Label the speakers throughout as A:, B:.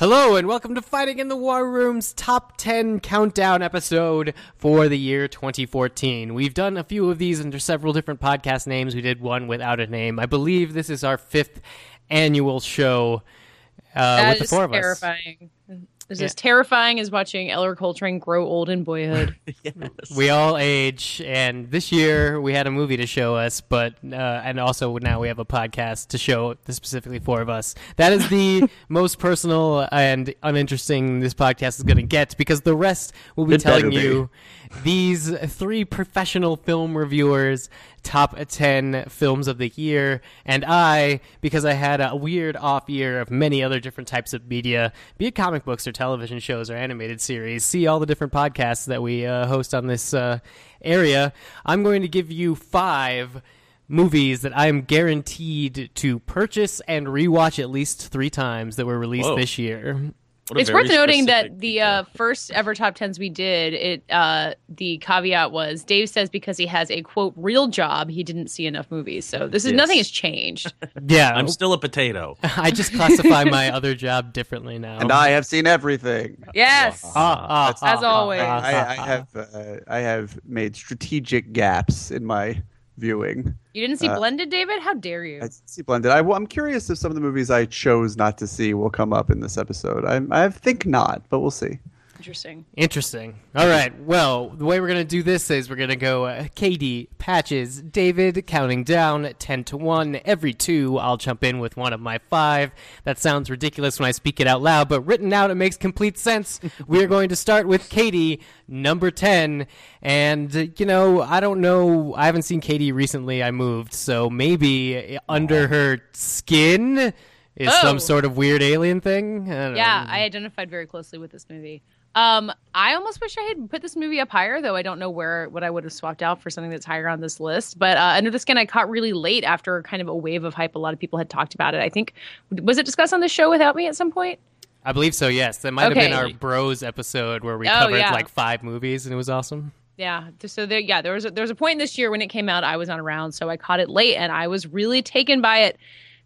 A: Hello and welcome to Fighting in the War Room's top 10 countdown episode for the year 2014. We've done a few of these under several different podcast names. We did one without a name. I believe this is our fifth annual show uh, with the four of us.
B: terrifying. It's as terrifying as watching Ellar Coltrane grow old in boyhood.
A: We all age, and this year we had a movie to show us, but uh, and also now we have a podcast to show the specifically four of us. That is the most personal and uninteresting this podcast is going to get because the rest will be
C: It better
A: telling
C: be.
A: These three professional film reviewers top 10 films of the year and i because i had a weird off year of many other different types of media be it comic books or television shows or animated series see all the different podcasts that we uh, host on this uh, area i'm going to give you five movies that i'm guaranteed to purchase and rewatch at least three times that were released
C: Whoa.
A: this year
B: it's worth noting that the uh, first ever top tens we did, it uh, the caveat was Dave says because he has a quote real job, he didn't see enough movies. So this is
C: Yes.
B: nothing has changed.
A: yeah
C: I'm still a potato.
A: I just classify my other job differently now.
D: and I have seen everything.
B: yes.
A: Ah, ah,
B: As always.
D: I, I have uh, I have made strategic gaps in my viewing.
B: You didn't see
D: Uh,
B: Blended, David? How dare you?
D: I see blended. I, am curious if some of the movies I chose not to see will come up in this episode. I, I think not, but we'll see.
B: Interesting.
A: Interesting. All right. Well, the way we're going to do this is we're going to go uh, Katie, Patches, David, counting down 10 to 1. Every two, I'll jump in with one of my five. That sounds ridiculous when I speak it out loud, but written out, it makes complete sense. we are going to start with Katie, number 10. And, uh, you know, I don't know. I haven't seen Katie recently. I moved. So maybe uh, under her skin is
B: Oh.
A: some sort of weird alien thing. I don't
B: Yeah,
A: know.
B: I identified very closely with this movie. Um, I almost wish I had put this movie up higher, though I don't know where what I would have swapped out for something that's higher on this list. But uh, Under the Skin, I caught really late after kind of a wave of hype. A lot of people had talked about it. I think was it discussed on the show without me at some point?
A: I believe so. Yes, that might
B: Okay.
A: have been our Bros episode where we
B: Oh,
A: covered
B: yeah.
A: like five movies, and it was awesome.
B: Yeah. So there, yeah, there was a, there was a point this year when it came out. I was not around, so I caught it late, and I was really taken by it.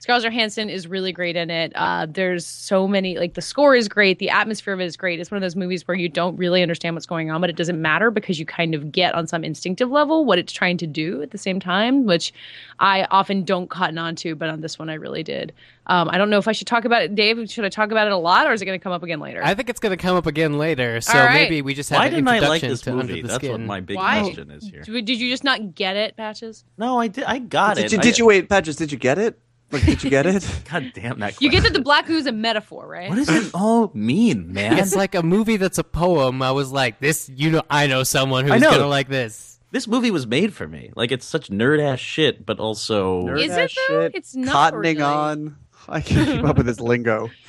B: Scarlett Johansson is really great in it. Uh, there's so many like the score is great, the atmosphere of it is great. It's one of those movies where you don't really understand what's going on, but it doesn't matter because you kind of get on some instinctive level what it's trying to do at the same time, which I often don't cotton on to, but on this one I really did. Um, I don't know if I should talk about it, Dave. Should I talk about it a lot, or is it going to come up again later?
A: I think it's going to come up again later, so
B: All right.
A: maybe we just have
C: Why
A: an
C: didn't I like
A: introduction
C: this
A: to
C: movie?
A: Under the
C: That's what my big
B: Why?
C: question is here.
B: Did did you just not get it, Patches?
C: No, I did. I got
D: Did
C: it.
D: you,
C: I-
D: did you wait, Patches? Did you get it? Like, did you get it?
C: God damn that!
B: You get that the
C: question.
B: black ooze a metaphor, right?
C: What does it all mean, man?
A: It's like a movie that's a poem. I was like, this, you know, I know someone who's
C: know.
A: going to like this.
C: this movie was made for me. Like it's such nerd ass shit, but also
D: Nerd
B: Is it, though?
D: shit,
B: It's not
D: cottoning
B: really.
D: on. I can't keep up with this lingo.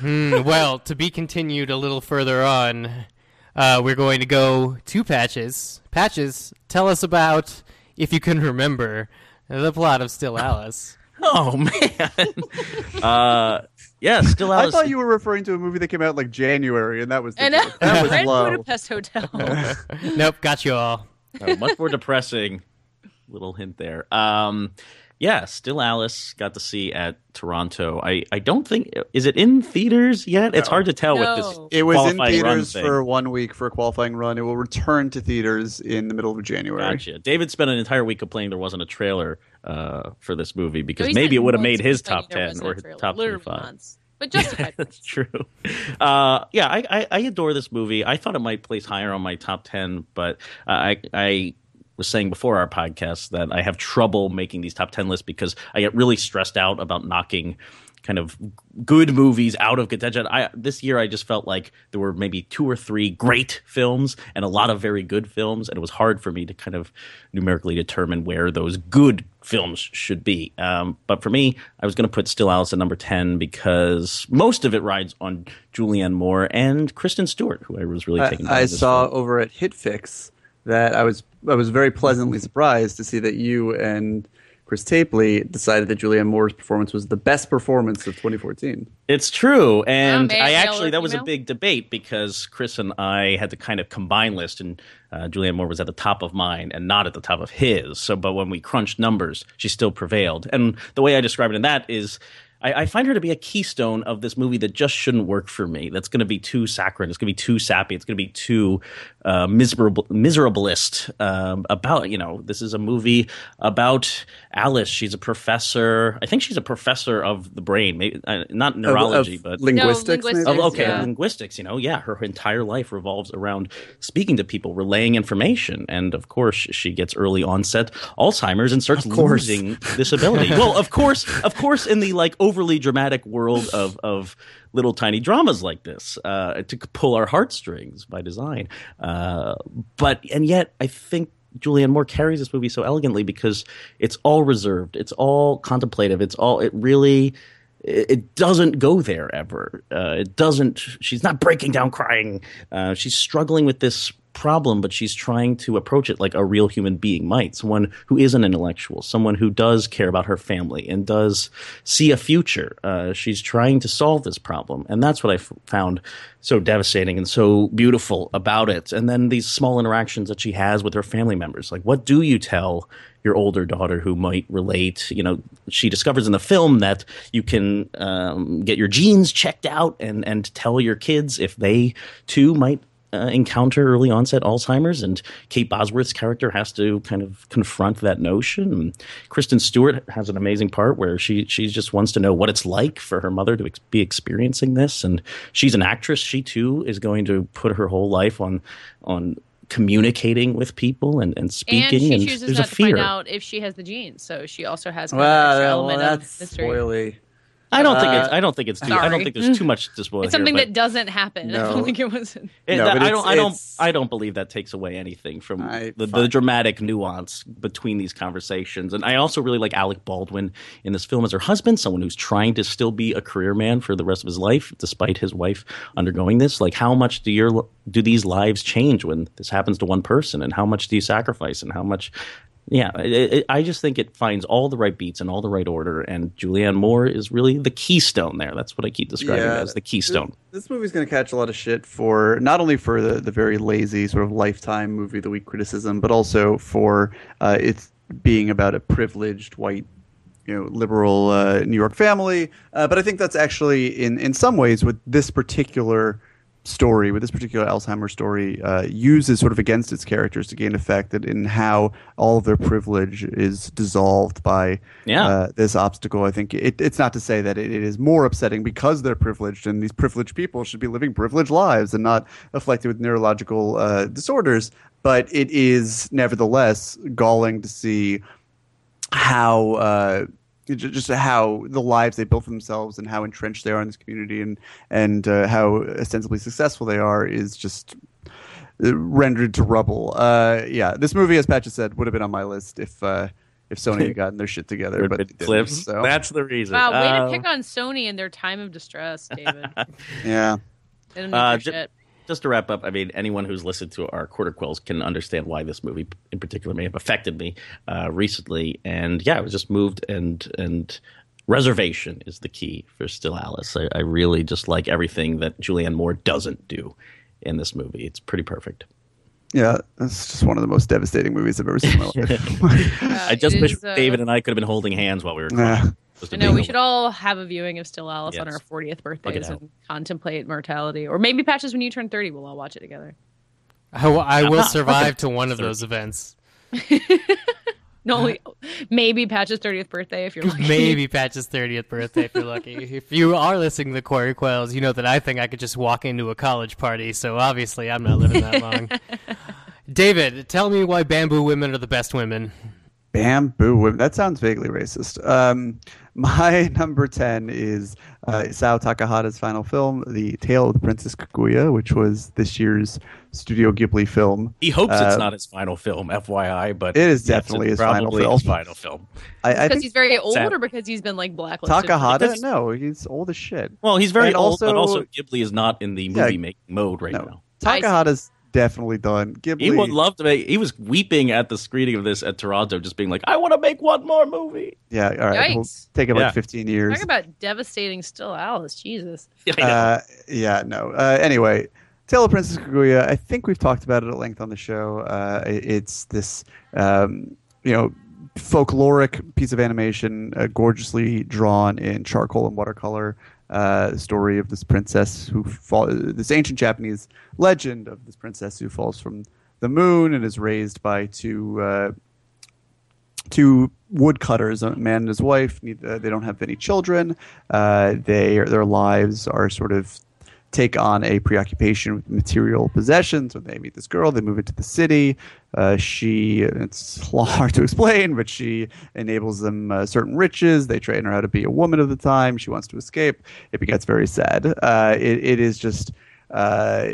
A: Hmm, well, to be continued a little further on, uh, we're going to go to Patches. Patches, tell us about, if you can remember, the plot of Still Alice.
C: Oh man. uh, yeah, still
D: I thought you were referring to a movie that came out like January, and that was the
B: And uh,
D: joke. that was
B: Red
D: low.
B: Budapest Hotel.
A: nope, got you all.
C: Uh, much more depressing. Little hint there. Um, yeah, still Alice got to see at Toronto. I, I don't think is it in theaters yet. It's hard to tell
B: No.
C: with this.
D: It was in theaters for one week for a qualifying run. It will return to theaters in the middle of January.
C: Gotcha. David spent an entire week complaining there wasn't a trailer uh, for this movie because
B: He
C: maybe it would have made his top ten or his top
B: Literally
C: twenty-five.
B: months. But justified.
C: That's true. Uh, yeah, I, I, I adore this movie. I thought it might place higher on my top ten, but I I was saying before our podcast that I have trouble making these top ten lists because I get really stressed out about knocking kind of good movies out of contention. I this year I just felt like there were maybe two or three great films and a lot of very good films, and it was hard for me to kind of numerically determine where those good films should be. Um, but for me, I was going to put Still Alice at number ten because most of it rides on Julianne Moore and Kristen Stewart, who I was really taken. by
D: I, I saw
C: film.
D: over at HitFix that I was I was very pleasantly surprised to see that you and Chris Tapley decided that Julianne Moore's performance was the best performance of 2014.
C: It's true, and
B: male-
C: I actually that was a big debate because Chris and I had to kind of combine list, and uh, Julianne Moore was at the top of mine and not at the top of his. So, but when we crunched numbers, she still prevailed. And the way I describe it in that is. I, I find her to be a keystone of this movie that just shouldn't work for me. That's going to be too saccharine. It's going to be too sappy. It's going to be too uh, miserable, miserablest. Um, about you know, this is a movie about Alice. She's a professor. I think she's a professor of the brain, maybe uh, not neurology,
D: Of-
C: but
D: of linguistics.
B: linguistics,
D: maybe?
C: Oh, okay,
B: yeah.
C: linguistics. You know, yeah, her entire life revolves around speaking to people, relaying information, and of course, she gets early onset Alzheimer's and starts
D: Of
C: losing this ability. well, of course, of course, in the like overly dramatic world of of little tiny dramas like this, uh, to pull our heartstrings by design. Uh, but and yet, I think. Julianne Moore carries this movie so elegantly because it's all reserved, it's all contemplative, it's all it really it it doesn't go there ever. Uh, it doesn't. She's not breaking down crying. Uh, she's struggling with this problem, but she's trying to approach it like a real human being might. Someone who is an intellectual, someone who does care about her family and does see a future. Uh, she's trying to solve this problem, and that's what I f- found so devastating and so beautiful about it. And then these small interactions that she has with her family members, like what do you tell? your older daughter who might relate. You know, she discovers in the film that you can um, get your genes checked out and and tell your kids if they too might. Uh, encounter early onset Alzheimer's, and Kate Bosworth's character has to kind of confront that notion. And Kristen Stewart has an amazing part where she she just wants to know what it's like for her mother to ex- be experiencing this, and she's an actress. She too is going to put her whole life on on communicating with people and, and speaking.
B: And
C: speaking.
B: she
C: and
B: chooses
C: there's
B: not
C: a
B: to
C: fear.
B: find out if she has the genes, so she also has kind of an
D: Well,
B: element
D: that's
B: of mystery.
D: spoily.
C: I don't think
D: Uh,
C: it's. I don't think it's. Too, I don't think there's too much to spoil
B: It's something
C: but
B: that doesn't happen. I don't think it was.
C: it-
D: No,
C: that-
D: but
C: I don't. I don't. I don't believe that takes away anything from
D: I-
C: the, the dramatic nuance between these conversations. And I also really like Alec Baldwin in this film as her husband, someone who's trying to still be a career man for the rest of his life, despite his wife undergoing this. Like, how much do your do these lives change when this happens to one person, and how much do you sacrifice, and how much yeah, it, it, I just think it finds all the right beats and all the right order, and Julianne Moore is really the keystone there. That's what I keep describing
D: Yeah.
C: as the keystone.
D: This movie's going to catch a lot of shit for not only for the, the very lazy sort of lifetime movie of the week criticism, but also for uh, it's being about a privileged white, you know, liberal uh, New York family. Uh, but I think that's actually in in some ways with this particular story, with this particular Alzheimer's story, uh, uses sort of against its characters to gain effect in how all of their privilege is dissolved by
C: Yeah.
D: uh, this obstacle. I think it, it's not to say that it, it is more upsetting because they're privileged, and these privileged people should be living privileged lives and not afflicted with neurological uh, disorders. But it is nevertheless galling to see how uh, just how the lives they built for themselves and how entrenched they are in this community and and uh, how ostensibly successful they are is just uh, rendered to rubble. Uh, yeah, this movie, as Patch has said, would have been on my list if uh, if Sony had gotten their shit together. But
C: have
D: they
C: been
D: didn't,
C: clips.
D: so,
C: That's the reason.
B: Wow, way
C: Uh,
B: to pick on Sony in their time of distress, David.
D: yeah.
B: They don't need
C: Uh,
B: your
C: ju-
B: shit.
C: Just to wrap up, I mean, anyone who's listened to our quarter quills can understand why this movie in particular may have affected me uh, recently. And yeah, I was just moved and and reservation is the key for Still Alice. I, I really just like everything that Julianne Moore doesn't do in this movie. It's pretty perfect.
D: Yeah, it's just one of the most devastating movies I've ever seen in my life.
B: Uh,
C: I just wish
B: is, uh,
C: David and I could have been holding hands while we were
D: Yeah.
C: Crying. Just
B: I know we should all have a viewing of Still Alice on our 40th birthdays and contemplate mortality. Or maybe patches when you turn 30, we'll all watch it together.
A: I will
C: not
A: survive to one of those events.
B: No, maybe Patch's 30th birthday if you're lucky.
A: Maybe Patch's 30th birthday if you're lucky. If you are listening to Quarry Quells, you know that I think I could just walk into a college party, so obviously I'm not living that long. David, tell me why bamboo women are the best women.
D: Bamboo women. That sounds vaguely racist. Um, my number 10 is uh, Isao Takahata's final film, The Tale of the Princess Kaguya, which was this year's Studio Ghibli film.
C: He hopes
D: Uh,
C: it's not his final film, FYI, but
D: It is definitely
C: it's
D: his final
C: probably
D: film.
C: His final film.
D: I, I
B: because he's very old
C: Sad.
B: or because he's been like blacklisted.
D: Takahata,
C: Because-
D: no, he's old as shit.
C: Well, he's very
D: And
C: old, but
D: also-
C: also Ghibli is not in the
D: Yeah,
C: movie making mode right
D: no.
C: now.
D: Takahata's definitely done. Ghibli.
C: He would love to make. He was weeping at the screening of this at Toronto, just being like, "I want to make one more movie."
D: yeah, all right. We'll take him
C: Yeah.
D: like 15 years.
B: Talk about devastating still Alice. Jesus.
C: I know.
D: Uh, yeah, no. Uh, anyway, Tale of Princess Kaguya. I think we've talked about it at length on the show. Uh, it- it's this, um, you know, folkloric piece of animation, uh, gorgeously drawn in charcoal and watercolor. Uh, story of this princess who fall, this ancient Japanese legend of this princess who falls from the moon and is raised by two uh, two woodcutters, a man and his wife. They don't have any children. Uh, they their lives are sort of take on a preoccupation with material possessions. When they meet this girl, they move into the city. Uh, she it's hard to explain, but she enables them uh, certain riches. They train her how to be a woman of the time. She wants to escape. It gets very sad. Uh, it, it is just uh,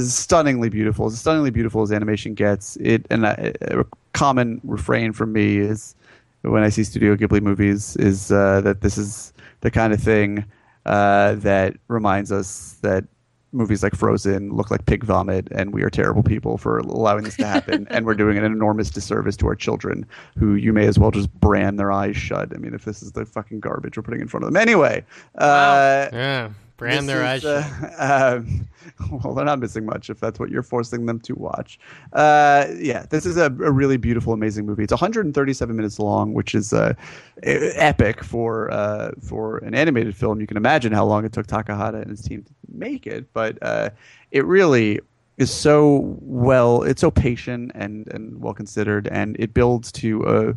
D: stunningly beautiful. As stunningly beautiful as animation gets. It and uh, a common refrain from me is when I see Studio Ghibli movies is uh, that this is the kind of thing uh, that reminds us that movies like Frozen look like pig vomit, and we are terrible people for allowing this to happen, and we're doing an enormous disservice to our children, who you may as well just brand their eyes shut. I mean, if this is the fucking garbage we're putting in front of them, anyway. Uh,
A: Yeah, brand their eyes.
D: uh, um, well, they're not missing much if that's what you're forcing them to watch. Uh, yeah, this is a, a really beautiful, amazing movie. It's 137 minutes long, which is uh, epic for uh, for an animated film. You can imagine how long it took Takahata and his team to make it, but uh, it really is so well. It's so patient and and well considered, and it builds to a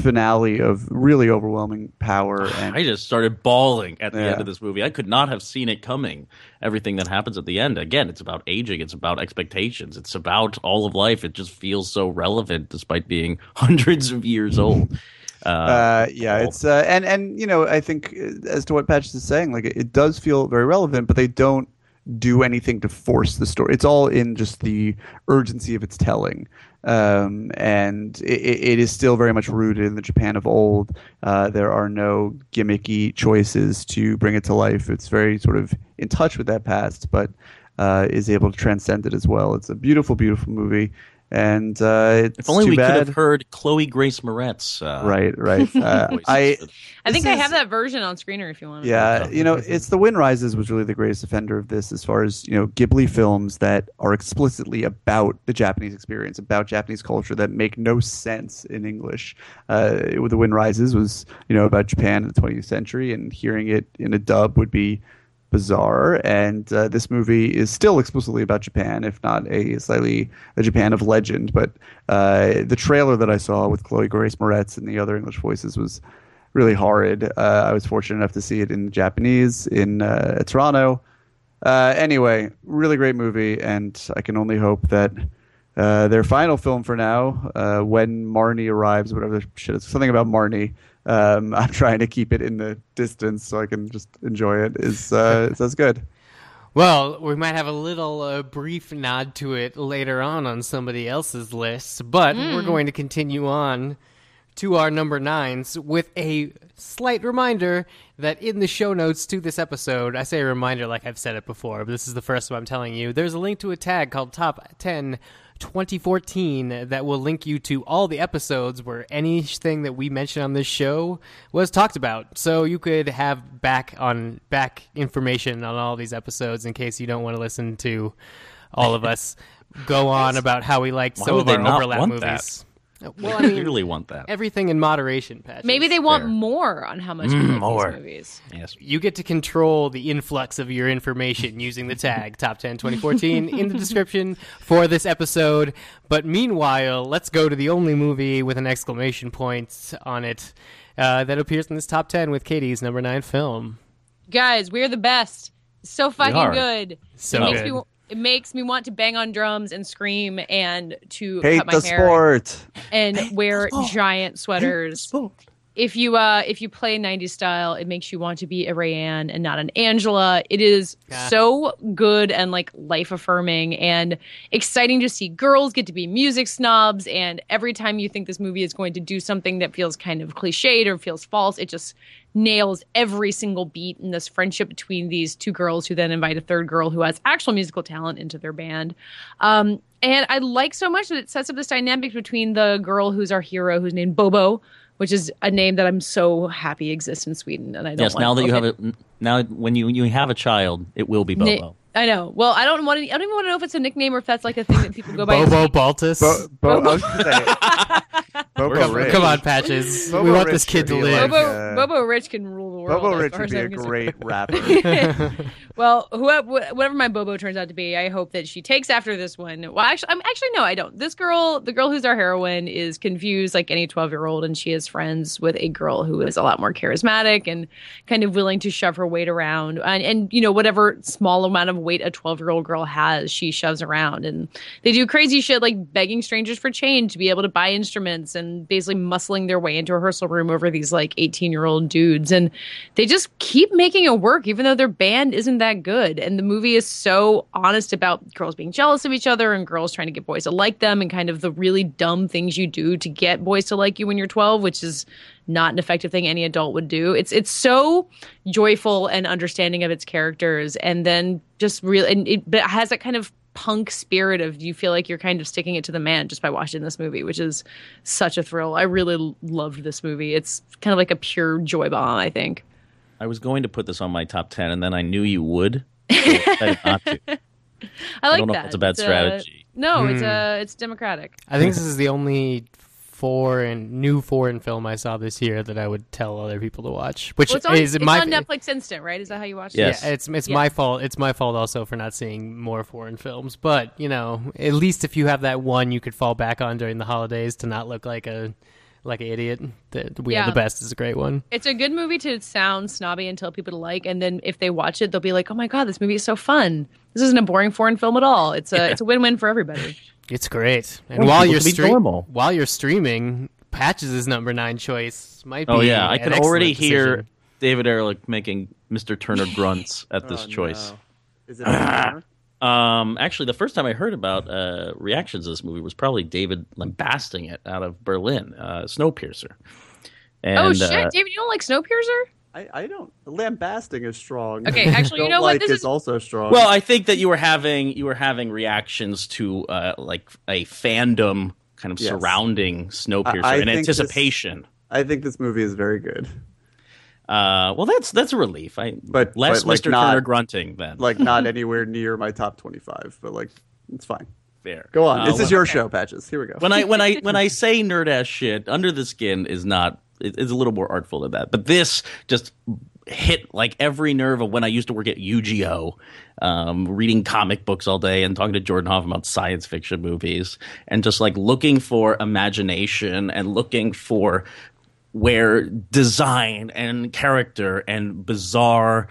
D: finale of really overwhelming power and
C: I just started bawling at the
D: Yeah.
C: end of this movie. I could not have seen it coming. Everything that happens at the end. Again, it's about aging. It's about expectations. It's about all of life. It just feels so relevant despite being hundreds of years old. Uh,
D: uh, yeah,
C: cool.
D: it's uh, and and you know I think uh, as to what Patch is saying, like it, it does feel very relevant, but they don't do anything to force the story. It's all in just the urgency of its telling, um, and it, it is still very much rooted in the Japan of old. Uh, there are no gimmicky choices to bring it to life. It's very sort of in touch with that past, but uh, is able to transcend it as well. It's a beautiful, beautiful movie. And uh, it's
C: if only
D: too
C: we
D: bad.
C: could have heard Chloe Grace Moretz. Uh,
D: Right, right. Uh. I
B: I think
D: This
B: I have that version on screener if you want. To.
D: Yeah, you know, it's the Wind Rises was really the greatest offender of this, as far as you know, Ghibli films that are explicitly about the Japanese experience, about Japanese culture that make no sense in English. Uh, with the Wind Rises was you know about Japan in the 20th century, and hearing it in a dub would be bizarre. And uh, this movie is still explicitly about Japan, if not a slightly a Japan of legend. But uh, the trailer that I saw with Chloe Grace Moretz and the other English voices was really horrid. Uh, I was fortunate enough to see it in Japanese in uh, Toronto. Uh, anyway, really great movie, and I can only hope that uh, their final film for now, when Marnie arrives, whatever shit is, something about Marnie. Um, I'm trying to keep it in the distance so I can just enjoy it. Is uh, is as good.
A: Well, we might have a little uh, brief nod to it later on on somebody else's list, but we're going to continue on to our number nines with a slight reminder that in the show notes to this episode, I say a reminder like I've said it before, but this is the first time I'm telling you, there's a link to a tag called Top 10 2014 that will link you to all the episodes where anything that we mentioned on this show was talked about. So you could have back on back information on all these episodes in case you don't want to listen to all of us go on about how we liked
C: Why
A: some of our overlap movies. Well, I
C: I
A: mean,
C: clearly want that.
A: everything in moderation, Patch.
B: Maybe they want
C: Fair.
B: more on how much we like
C: more.
B: these movies.
C: yes.
A: You get to control the influx of your information using the tag Top 10 2014 in the description for this episode. But meanwhile, let's go to the only movie with an exclamation point on it uh, that appears in this top 10 with Katie's number 9 film.
B: Guys, we're the best. So fucking good.
A: So
B: it makes
A: good.
B: me it makes me want to bang on drums and scream and to
D: Hate
B: cut my
D: the
B: hair
D: sport.
B: and wear giant sweaters if you uh if you play 90s style it makes you want to be a rayanne and not an angela. It is
A: Yeah.
B: so good and like life affirming and exciting to see girls get to be music snobs. And every time you think this movie is going to do something that feels kind of cliched or feels false it just nails every single beat in this friendship between these two girls who then invite a third girl who has actual musical talent into their band. Um and i like so much that it sets up this dynamic between the girl who's our hero who's named bobo which is a name that I'm so happy exists in Sweden, and I don't.
C: Yes, now that you have it, now when you you have a child, it will be Bobo.
B: I know. Well, I don't want to. I don't even want to know if it's a nickname or if that's like a thing that people go by.
A: Bobo Baltus.
D: Bo, Bo, I was gonna say, Bobo
A: come,
D: Rich.
A: come on, Patches.
D: Bobo
A: we want
D: Rich
A: this kid to live.
D: like-
B: Bobo,
D: uh,
B: Bobo Rich can rule the world.
D: Bobo Rich would be a
B: I'm concerned.
D: great rapper.
B: well, whoever, whatever my Bobo turns out to be, I hope that she takes after this one. Well, actually, I'm actually no, I don't. This girl, the girl who's our heroine, is confused like any 12 year old, and she is friends with a girl who is a lot more charismatic and kind of willing to shove her weight around, and and you know whatever small amount of weight a 12 year old girl has, she shoves around, and they do crazy shit like begging strangers for change to be able to buy instruments and basically muscling their way into a rehearsal room over these like 18 year old dudes. And they just keep making it work even though their band isn't that good. And the movie is so honest about girls being jealous of each other and girls trying to get boys to like them and kind of the really dumb things you do to get boys to like you when you're 12 which is not an effective thing any adult would do it's it's so joyful and understanding of its characters and then just real and it, but it has that kind of punk spirit of you feel like you're kind of sticking it to the man just by watching this movie which is such a thrill i really loved this movie it's kind of like a pure joy bomb i think
C: I was going to put this on my top ten, and then I knew you would. so I not to.
B: I like
C: don't know if
B: that.
C: that's a bad
B: It's,
C: strategy.
B: no, it's
A: Hmm.
B: uh, it's democratic.
A: I think this is the only foreign new foreign film I saw this year that I would tell other people to watch. Which
B: Well, it's on,
A: is
B: it's
A: my
B: on Netflix Instant, right? Is that how you watch
C: Yes.
B: it?
A: Yeah, it's it's
B: Yeah.
A: my fault. It's my fault also for not seeing more foreign films. But you know, at least if you have that one you could fall back on during the holidays to not look like a like an idiot. That We
B: Yeah.
A: Are the Best is a great one.
B: It's a good movie to sound snobby and tell people to like, and then if they watch it, they'll be like, "Oh my god, this movie is so fun! This isn't a boring foreign film at all. It's a it's a win win for everybody."
A: It's great. And
C: Well,
A: while you're
C: can be
A: stream-
C: normal.
A: while you're streaming, Patches' is number nine choice might be.
C: Oh yeah, I can
A: excellent
C: already hear
A: decision.
C: David Ehrlich making Mr. Turner grunts at this
D: Oh,
C: choice.
D: no. Is it
C: Um, actually, the first time I heard about uh, reactions to this movie was probably David lambasting it out of Berlin, uh, Snowpiercer. And,
B: oh shit,
C: uh,
B: David, you don't like Snowpiercer?
D: I, I don't. Lambasting is strong.
B: Okay, actually, you
D: Don't
B: know what?
D: like
B: This
D: is
B: is-
D: also strong.
C: well, I think that you were having you were having reactions to uh, like a fandom kind of
D: Yes.
C: surrounding Snowpiercer
D: I- I
C: in
D: think this-
C: anticipation.
D: I think this movie is very good.
C: Uh, well, that's that's a relief. I
D: But-
C: less
D: but, like,
C: Mr.
D: not-
C: Turner grunting then.
D: Like not anywhere near my top twenty-five, but like it's fine.
C: there.
D: Go on.
C: Uh,
D: this is your show, patches. Here we go.
C: when I when I when I say nerd ass shit, under the skin is not it- it's a little more artful than that. But this just hit like every nerve of when I used to work at UGO, um, reading comic books all day and talking to Jordan Hoffman about science fiction movies, and just like looking for imagination and looking for where design and character and bizarre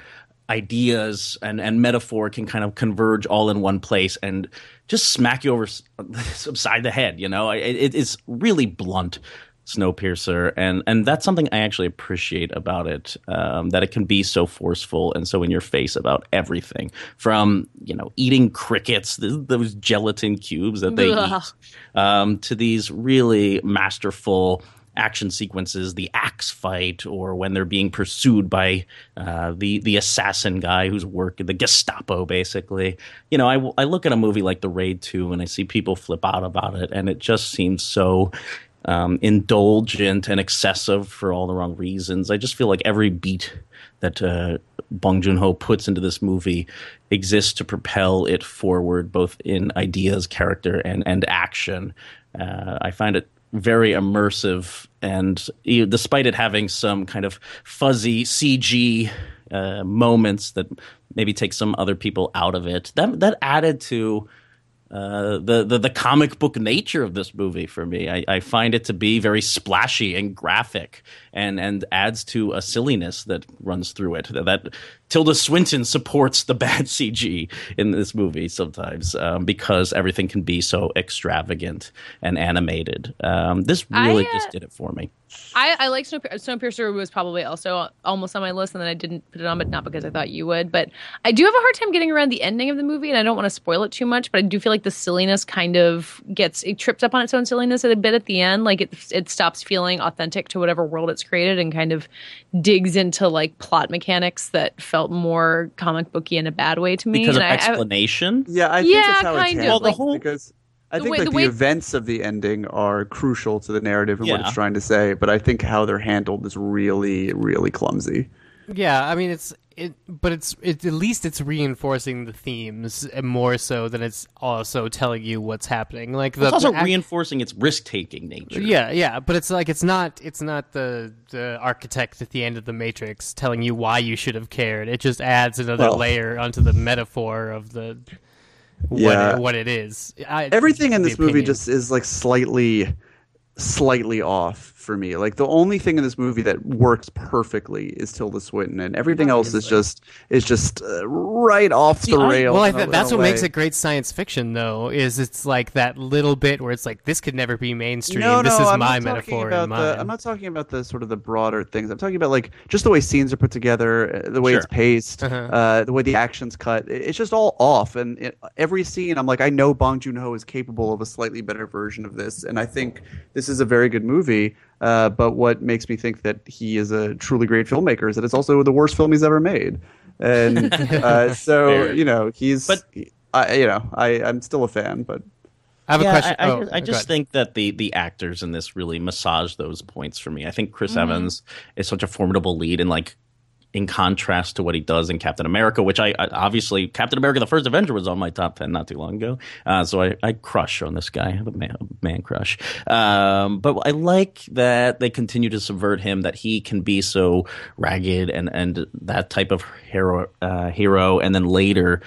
C: ideas and, and metaphor can kind of converge all in one place and just smack you over upside the head. You know, it- it's really blunt. Snowpiercer, and and that's something I actually appreciate about it. Um, that it can be so forceful and so in your face about everything, from you know eating crickets, th- those gelatin cubes that they
B: Ugh.
C: eat, um, to these really masterful action sequences, the axe fight, or when they're being pursued by uh, the the assassin guy who's working the Gestapo, basically. You know, I, I look at a movie like The Raid Two and I see people flip out about it, and it just seems so. Um, indulgent and excessive for all the wrong reasons. I just feel like every beat that uh, Bong Joon Ho puts into this movie exists to propel it forward, both in ideas, character, and and action. Uh, I find it very immersive, and e- despite it having some kind of fuzzy CG uh, moments that maybe take some other people out of it, that that added to uh, the, the the comic book nature of this movie for me. I, I find it to be very splashy and graphic, and and adds to a silliness that runs through it. That Tilda Swinton supports the bad CG in this movie sometimes um, because everything can be so extravagant and animated. Um, this really
B: I, uh,
C: just did it for me.
B: I, I like Snowpiercer. Snowpiercer was probably also almost on my list, and then I didn't put it on, but not because I thought you would. But I do have a hard time getting around the ending of the movie, and I don't want to spoil it too much. But I do feel like the silliness kind of gets it trips up on its own silliness a bit at the end. Like it it stops feeling authentic to whatever world it's created, and kind of digs into like plot mechanics that felt more comic booky in a bad way to me.
C: Because of
B: and I- I-
C: explanation.
D: Yeah, I think
B: Yeah,
D: that's how it's
B: kind of,
D: handled
B: like-
C: Well, the
D: because I
B: the
D: think
B: way-
D: like
B: the
D: the,
B: way-
D: events of the ending are crucial to the narrative and what it's trying to say, but I think how they're handled is really, really clumsy.
A: Yeah, I mean it's it, but it's it, at least it's reinforcing the themes uh, more so than it's also telling you what's happening. Like the
C: It's also
A: the
C: reinforcing its risk taking nature.
A: Yeah, yeah, but it's like it's not it's not the the architect at the end of the Matrix telling you why you should have cared. It just adds another
D: Well-
A: layer onto the metaphor of the what
D: Yeah.
A: it, what it is. I,
D: Everything in
A: the
D: this movie just is like slightly slightly off for me. Like the only thing in this movie that works perfectly is Tilda Swinton, and everything else is just is just uh, right off the
C: I-
D: rails.
A: Well, I th- that's what makes it great science fiction, though. Is it's like that little bit where it's like this could never be mainstream.
D: No,
A: this
D: no,
A: is
D: I'm
A: my
D: talking
A: metaphor
D: the. I'm not talking about the sort of the broader things. I'm talking about like just the way scenes are put together, uh, the way
C: Sure.
D: it's paced,
A: Uh-huh.
D: uh, the way the actions cut. It's just all off. And it, every scene, I'm like, I know Bong Joon Ho is capable of a slightly better version of this, and I think this is a very good movie. Uh, but what makes me think that he is a truly great filmmaker is that it's also the worst film he's ever made. And uh, so,
C: Fair.
D: you know, he's,
C: But-
D: I, you know, I, I'm still a fan, but
A: I have a question.
C: I, I,
A: oh,
C: I just think that the the actors in this really massage those points for me. I think Chris
B: Mm-hmm.
C: Evans is such a formidable lead, and like in contrast to what he does in Captain America, which I, I obviously Captain America: The First Avenger was on my top ten not too long ago, uh, so I, I crush on this guy. I have a man, a man crush, um, but I like that they continue to subvert him. That he can be so ragged and and that type of hero uh, hero, and then later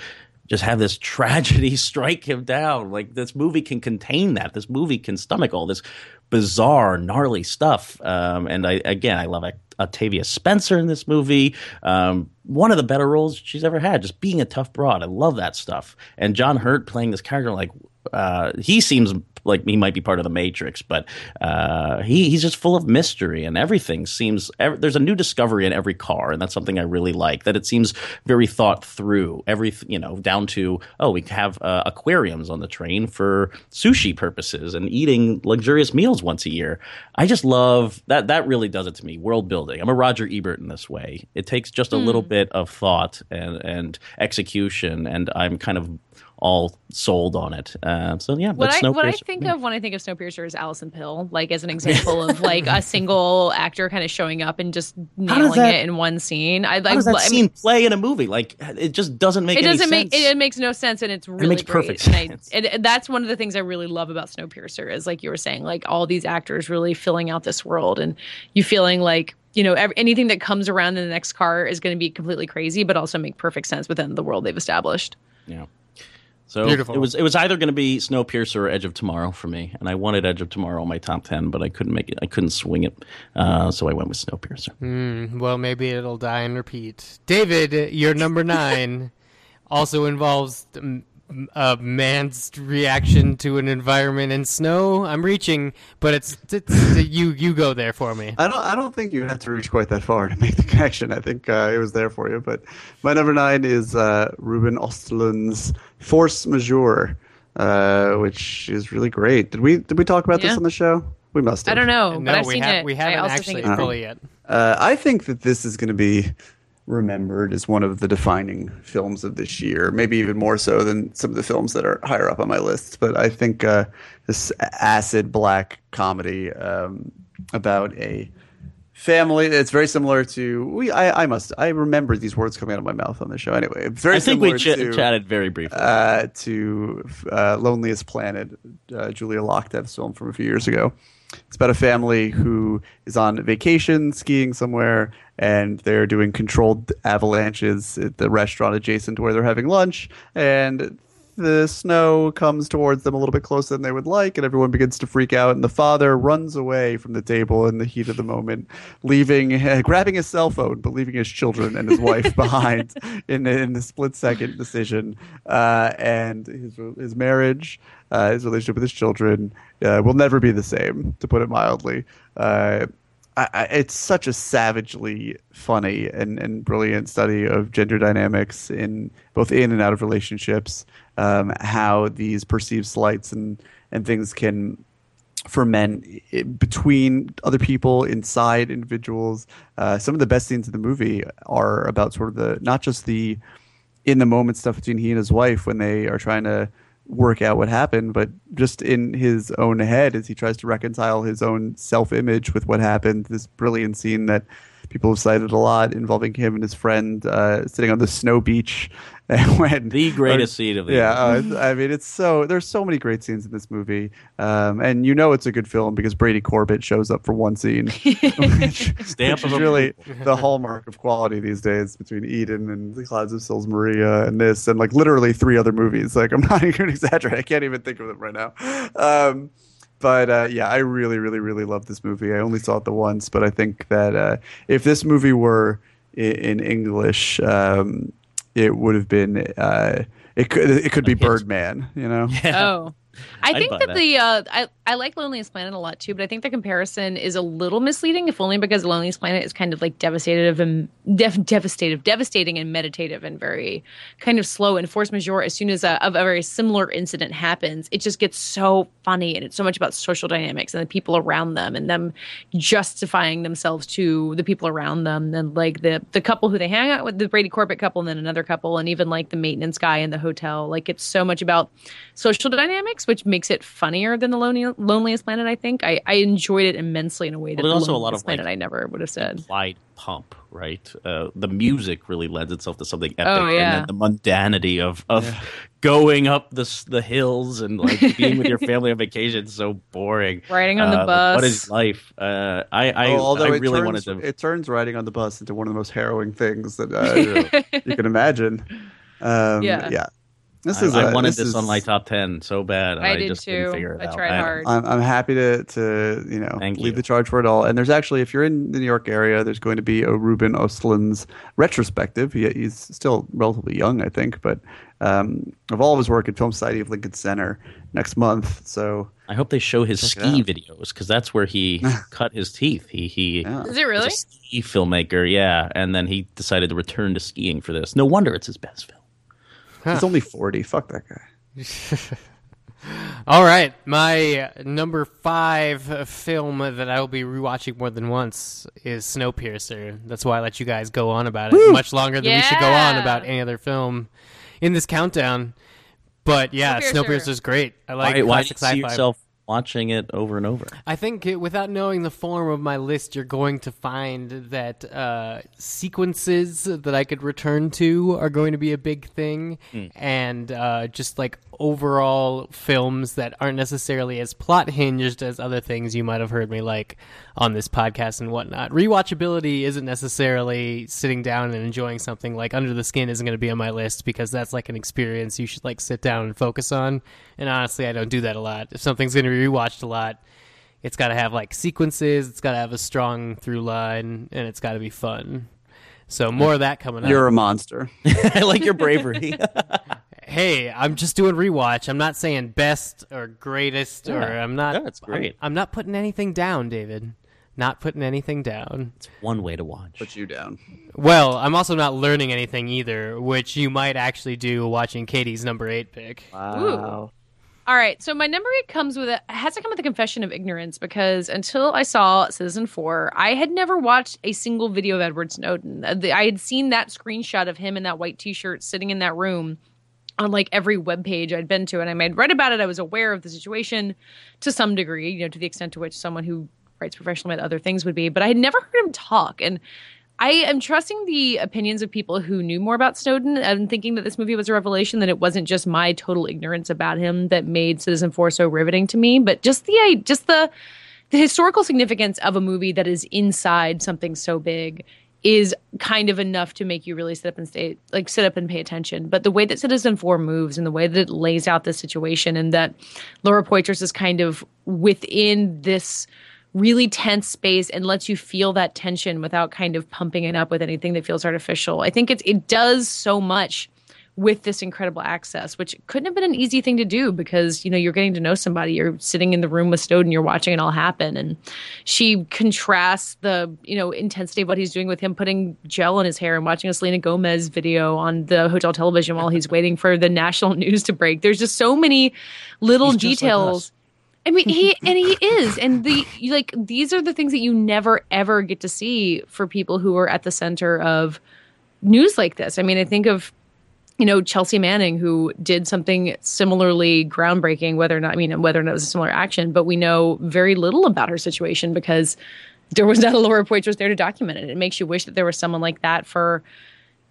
C: just have this tragedy strike him down. Like this movie can contain that. This movie can stomach all this bizarre, gnarly stuff. Um, and I again, I love Octavia Spencer in this movie. Um, one of the better roles she's ever had, just being a tough broad. I love that stuff. And John Hurt playing this character, like uh, he seems like he might be part of the Matrix, but uh, he he's just full of mystery and everything seems. ev there's a new discovery in every car, and that's something I really like. That it seems very thought through. Every you know, down to oh, we have uh, aquariums on the train for sushi purposes and eating luxurious meals once a year. I just love that. That really does it to me. World building. I'm a Roger Ebert in this way. It takes just a little bit of thought and and execution, and I'm kind of all sold on it. Uh, so yeah,
B: What I, what I think of when I think of Snowpiercer is Alison Pill, like as an example of like a single actor kind of showing up and just nailing
C: that-
B: it in one scene. I like.
C: How does that
B: I
C: scene
B: mean,
C: play in a movie? Like it just doesn't make
B: it doesn't make
C: sense.
B: it, it makes no sense, and it's really
C: makes
B: great.
C: perfect
B: And I-
C: sense.
B: and- and that's one of the things I really love about Snowpiercer is like you were saying, like all these actors really filling out this world, and you feeling like you know ev anything that comes around in the next car is going to be completely crazy, but also make perfect sense within the world they've established.
C: Yeah. So
A: Beautiful.
C: it was it was either going to be Snowpiercer or Edge of Tomorrow for me, and I wanted Edge of Tomorrow in my top ten, but I couldn't make it. I couldn't swing it, uh, so I went with Snowpiercer.
A: Hmm, well, maybe it'll die and repeat. David, your number nine also involves a man's reaction to an environment in snow. I'm reaching, but it's, it's you. You go there for me.
D: I don't. I don't think you have to reach quite that far to make the connection. I think uh, it was there for you. But my number nine is uh, Ruben Ostlund's Force Majeure, uh, which is really great. Did we did we talk about
B: Yeah.
D: this on the show? We must have.
B: I don't know,
A: no,
B: but I've
A: we,
B: seen
A: have,
B: it.
A: we
B: I
A: haven't
B: also
A: actually
B: think it's
A: fully yet.
D: Uh, I think that this is going to be remembered as one of the defining films of this year, maybe even more so than some of the films that are higher up on my list. But I think uh, this acid black comedy um, about a family. It's very similar to we. I, I must. I remember these words coming out of my mouth on the show. Anyway, it's very
C: I think we ch-
D: to,
C: chatted very briefly.
D: uh, to uh, Loneliest Planet, uh, Julia Loktev's film from a few years ago. It's about a family who is on vacation skiing somewhere, and they're doing controlled avalanches at the restaurant adjacent to where they're having lunch. And the snow comes towards them a little bit closer than they would like, and everyone begins to freak out. And the father runs away from the table in the heat of the moment, leaving, uh, grabbing his cell phone, but leaving his children and his wife behind in in the split second decision. Uh, and his his marriage, uh, his relationship with his children, uh, will never be the same, to put it mildly. Uh, I, I, it's such a savagely funny and, and brilliant study of gender dynamics in both in and out of relationships. Um, how these perceived slights and and things can ferment between other people, inside individuals. Uh, some of the best scenes in the movie are about sort of the not just the in the moment stuff between he and his wife when they are trying to work out what happened, but just in his own head as he tries to reconcile his own self image with what happened. This brilliant scene that people have cited a lot involving him and his friend uh, sitting on the snow beach. when
C: The greatest scene of the
D: yeah, uh, I mean, it's so there's so many great scenes in this movie, um, and you know it's a good film because Brady Corbet shows up for one scene, which,
C: Stamp
D: which
C: of
D: is really the hallmark of quality these days between Eden and The Clouds of Sils Maria and this, and like literally three other movies. Like I'm not even exaggerating; I can't even think of them right now. Um, but uh, yeah, I really, really, really love this movie. I only saw it the once, but I think that uh, if this movie were in, in English, um, it would have been. Uh, it could. It could be Birdman. You know.
B: Oh. I
C: I'd
B: think that,
C: that.
B: the uh, I I like Loneliest Planet a lot too, but I think the comparison is a little misleading, if only because Loneliest Planet is kind of like devastative and def- devastative, devastating and meditative and very kind of slow and force majeure. As soon as a, a very similar incident happens, it just gets so funny and it's so much about social dynamics and the people around them and them justifying themselves to the people around them and like the the couple who they hang out with, the Brady Corbet couple, and then another couple, and even like the maintenance guy in the hotel. Like it's so much about social dynamics, which makes it funnier than the Lonely, Loneliest Planet. I think I, I enjoyed it immensely in a way that
C: Well,
B: the
C: also a lot
B: Loneliest
C: of, like,
B: Planet I never would have said.
C: implied pump, right? Uh, the music really lends itself to something epic,
B: Oh, yeah.
C: and then the mundanity of of going up the the hills and like being with your family on vacation is so boring.
B: Riding on the
C: Uh, like, what
B: bus.
C: is life? Uh, I I,
D: Oh, although
C: I
D: it
C: really
D: turns,
C: wanted to.
D: it turns riding on the bus into one of the most harrowing things that uh, you can imagine. Um,
B: Yeah.
D: yeah. This
C: I,
D: is.
C: I wanted this,
D: is-
C: on my top ten so bad.
B: I
C: I,
B: did
C: just
B: too.
C: Didn't figure it
B: I
C: out.
B: tried hard.
D: I'm, I'm happy to to you know
C: Thank
D: lead
C: you.
D: the charge for it all. And there's actually, if you're in the New York area, there's going to be a Ruben Östlund's retrospective. He, he's still relatively young, I think, but um, of all of his work at Film Society of Lincoln Center next month. So
C: I hope they show his ski videos because that's where he cut his teeth. He he
D: Yeah.
B: Is it
C: was
B: really?
C: a ski filmmaker, yeah, and then he decided to return to skiing for this. No wonder it's his best film.
D: He's only 40. Fuck that guy.
A: All right, my number five uh, film that I will be rewatching more than once is Snowpiercer. That's why I let you guys go on about it much longer than we should go on about any other film in this countdown. But yeah,
B: Snowpiercer.
A: is great. I like
C: why why do
A: classic
C: you see
A: sci-fi.
C: yourself watching it over and over?
A: I think it, without knowing the form of my list, you're going to find that uh, sequences that I could return to are going to be a big thing, and uh, just like overall films that aren't necessarily as plot hinged as other things you might have heard me like on this podcast and whatnot. Rewatchability isn't necessarily sitting down and enjoying something like Under the Skin isn't going to be on my list because that's like an experience you should like sit down and focus on. And honestly, I don't do that a lot. If something's going to be rewatched a lot, it's got to have like sequences, it's got to have a strong through line, and it's got to be fun. So more of that coming up.
D: You're a monster.
C: I like your bravery.
A: hey, I'm just doing rewatch. I'm not saying best or greatest, or I'm not.
C: Yeah, it's great.
A: I'm, I'm not putting anything down, David. Not putting anything down.
C: It's one way to watch.
D: Put you down.
A: Well, I'm also not learning anything either, which you might actually do watching Katie's number eight pick.
B: Ooh. All right, so my number eight comes with a has to come with a confession of ignorance because until I saw Citizenfour, I had never watched a single video of Edward Snowden. Uh, I had seen that screenshot of him in that white T-shirt sitting in that room on like every web page I'd been to, and I had read about it. I was aware of the situation to some degree, you know, to the extent to which someone who writes professionally about other things would be, but I had never heard him talk and. I am trusting the opinions of people who knew more about Snowden and thinking that this movie was a revelation, that it wasn't just my total ignorance about him that made Citizenfour so riveting to me, but just the just the the historical significance of a movie that is inside something so big is kind of enough to make you really sit up and stay like sit up and pay attention. But the way that Citizenfour moves and the way that it lays out the situation and that Laura Poitras is kind of within this really tense space and lets you feel that tension without kind of pumping it up with anything that feels artificial. I think it's it does so much with this incredible access, which couldn't have been an easy thing to do because, you know, you're getting to know somebody. You're sitting in the room with Snowden, you're watching it all happen. And she contrasts the, you know, intensity of what he's doing with him putting gel in his hair and watching a Selena Gomez video on the hotel television while he's waiting for the national news to break. There's just so many little
C: He's
B: details. I mean, he and he is, and the like these are the things that you never ever get to see for people who are at the center of news like this. I mean, I think of you know Chelsea Manning who did something similarly groundbreaking. Whether or not I mean whether or not it was a similar action, but we know very little about her situation because there was not a Laura Poitras there to document it. It makes you wish that there was someone like that for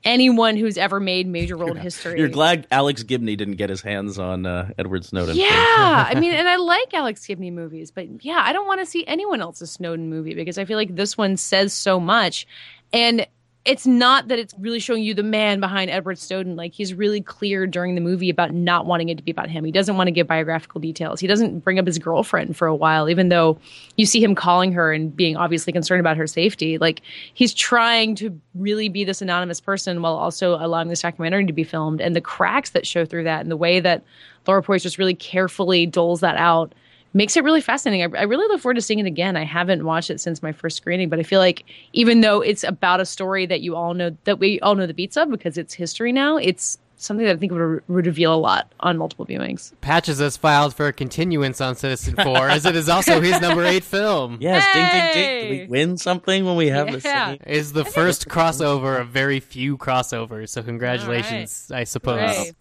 B: anyone who's ever made major world history.
C: You're glad Alex Gibney didn't get his hands on uh, Edward Snowden.
B: Yeah, I mean, and I like Alex Gibney movies, but yeah, I don't want to see anyone else's Snowden movie because I feel like this one says so much, and it's not that it's really showing you the man behind Edward Snowden. Like he's really clear during the movie about not wanting it to be about him. He doesn't want to give biographical details. He doesn't bring up his girlfriend for a while, even though you see him calling her and being obviously concerned about her safety. Like he's trying to really be this anonymous person while also allowing this documentary to be filmed. And the cracks that show through that and the way that Laura Poitras just really carefully doles that out makes it really fascinating. I, I really look forward to seeing it again. I haven't watched it since my first screening, but I feel like even though it's about a story that you all know that we all know the beats of because it's history now, it's something that I think would, would reveal a lot on multiple viewings.
A: Patches has filed for a continuance on Citizenfour, as it is also his number eight film.
C: Yes, ding, ding, ding.
B: Hey!
C: Did we win something when we have this?
B: Yeah.
C: thing?
A: Is the first crossover of very few crossovers, so congratulations, I suppose.
B: Hooray.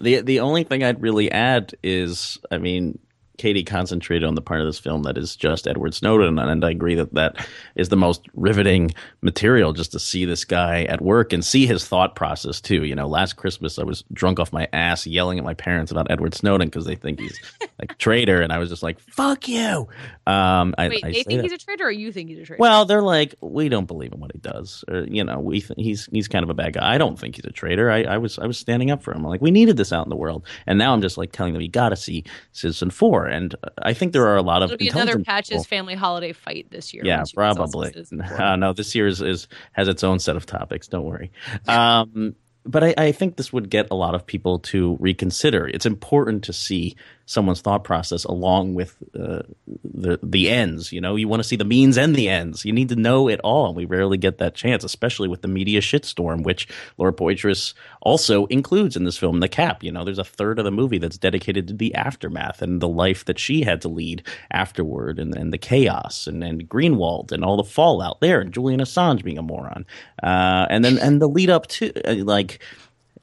C: The the only thing I'd really add is, I mean, Katie concentrated on the part of this film that is just Edward Snowden, and I agree that that is the most riveting material just to see this guy at work and see his thought process too. You know, last Christmas I was drunk off my ass yelling at my parents about Edward Snowden because they think he's like a traitor, and I was just like, "Fuck you." Um, I,
B: Wait,
C: I
B: they think
C: that.
B: he's a traitor, or you think he's a traitor?
C: Well, they're like, we don't believe in what he does. Or, you know, we th- he's he's kind of a bad guy. I don't think he's a traitor. I, I was I was standing up for him. Like we needed this out in the world, and now I'm just like telling them you got to see Citizenfour. And I think there are a lot of
B: It'll be another Patches
C: people-
B: family holiday fight this year.
C: Yeah,
B: once you guys all
C: probably.
B: see Citizenfour.
C: Uh, no, this year is, is has its own set of topics. Don't worry. Um, but I, I think this would get a lot of people to reconsider. It's important to see someone's thought process along with uh, the the ends. You know, you want to see the means and the ends. You need to know it all, and we rarely get that chance, especially with the media shitstorm, which Laura Poitras also includes in this film. The cap. You know, there's a third of the movie that's dedicated to the aftermath and the life that she had to lead afterward, and, and the chaos, and, and Greenwald, and all the fallout there, and Julian Assange being a moron, uh, and then and the lead up to uh, like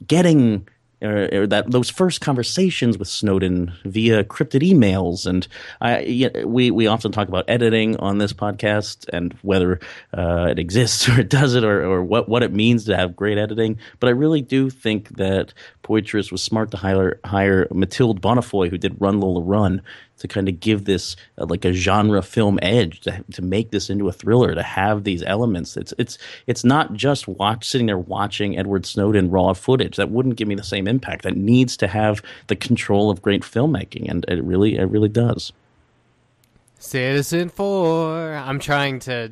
C: getting or, or that those first conversations with Snowden via crypted emails, and I we we often talk about editing on this podcast and whether uh, it exists or it doesn't, or or what what it means to have great editing. But I really do think that Poitras was smart to hire hire Mathilde Bonnefoy, who did Run Lola Run, to kind of give this uh, like a genre film edge to to make this into a thriller to have these elements it's it's it's not just watch sitting there watching Edward Snowden raw footage that wouldn't give me the same impact that needs to have the control of great filmmaking and it really it really does
A: Citizenfour. I'm trying to.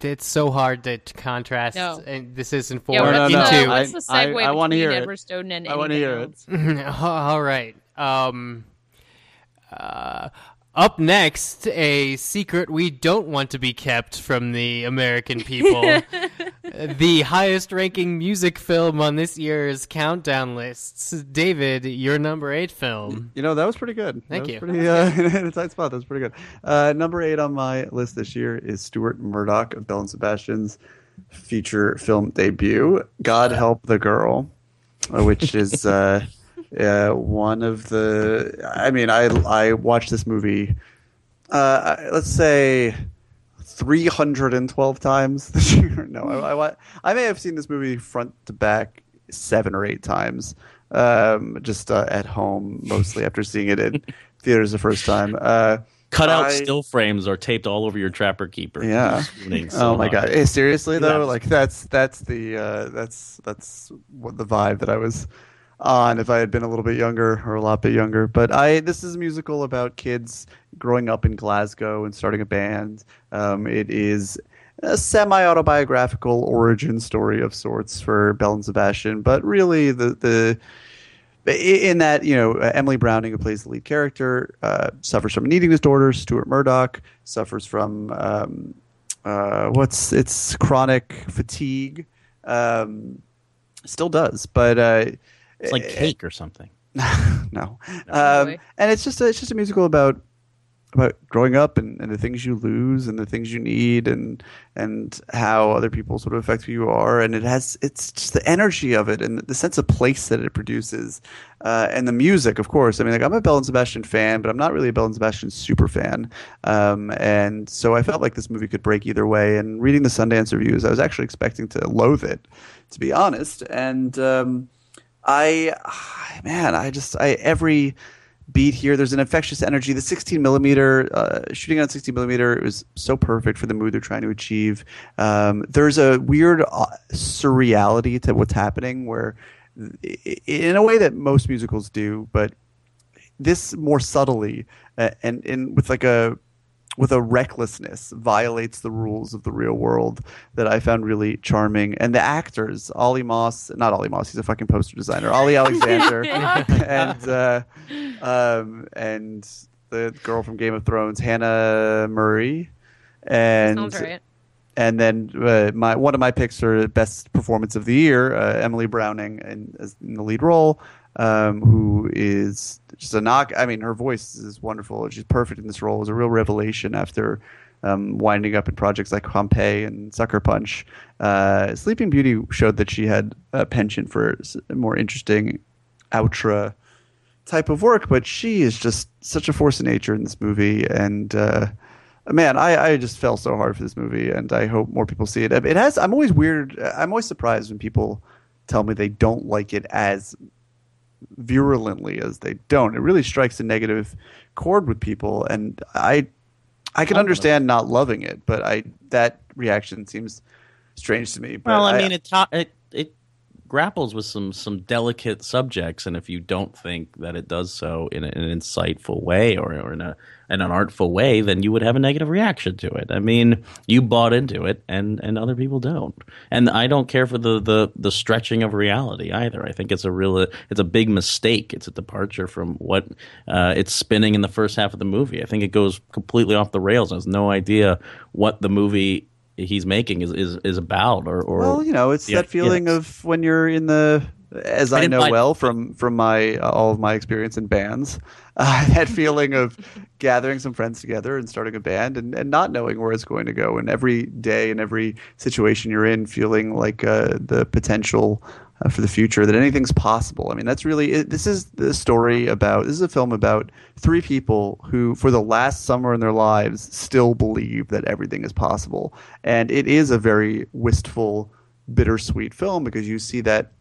A: It's so hard to contrast
B: No.
A: the Citizenfour
B: Yeah,
D: No,
B: what's,
D: no,
B: the,
D: no.
B: what's
D: I-
B: the
D: I-
B: segue
D: I wanna
B: between
D: hear it.
B: Edward Snowden and
D: I wanna
B: anything
D: hear it.
A: All right. Um, uh, up next, a secret we don't want to be kept from the American people. the highest ranking music film on this year's countdown lists. David, your number eight film.
D: You know that was pretty good.
A: Thank
D: that
A: you.
D: Was pretty uh, in a tight spot. That was pretty good. Uh, number eight on my list this year is Stuart Murdoch of Belle and Sebastian's feature film debut, "God Help the Girl," uh, which is uh, uh, one of the. I mean, I I watched this movie. Uh, let's say. 312 times this year. No, I, I, I may have seen this movie front to back seven or eight times, um, just uh, at home, mostly after seeing it in theaters the first time. Uh,
C: Cut out
D: I-
C: still frames are taped all over your Trapper Keeper.
D: Yeah.
C: So
D: Oh my god! Eh, seriously though,
C: Yeah.
D: like that's that's the uh, that's that's what the vibe that I was on if I had been a little bit younger or a lot bit younger. But I this is a musical about kids growing up in Glasgow and starting a band. Um, it is a semi autobiographical origin story of sorts for Belle and Sebastian, but really the the in that you know uh, Emily Browning, who plays the lead character, uh, suffers from an eating disorder. Stuart Murdoch suffers from um, uh, what's it's chronic fatigue. Um, still does, but uh,
C: It's like cake or something.
D: no. Um, and it's just a, it's just a musical about about growing up and, and the things you lose and the things you need and and how other people sort of affect who you are. And it has it's just the energy of it and the sense of place that it produces. Uh, and the music of course. I mean like I'm a Belle and Sebastian fan but I'm not really a Belle and Sebastian super fan. Um, and so I felt like this movie could break either way. And reading the Sundance reviews I was actually expecting to loathe it to be honest. And um, I, man, I just, I every beat here, there's an infectious energy. The 16 millimeter, uh, shooting on 16 millimeter, it was so perfect for the mood they're trying to achieve. Um, there's a weird uh, surreality to what's happening, where, in a way that most musicals do, but this more subtly uh, and and with like a with a recklessness violates the rules of the real world that I found really charming. And the actors, Olly Moss, not Olly Moss, he's a fucking poster designer, Olly Alexander, and uh, um, and the girl from Game of Thrones, Hannah Murray, and
B: right.
D: and then uh, my one of my picks for best performance of the year, uh, Emily Browning, in, as in the lead role, um, who is just a knock. I mean, her voice is wonderful. She's perfect in this role. It was a real revelation after um, winding up in projects like Pompeii and Sucker Punch. Uh, Sleeping Beauty showed that she had a penchant for more interesting outra type of work, but she is just such a force of nature in this movie. And uh, man, I, I just fell so hard for this movie, and I hope more people see it. It has. I'm always weird. I'm always surprised when people tell me they don't like it as virulently as they don't. It really strikes a negative chord with people, and I I can oh. understand not loving it, but I that reaction seems strange to me. But
C: Well, I mean, it it grapples with some some delicate subjects, and if you don't think that it does so in, a, in an insightful way or or in a in an artful way, then you would have a negative reaction to it. I mean, you bought into it, and and other people don't. And I don't care for the the the stretching of reality either. I think it's a real it's a big mistake. It's a departure from what uh, it's spinning in the first half of the movie. I think it goes completely off the rails. Has no idea what the movie he's making is is, is about or, or
D: Well, you know, it's
C: the
D: that feeling
C: ideas.
D: of when you're in the, as
C: I
D: I, know well from from my uh, all of my experience in bands, uh, that feeling of gathering some friends together and starting a band and, and not knowing where it's going to go, and every day and every situation you're in, feeling like uh, the potential. Uh, for the future, that anything's possible. I mean, that's really it, this is the story about. This is a film about three people who, for the last summer in their lives, still believe that everything is possible, and it is a very wistful, bittersweet film because you see that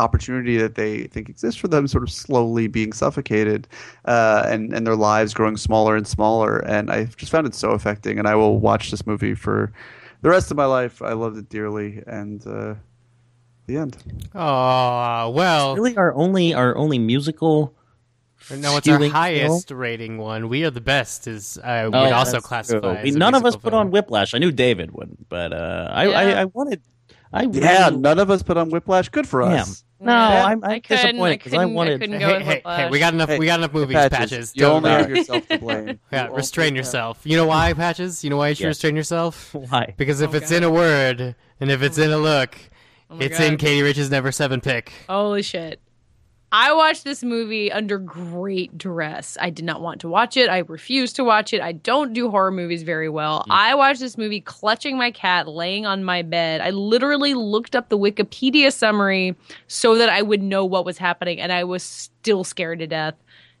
D: opportunity that they think exists for them sort of slowly being suffocated uh, and, and their lives growing smaller and smaller. And I just found it so affecting. And I will watch this movie for the rest of my life. I loved it dearly. And uh, the end.
A: Oh well.
C: really our only our only musical
A: No, it's our
C: skewing
A: highest rating one. We are the best. Is I would
C: Oh,
A: also
C: that's
A: classify.
C: true.
A: as a
C: None of us
A: musical
C: put on. Whiplash. I knew David wouldn't, but uh, I,
B: Yeah.
C: I I wanted. I
D: Yeah,
C: really-
D: none of us put on Whiplash. Good for
C: Damn.
D: us.
C: No,
B: Yeah.
C: I'm, I'm
B: I couldn't. I
C: disappointed because I
B: couldn't. I
C: wanted.
B: couldn't go
A: Hey,
B: with
A: hey, hey, we got enough.
D: Hey,
A: we got enough movies.
D: Patches,
A: Patches.
D: you
A: Don't-
D: only
A: uh,
D: have yourself to blame.
A: yeah,
D: You
A: restrain
D: only-
A: yourself. You know why, Patches? You know why you should
C: Yeah.
A: restrain yourself?
C: Why?
A: Because if
B: Oh,
A: it's
B: God.
A: in a word and if it's in a look,
B: Oh my
A: it's in
B: God.
A: Katie Rich's Never Seven pick.
B: Holy shit. I watched this movie under great duress. I did not want to watch it. I refused to watch it. I don't do horror movies very well. Mm. I watched this movie clutching my cat, laying on my bed. I literally looked up the Wikipedia summary so that I would know what was happening, and I was still scared to death.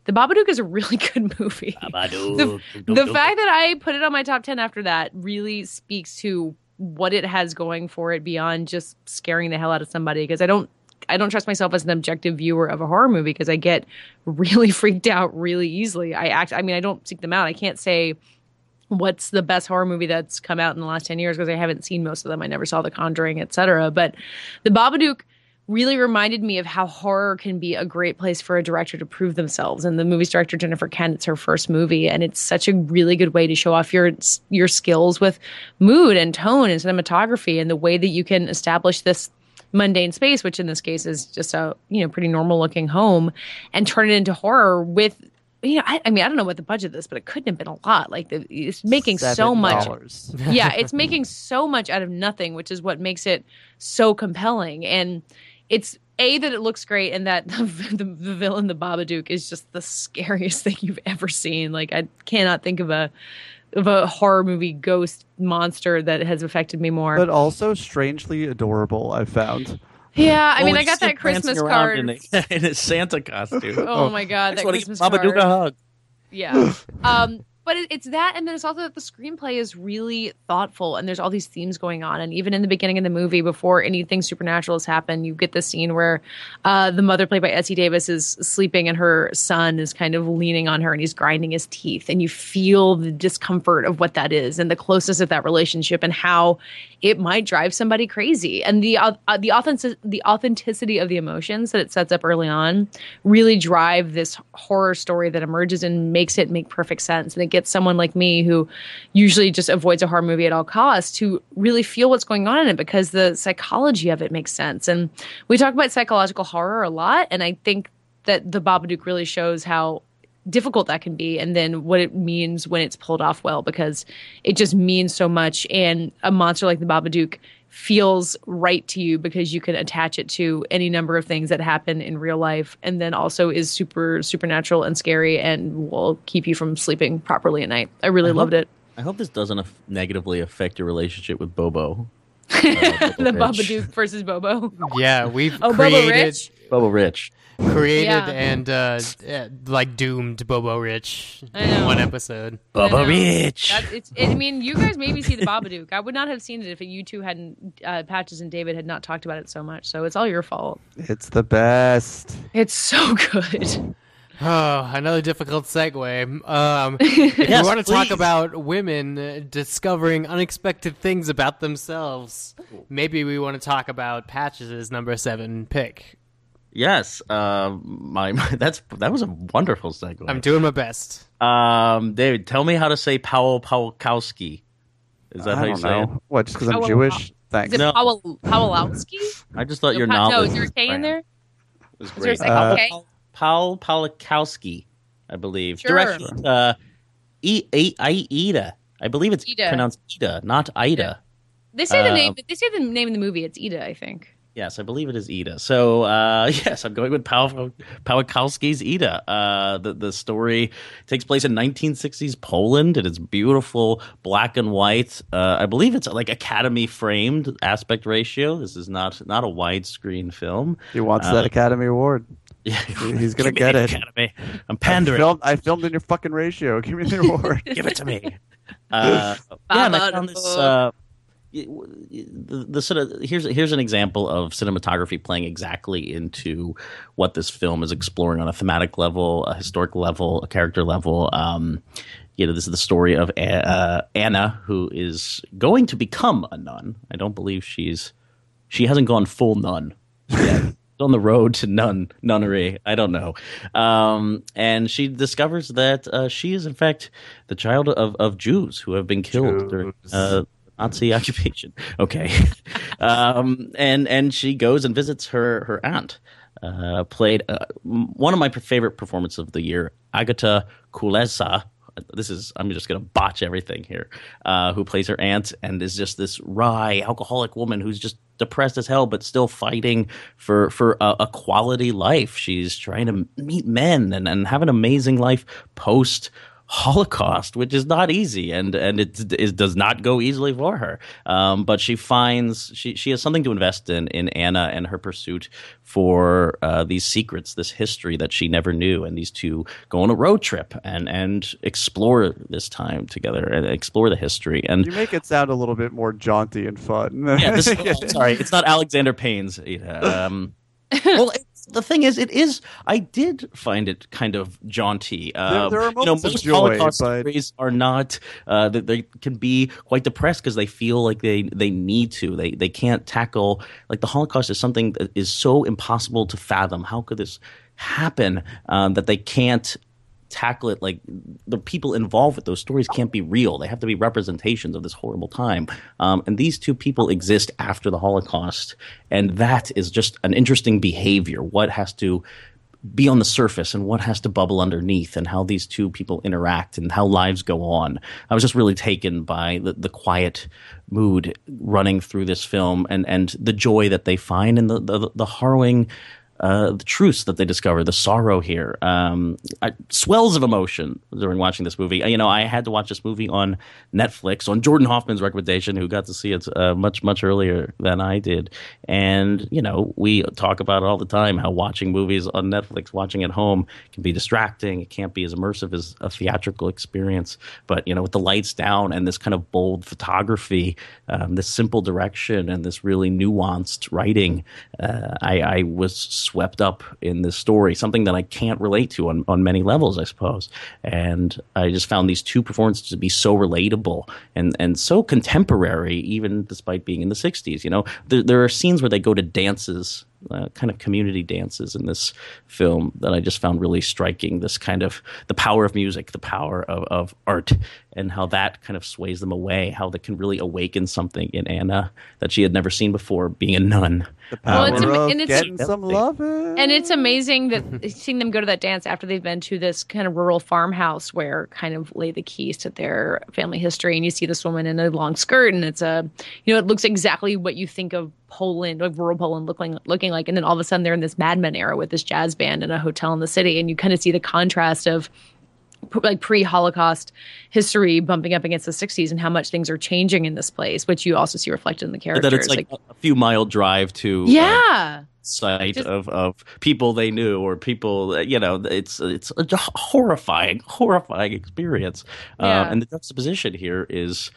B: The Babadook is a really good movie. the, the fact that I put it on my top 10 after that really speaks to what it has going for it beyond just scaring the hell out of somebody because I don't I don't trust myself as an objective viewer of a horror movie because I get really freaked out really easily. I act. I mean, I don't seek them out. I can't say what's the best horror movie that's come out in the last 10 years because I haven't seen most of them. I never saw The Conjuring, etc. But The Babadook really reminded me of how horror can be a great place for a director to prove themselves. And the movie's director Jennifer Kent, it's her first movie, and it's such a really good way to show off your your skills with mood and tone and cinematography and the way that you can establish this mundane space, which in this case is just a you know pretty normal looking home, and turn it into horror with you know, I, I, mean, I don't know what the budget is, but it couldn't have been a lot. Like the, it's making so much. yeah, it's making so much out of nothing, which is what makes it so compelling. And it's a that it looks great, and that the, the, the villain, the Babadook, is just the scariest thing you've ever seen. Like I cannot think of a of a horror movie ghost monster that has affected me more.
D: But also strangely adorable. I've found.
B: Yeah, I mean, I got that Christmas card
C: in, a, in a, Santa costume.
B: Oh, my god, that Christmas
C: card!
B: Babadook
C: a hug.
B: Yeah. Um, but it, it's that and then it's also that the screenplay is really thoughtful and there's all these themes going on and even in the beginning of the movie before anything supernatural has happened you get the scene where uh, the mother played by essie davis is sleeping and her son is kind of leaning on her and he's grinding his teeth and you feel the discomfort of what that is and the closeness of that relationship and how it might drive somebody crazy. And the uh, the authentic the authenticity of the emotions that it sets up early on really drive this horror story that emerges and makes it make perfect sense and it gets someone like me who usually just avoids a horror movie at all costs to really feel what's going on in it because the psychology of it makes sense. And we talk about psychological horror a lot, and I think that the Babadook really shows how difficult that can be and then what it means when it's pulled off well because it just means so much and a monster like the Babadook feels right to you because you can attach it to any number of things that happen in real life and then also is super supernatural and scary and will keep you from sleeping properly at night. I really I loved
C: hope,
B: it.
C: I hope this doesn't af- negatively affect your relationship with Bobo.
B: Uh, the Babadook versus Bobo.
A: Yeah, we've oh, created
B: Bobo Rich.
C: Bobo Rich
A: created yeah. and uh, like doomed Bobo Rich in one episode.
C: Bobo Rich.
B: it's, it, I mean, you guys maybe see the Babadook. I would not have seen it if you two hadn't uh, Patches and David had not talked about it so much. So it's all your fault.
D: It's the best.
B: It's so good.
A: Oh, another difficult segue. Um, if yes, you want to please. talk about women discovering unexpected things about themselves, maybe we want to talk about Patches' number seven pick.
C: Yes, uh, my, my, that's that was a wonderful segue.
A: I'm doing my best.
C: Um, David, tell me how to say Powell Pawlikowski. Is that
D: I
C: how you say know. it?
D: What? Just because I'm Jewish? Thanks.
B: Is it no. Powell Pawlowski?
C: I just thought no, your pa- knowledge.
B: No, is there a K in there? It
C: was great. Is
B: there a uh, K?
C: Powell Pawlikowski, I believe.
B: Sure.
C: Direction, uh, e- e- Ida. I believe it's Ida. pronounced Ida, not Ida. Yeah.
B: They say the name. They say the name of the movie. It's Ida, I think.
C: Yes, I believe it is Ida. So uh, yes, I'm going with Paw- Pawlikowski's Ida. Uh, the the story takes place in 1960s Poland. It is beautiful, black and white. Uh, I believe it's like Academy framed aspect ratio. This is not not a widescreen film.
D: He wants that uh, Academy Award.
C: Yeah,
D: he's gonna get it.
C: Academy. I'm pandering.
D: I filmed, I filmed, in your fucking ratio. Give me the award.
C: Give it to me. Uh, yeah, and I found this uh, the, the, sort of here's here's an example of cinematography playing exactly into what this film is exploring on a thematic level, a historic level, a character level. Um, you know, this is the story of uh, Anna, who is going to become a nun. I don't believe she's she hasn't gone full nun yet. on the road to nun nunnery. I don't know. Um, and she discovers that uh, she is in fact the child of, of Jews who have been killed during uh, Nazi occupation. Okay, um, and and she goes and visits her her aunt. Uh, played uh, one of my favorite performances of the year, Agata Kulesza. This is I'm just gonna botch everything here. Uh, who plays her aunt and is just this wry alcoholic woman who's just depressed as hell, but still fighting for for a, a quality life. She's trying to meet men and, and have an amazing life post Holocaust, which is not easy, and and it, it does not go easily for her. Um, but she finds she she has something to invest in in Anna and her pursuit for uh, these secrets, this history that she never knew, and these two go on a road trip and and explore this time together and explore the history. And
D: you make it sound a little bit more jaunty and fun.
C: yeah, this, sorry, it's not Alexander Payne's. Um, well, it's, the thing is, it is. I did find it kind of jaunty. Uh,
D: there are
C: you know,
D: moments of
C: most
D: joy,
C: Holocaust
D: but-
C: stories are not. Uh, they, they can be quite depressed because they feel like they they need to. They they can't tackle like the Holocaust is something that is so impossible to fathom. How could this happen? Um, that they can't tackle it like the people involved with those stories can't be real. They have to be representations of this horrible time. Um, and these two people exist after the holocaust. And that is just an interesting behavior what has to be on the surface and what has to bubble underneath and how these two people interact and how lives go on. I was just really taken by the, the quiet mood running through this film and, and the joy that they find and the, the, the harrowing uh, the truths that they discover, the sorrow here, um, I, swells of emotion during watching this movie. You know, I had to watch this movie on Netflix on Jordan Hoffman's recommendation, who got to see it uh, much much earlier than I did. And you know, we talk about it all the time how watching movies on Netflix, watching at home, can be distracting. It can't be as immersive as a theatrical experience. But you know, with the lights down and this kind of bold photography, um, this simple direction, and this really nuanced writing, uh, I, I was swept up in this story, something that I can't relate to on, on many levels, I suppose. And I just found these two performances to be so relatable and, and so contemporary, even despite being in the 60s. You know, there, there are scenes where they go to dances uh, kind of community dances in this film that I just found really striking. This kind of the power of music, the power of, of art, and how that kind of sways them away. How that can really awaken something in Anna that she had never seen before, being a nun.
D: The
B: um,
D: Well,
B: it's am-
D: of
B: and it's-
D: getting some love.
B: And it's amazing that seeing them go to that dance after they've been to this kind of rural farmhouse where kind of lay the keys to their family history. And you see this woman in a long skirt, and it's a, you know, it looks exactly what you think of Poland, like rural Poland, looking looking like. And then all of a sudden they're in this Mad Men era with this jazz band in a hotel in the city, and you kind of see the contrast of like pre-Holocaust history bumping up against the 60s and how much things are changing in this place, which you also see reflected in the characters.
C: That it's like, a few mile drive to uh,
B: yeah.
C: site
B: Just-
C: of, of people they knew or people you know it's it's a horrifying horrifying experience
B: Yeah.
C: uh, and the juxtaposition here is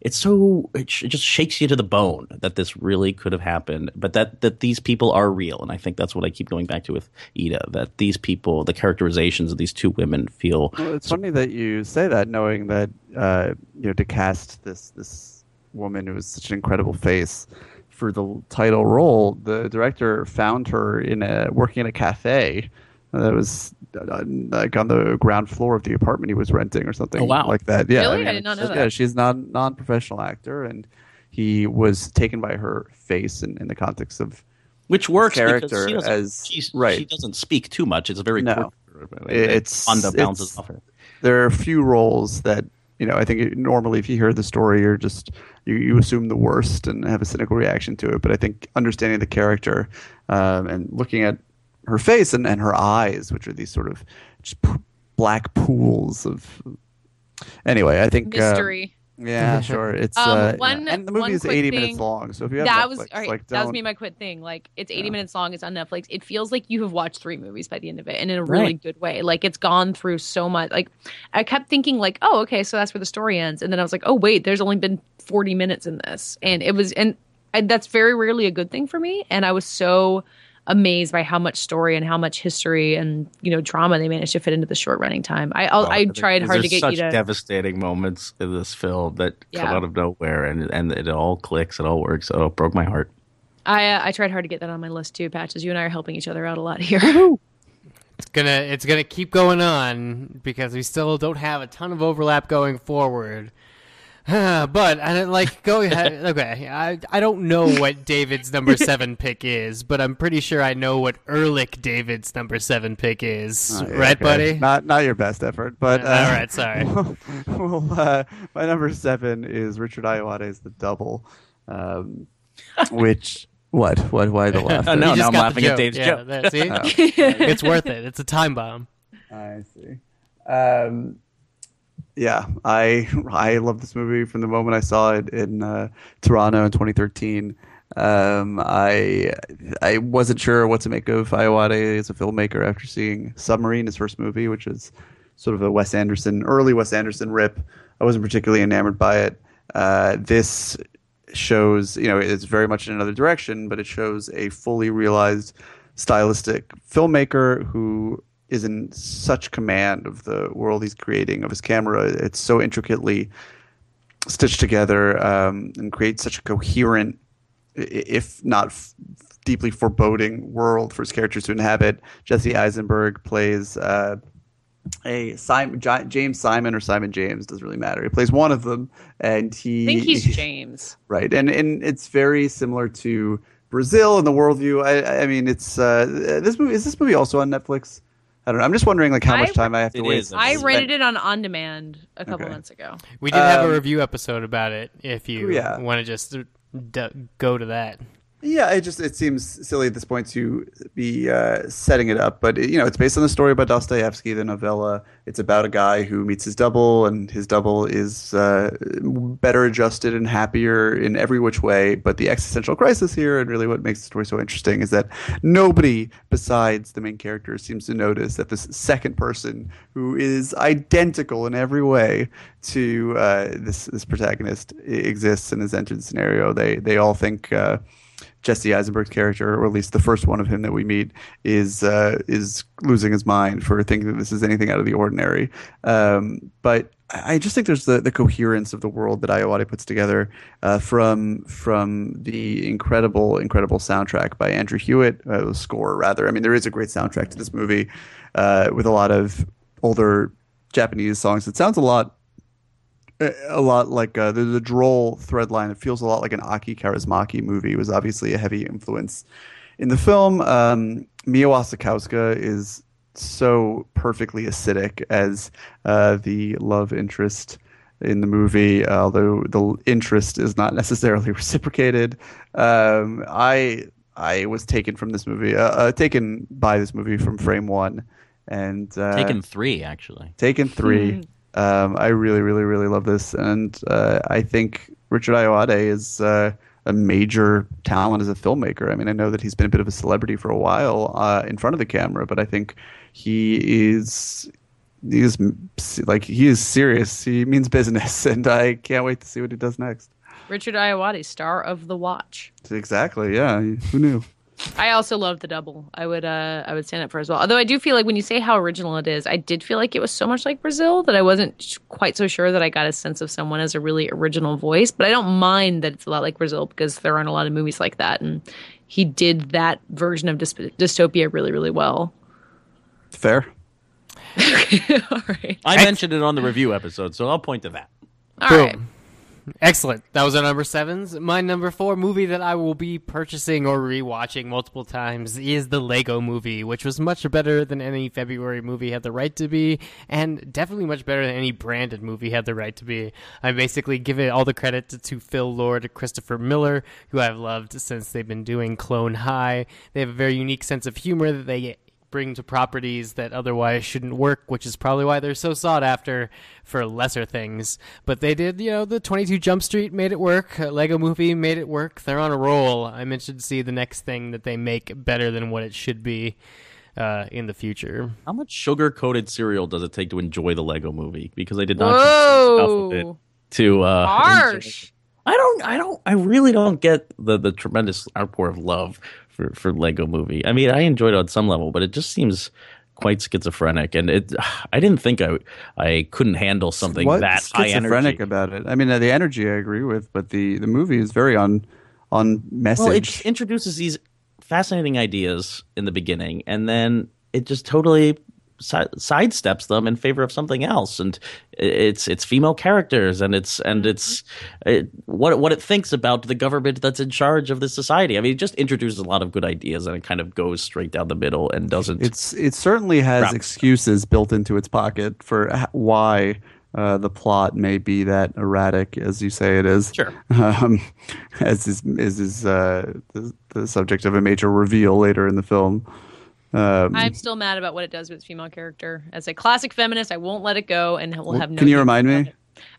C: it's so it, sh- it just shakes you to the bone that this really could have happened but that that these people are real and i think that's what i keep going back to with ida that these people the characterizations of these two women feel
D: Well, it's funny that you say that, knowing that uh, you know to cast this this woman who was such an incredible face for the title role. The director found her in a working in a cafe that was uh, like on the ground floor of the apartment he was renting or something
C: Oh, wow.
D: like that. Yeah,
B: Really? I did not know that.
D: Yeah, she's non non professional actor, and he was taken by her face in, in the context of
C: which works
D: character
C: because she doesn't,
D: as- right.
C: she doesn't speak too much it's a very
D: No.
C: quick-
D: It's-
C: Honda bounces
D: it's-
C: off her
D: there are a few roles that you know. I think it, normally, if you hear the story, you're just you, you assume the worst and have a cynical reaction to it. But I think understanding the character um, and looking at her face and, and her eyes, which are these sort of just p- black pools of. Anyway, I think uh,
B: Mystery.
D: Yeah, sure. It's
B: Um,
D: uh,
B: one-
D: and the movie is eighty
B: thing-
D: minutes long. So if you have
B: that
D: Netflix,
B: was right.
D: like,
B: that was me my quick thing. Like it's 80
D: Yeah.
B: minutes long. It's on Netflix. It feels like you have watched three movies by the end of it, and in a really
C: Right.
B: good way. Like it's gone through so much. Like I kept thinking, like, oh, okay, so that's where the story ends, and then I was like, oh, wait, there's only been 40 minutes in this, and it was, and I, that's very rarely a good thing for me. And I was so amazed by how much story and how much history and you know drama they managed to fit into the short running time. I I'll, I tried hard to get
C: such
B: you to.
C: devastating moments in this film that come out of nowhere, and and it all clicks, it all works. Oh, it broke my heart.
B: I uh, I tried hard to get that on my list too. Patches, you and I are helping each other out a lot here.
A: It's gonna it's gonna keep going on because we still don't have a ton of overlap going forward. but I don't like go ahead. Okay, I I don't know what David's number seven pick is, but I'm pretty sure I know what Ehrlich David's number seven pick is.
D: Oh, yeah,
A: right,
D: okay.
A: buddy?
D: Not not your best effort, but
A: Uh,
D: uh,
A: all right, sorry.
D: well, uh, my number seven is Richard Ayoade's The Double, um, which what what why the laugh?
C: No,
A: You
C: now I'm laughing at
A: joke.
C: Dave's
A: yeah,
C: joke.
A: there, see,
D: Oh,
A: it's worth it. It's a time bomb.
D: I see. Um, yeah, I I love this movie from the moment I saw it in uh, Toronto in 2013. Um, I I wasn't sure what to make of Ayoade as a filmmaker after seeing Submarine, his first movie, which is sort of a Wes Anderson, early Wes Anderson rip. I wasn't particularly enamored by it. Uh, this shows, you know, it's very much in another direction, but it shows a fully realized stylistic filmmaker who is in such command of the world he's creating of his camera. It's so intricately stitched together um, and creates such a coherent, if not f- deeply foreboding world for his characters to inhabit. Jesse Eisenberg plays uh, a Simon, James Simon or Simon James doesn't really matter. He plays one of them, and he
B: I think he's James.
D: right, and and it's very similar to Brazil and the worldview. I I mean, it's uh, this movie is this movie also on Netflix. I don't know. I'm just wondering like how
B: I-
D: much time I have to
C: It
D: wait.
C: is.
B: I
C: It's
B: rented it on on demand a couple
D: Okay.
B: months ago.
A: We did have a
D: Um,
A: review episode about it. If you
D: Yeah.
A: want to just d- go to that.
D: Yeah, it just it seems silly at this point to be uh, setting it up, but you know it's based on the story by Dostoevsky, the novella. It's about a guy who meets his double, and his double is uh, better adjusted and happier in every which way. But the existential crisis here, and really what makes the story so interesting, is that nobody besides the main character seems to notice that this second person, who is identical in every way to uh, this this protagonist, exists and has entered the scenario. They they all think. Jesse Eisenberg's character, or at least the first one of him that we meet, is uh, is losing his mind for thinking that this is anything out of the ordinary. Um, but I just think there's the, the coherence of the world that Ayoade puts together uh, from from the incredible incredible soundtrack by Andrew Hewitt, uh, score rather. I mean, there is a great soundtrack to this movie uh, with a lot of older Japanese songs. It sounds a lot a lot like uh, the, the droll thread line. It feels a lot like an Aki Kaurismäki movie. It was obviously a heavy influence in the film. Um, Mia Wasikowska is so perfectly acidic as uh, the love interest in the movie, although the interest is not necessarily reciprocated. Um, I I was taken from this movie, uh, uh, taken by this movie from frame one, and uh,
C: Taken three, actually.
D: Taken three. um, I really, really, really love this, and uh, I think Richard Ayoade is uh, a major talent as a filmmaker. I mean, I know that he's been a bit of a celebrity for a while uh, in front of the camera, but I think he is. He is like he is serious. He means business, and I can't wait to see what he does next.
B: Richard Ayoade, star of The Watch.
D: Exactly. Yeah. Who knew?
B: I also love the double. I would uh I would stand up for as well. Although I do feel like when you say how original it is, I did feel like it was so much like Brazil that I wasn't sh- quite so sure that I got a sense of someone as a really original voice. But I don't mind that it's a lot like Brazil because there aren't a lot of movies like that, and he did that version of dys- dystopia really, really well.
D: Fair.
B: All right,
C: I mentioned it on the review episode, so I'll point to that.
B: all
A: Boom.
B: right.
A: Excellent. That was our number sevens. My number four movie that I will be purchasing or rewatching multiple times is the Lego movie, which was much better than any February movie had the right to be, and definitely much better than any branded movie had the right to be. I basically give it all the credit to, to Phil Lord and Christopher Miller, who I've loved since they've been doing Clone High. They have a very unique sense of humor that they bring to properties that otherwise shouldn't work, which is probably why they're so sought after for lesser things. But they did, you know, the 22 Jump Street made it work. Uh, Lego Movie made it work. They're on a roll. I'm interested to see the next thing that they make better than what it should be uh, in the future.
C: How much sugar coated cereal does it take to enjoy the Lego movie? Because I did not consume enough of it
B: Whoa,
C: to uh,
B: harsh.
C: it. I don't, I don't, I really don't get the the tremendous outpour of love for for Lego Movie. I mean, I enjoyed it on some level, but it just seems quite schizophrenic, and it. I didn't think I I couldn't handle something
D: What's
C: that
D: schizophrenic
C: energy.
D: about it? I mean, the energy I agree with, but the the movie is very on on message.
C: Well, it introduces these fascinating ideas in the beginning, and then it just totally si- sidesteps them in favor of something else. And it's it's female characters, and it's and it's it, what what it thinks about the government that's in charge of the society. I mean, it just introduces a lot of good ideas, and it kind of goes straight down the middle and doesn't.
D: It's it certainly has excuses built into its pocket for why uh, the plot may be that erratic as you say it is.
C: Sure.
D: Um, as is is is uh, the, the subject of a major reveal later in the film. Um,
B: I'm still mad about what it does with its female character. As a classic feminist, I won't let it go, and we'll have no.
D: can you remind me?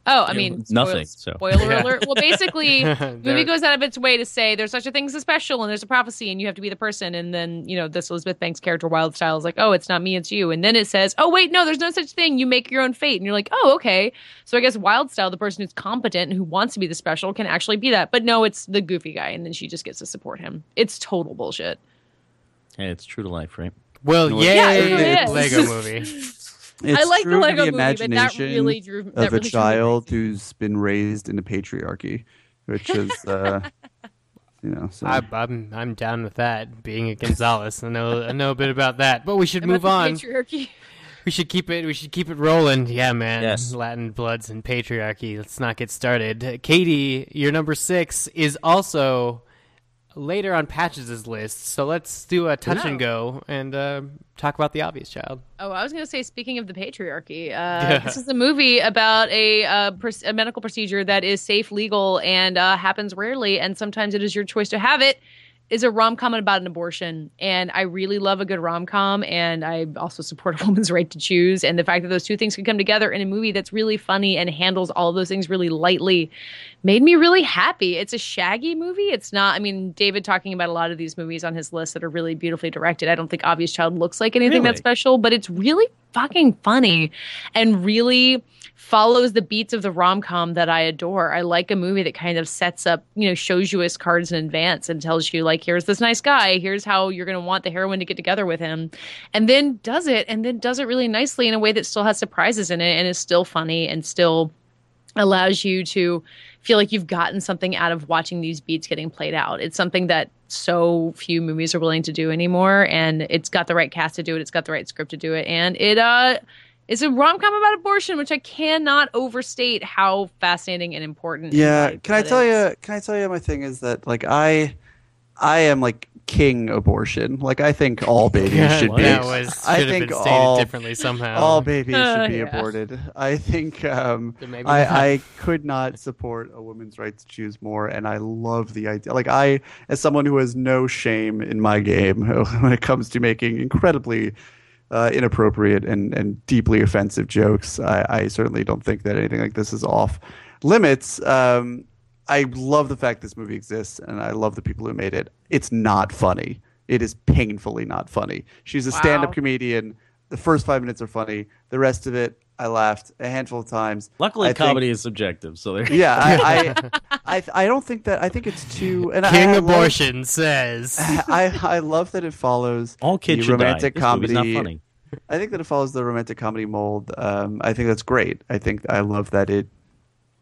B: Oh, I mean,
C: nothing,
B: spoil-
C: so.
B: Spoiler
A: Yeah.
B: alert. Well, basically, the movie goes out of its way to say there's such a thing as a special, and there's a prophecy, and you have to be the person. And then, you know, this Elizabeth Banks character, Wild Style, is like, oh, it's not me, it's you. And then it says, oh, wait, no, there's no such thing. You make your own fate. And you're like, oh, okay. So I guess Wild Style, the person who's competent and who wants to be the special, can actually be that. But no, it's the goofy guy, and then she just gets to support him. It's total bullshit.
C: Hey, it's true to life, right?
A: Well,
D: No,
A: yay,
B: Yeah, it really.
A: Lego movie.
D: It's
B: I like the
D: true to
B: Lego
D: the
B: movie, but that really drew that
D: of
B: really
D: a
B: drew me
D: child who's been raised in a patriarchy, which is, uh, you know, so.
A: I, I'm I'm down with that. Being a Gonzalez, I know I know a bit about that. But we should
B: About
A: move
B: the
A: on.
B: Patriarchy.
A: We should keep it. We should keep it rolling. Yeah, man.
C: Yes.
A: Latin bloods and patriarchy. Let's not get started. Katie, your number six is also later on Patches' list. So let's do a touch and go and uh, talk about the obvious child.
B: Oh, I was going to say, speaking of the patriarchy, uh, this is a movie about a, uh, pr- a medical procedure that is safe, legal, and uh, happens rarely, and sometimes it is your choice to have it. Is a rom com about an abortion, and I really love a good rom com, and I also support a woman's right to choose. And the fact that those two things can come together in a movie that's really funny and handles all of those things really lightly made me really happy. It's a shaggy movie. It's not, I mean, David talking about a lot of these movies on his list that are really beautifully directed. I don't think Obvious Child looks like anything
C: Really?
B: that's special, but it's really fucking funny and really follows the beats of the rom com that I adore. I like a movie that kind of sets up, you know, shows you his cards in advance and tells you, like, here's this nice guy, here's how you're going to want the heroine to get together with him, and then does it, and then does it really nicely in a way that still has surprises in it and is still funny and still allows you to feel like you've gotten something out of watching these beats getting played out. It's something that so few movies are willing to do anymore, and it's got the right cast to do it. It's got the right script to do it, and it uh is a rom com about abortion, which I cannot overstate how fascinating and important.
D: Yeah,
B: valuable
D: can I tell
B: is.
D: you? Can I tell you my thing is that like I, I am like king abortion. Like I think all babies should be.
A: that was
D: I
A: have
D: think
A: been stated
D: all
A: differently somehow.
D: all babies
B: Uh,
D: should be
B: yeah.
D: aborted. I think um,
A: maybe.
D: I, I could not support a woman's right to choose more, and I love the idea. Like I, as someone who has no shame in my game when it comes to making incredibly uh, inappropriate and, and deeply offensive jokes, I, I certainly don't think that anything like this is off limits. Um, I love the fact this movie exists, and I love the people who made it. It's not funny. It is painfully not funny. She's a stand-up comedian. The first five minutes are funny. The rest of it, I laughed a handful of times.
C: Luckily,
D: I think-
C: comedy is subjective, so there.
D: yeah, I, I, I, I don't think that. I think it's too. And
A: King
D: I, I love-
A: abortion says.
D: I, I love that it follows
C: All kids
D: the
C: should die.
D: romantic
C: This
D: comedy.
C: not funny.
D: I think that it follows the romantic comedy mold. Um, I think that's great. I think I love that it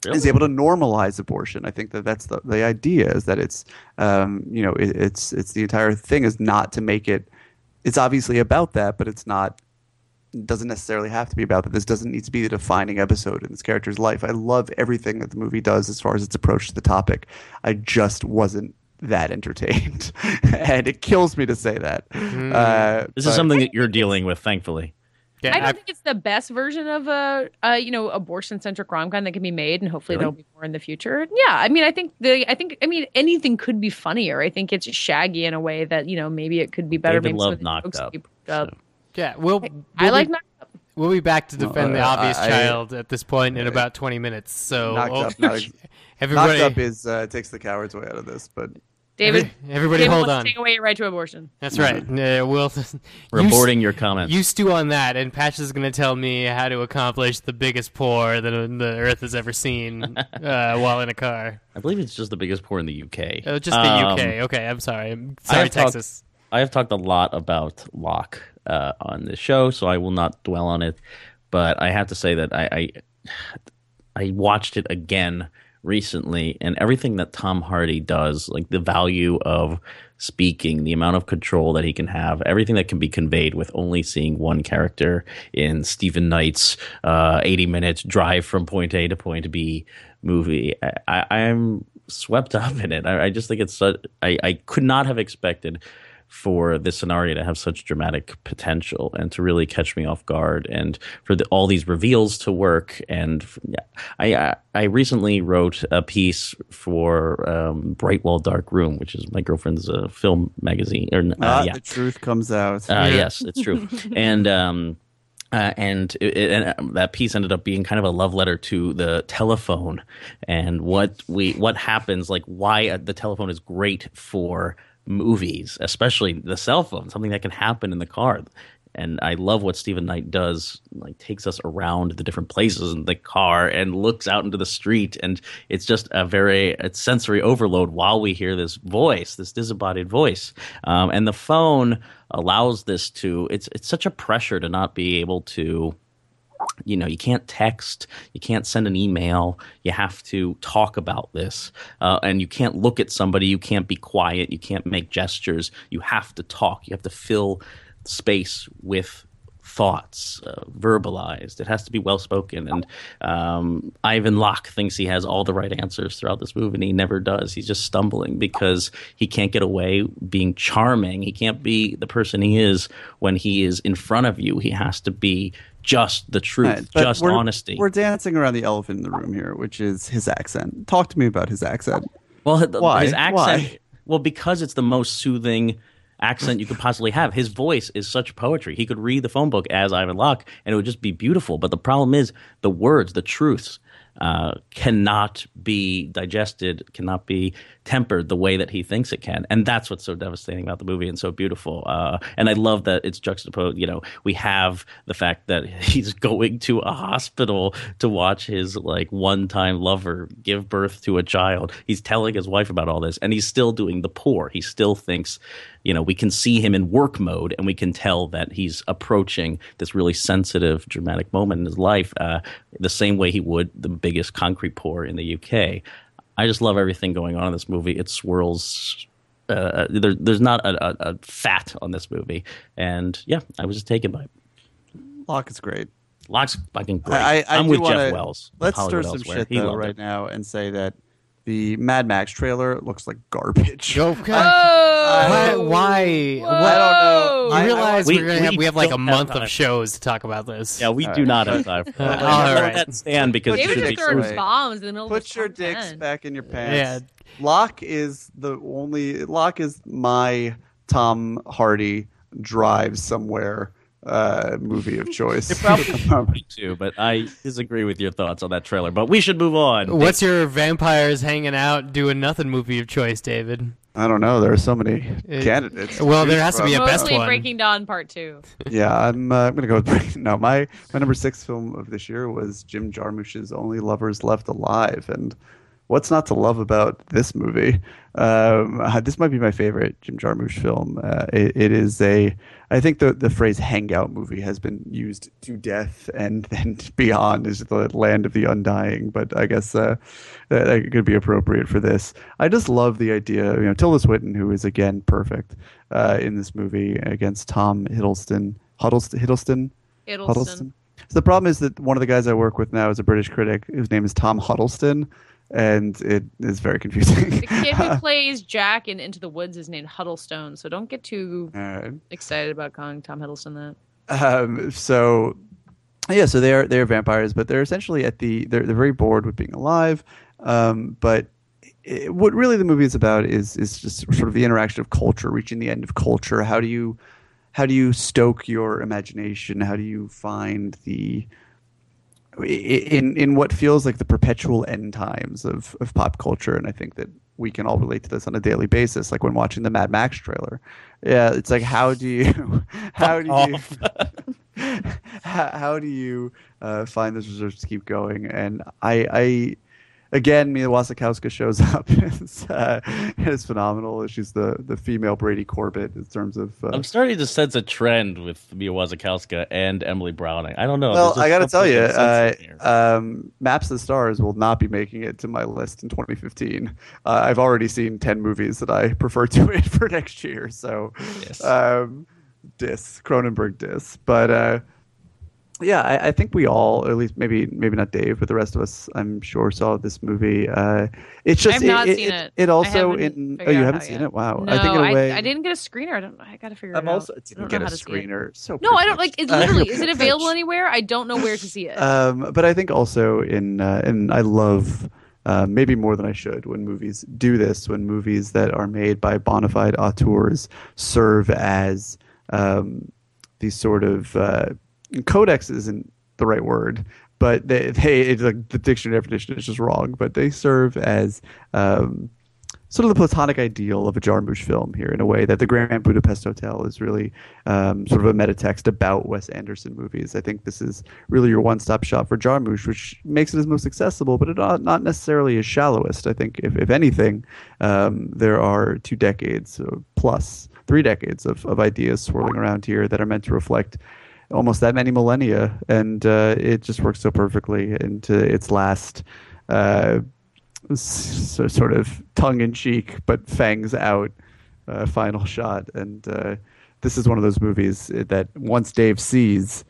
D: is
C: Really?
D: able to normalize abortion. I think that that's the, the idea is that it's um, you know it, it's it's the entire thing is not to make it. It's obviously about that, but it's not. It Doesn't necessarily have to be about that. This doesn't need to be the defining episode in this character's life. I love everything that the movie does as far as its approach to the topic. I just wasn't that entertained, and it kills me to say that. Uh,
C: This
D: but-
C: is something that you're dealing with, thankfully.
A: Yeah,
B: I don't
A: I-
B: think it's the best version of a, a you know abortion centric rom com that can be made, and hopefully
C: Really?
B: there'll be more in the future. Yeah, I mean, I think the I think I mean anything could be funnier. I think it's shaggy in a way that you know maybe it could be better.
C: David
B: maybe some
C: loved
B: of
C: Knocked Up,
B: could be put up.
C: so.
A: Yeah, we'll,
B: I
A: we'll
B: like
A: be,
B: Knocked Up.
A: we'll be back to defend the
D: uh,
A: obvious
D: I-
A: child at this point in about 20 minutes. So
D: knocked
A: oh,
D: up. Not ex-
A: everybody,
D: knocked up is uh, takes the coward's way out of this, but
B: David,
A: everybody
B: David
A: hold
B: wants
A: on.
B: to take away your right to abortion.
A: That's right. Uh, we'll,
C: We're
A: you
C: your comments.
A: You stew on that, and Patch is going to tell me how to accomplish the biggest pour that the Earth has ever seen uh, while in a car.
C: I believe it's just the biggest pour in the UK.
A: Oh, just the
C: Um,
A: UK. Okay, I'm sorry. I'm
C: I
A: sorry,
C: talked-
A: Texas.
C: I have talked a lot about Locke uh, on the show, so I will not dwell on it. But I have to say that I, I I watched it again recently, and everything that Tom Hardy does, like the value of speaking, the amount of control that he can have, everything that can be conveyed with only seeing one character in Stephen Knight's uh, 80 minutes drive from point A to point B movie. I, I'm swept up in it. I, I just think it's such, I, I could not have expected for this scenario to have such dramatic potential and to really catch me off guard and for the, all these reveals to work and yeah, I, I I recently wrote a piece for um, Bright Wall/Dark Room which is my girlfriend's uh, film magazine or uh,
D: ah,
C: yeah
D: the truth comes out.
C: uh, Yes, it's true. and um, uh, and it, it, and uh, that piece ended up being kind of a love letter to the telephone and what we what happens, like why uh, the telephone is great for movies, especially the cell phone, something that can happen in the car. and I love what Stephen Knight does. Like takes us around the different places in the car and looks out into the street, and it's just a very it's sensory overload while we hear this voice, this disembodied voice, um, and the phone allows this to. It's it's such a pressure to not be able to you know you can't text you can't send an email you have to talk about this uh, and you can't look at somebody you can't be quiet you can't make gestures you have to talk you have to fill space with thoughts uh, verbalized it has to be well spoken and um, ivan locke thinks he has all the right answers throughout this movie and he never does he's just stumbling because he can't get away being charming he can't be the person he is when he is in front of you he has to be just the truth
D: Right,
C: just
D: we're-
C: honesty
D: We're dancing around the elephant in the room here, which is his accent. Talk to me about his accent.
C: Well,
D: Why?
C: his accent.
D: Why?
C: Well, because it's the most soothing accent you could possibly have. His voice is such poetry. He could read the phone book as Ivan Locke, and it would just be beautiful. But the problem is the words, the truths, uh, cannot be digested, cannot be tempered the way that he thinks it can, and that's what's so devastating about the movie and so beautiful. Uh, and I love that it's juxtaposed. You know, we have the fact that he's going to a hospital to watch his like one-time lover give birth to a child. He's telling his wife about all this, and he's still doing the poor. He still thinks, you know, we can see him in work mode, and we can tell that he's approaching this really sensitive, dramatic moment in his life, uh, the same way he would the biggest concrete pour in the UK. I just love everything going on in this movie. It swirls. Uh, there, there's not a, a, a fat on this movie, and yeah, I was just taken by it.
D: Locke is great.
C: Locke's fucking great.
D: I,
C: am with
D: wanna,
C: Jeff Wells.
D: Let's stir some
C: Elsewhere.
D: shit though right
C: it.
D: now and say that the Mad Max trailer looks like garbage.
A: Okay.
B: Oh,
A: why? Why?
B: Whoa.
D: I don't know.
A: You
D: I- I-
A: realize
C: We-
A: we, are gonna have
C: we
A: we have like a month of shows to talk about this.
C: Yeah, we do not have time. For that.
A: Uh,
C: I'm
A: all
C: gonna let that stand because it
B: David
C: should
B: just
C: be
B: throwing bombs in the middle of
D: Put
B: his
D: your dicks
B: 10.
D: back in your pants. Locke is the only Locke is my Tom Hardy drive somewhere uh, movie of choice.
C: Me too, but I disagree with your thoughts on that trailer. But we should move on.
A: What's your vampires hanging out doing nothing movie of choice, David?
D: I don't know. There are so many
A: Uh,
D: candidates.
A: well, there has to be
D: from.
A: a best
B: Mostly
A: one.
B: Breaking Dawn Part Two.
D: Yeah, I'm. Uh, I'm gonna go with Break- no. My my number six film of this year was Jim Jarmusch's Only Lovers Left Alive, and what's not to love about this movie? Um, uh, this might be my favorite Jim Jarmusch film. Uh, it, it is a. I think the the phrase "hangout movie" has been used to death, and then beyond is the land of the undying. But I guess uh, that, that could be appropriate for this. I just love the idea. You know, Tilda Swinton, who is again perfect uh, in this movie against Tom Hiddleston. Huddleston. Hiddleston.
B: Hiddleston.
D: So the problem is that one of the guys I work with now is a British critic whose name is Tom Huddleston, and it is very confusing.
B: The kid who plays Jack in Into the Woods is named Huddlestone, so don't get too
D: Alright.
B: excited about calling Tom Hiddleston that.
D: um, so yeah, so they're they're vampires, but they're essentially at the they're they're very bored with being alive. Um, but it, what really the movie is about is is just sort of the interaction of culture, reaching the end of culture. How do you how do you stoke your imagination? How do you find the in in what feels like the perpetual end times of of pop culture? And I think that we can all relate to this on a daily basis, like when watching the Mad Max trailer. Yeah, it's like how do you how do you how, how do you uh, find those reserves to keep going? And I, I again, Mia Wasikowska shows up. it's, uh, it's phenomenal. She's the the female Brady Corbet in terms of. Uh,
C: I'm starting to sense a trend with Mia Wasikowska and Emily Browning. I don't know.
D: well, I got to tell you, uh, um, Maps of the Stars will not be making it to my list in 2015. Uh, I've already seen 10 movies that I prefer to it for next year. So,
C: Yes.
D: um, dis Cronenberg dis, but uh, yeah, I, I think we all, or at least maybe maybe not Dave, but the rest of us, I'm sure, saw this movie. Uh, it's just
B: I've not
D: it,
B: seen
D: it,
B: it.
D: It also in oh you haven't seen
B: yet.
D: it? Wow,
B: No,
D: I think in a way
B: I, didn't get a screener. I don't. I gotta figure
D: I'm
B: it
D: also
B: out. I
D: didn't
B: don't
D: get a
B: how to
D: screener. So
B: No, I don't like.
D: privileged.
B: It's literally. Is it available anywhere? I don't know where to see it.
D: Um, but I think also in uh, and I love uh, maybe more than I should when movies do this. When movies that are made by bona fide auteurs serve as um, these sort of uh, codex isn't the right word, but they they it's like the dictionary definition is just wrong. But they serve as um, sort of the platonic ideal of a Jarmusch film here in a way that the Grand Budapest Hotel is really um, sort of a metatext about Wes Anderson movies. I think this is really your one-stop shop for Jarmusch, which makes it his most accessible, but it not, not necessarily his shallowest. I think, if, if anything, um, there are two decades plus, three decades of, of ideas swirling around here that are meant to reflect almost that many millennia, and uh, it just works so perfectly into its last uh, so sort of tongue in cheek but fangs out uh, final shot. And uh, this is one of those movies that once Dave sees,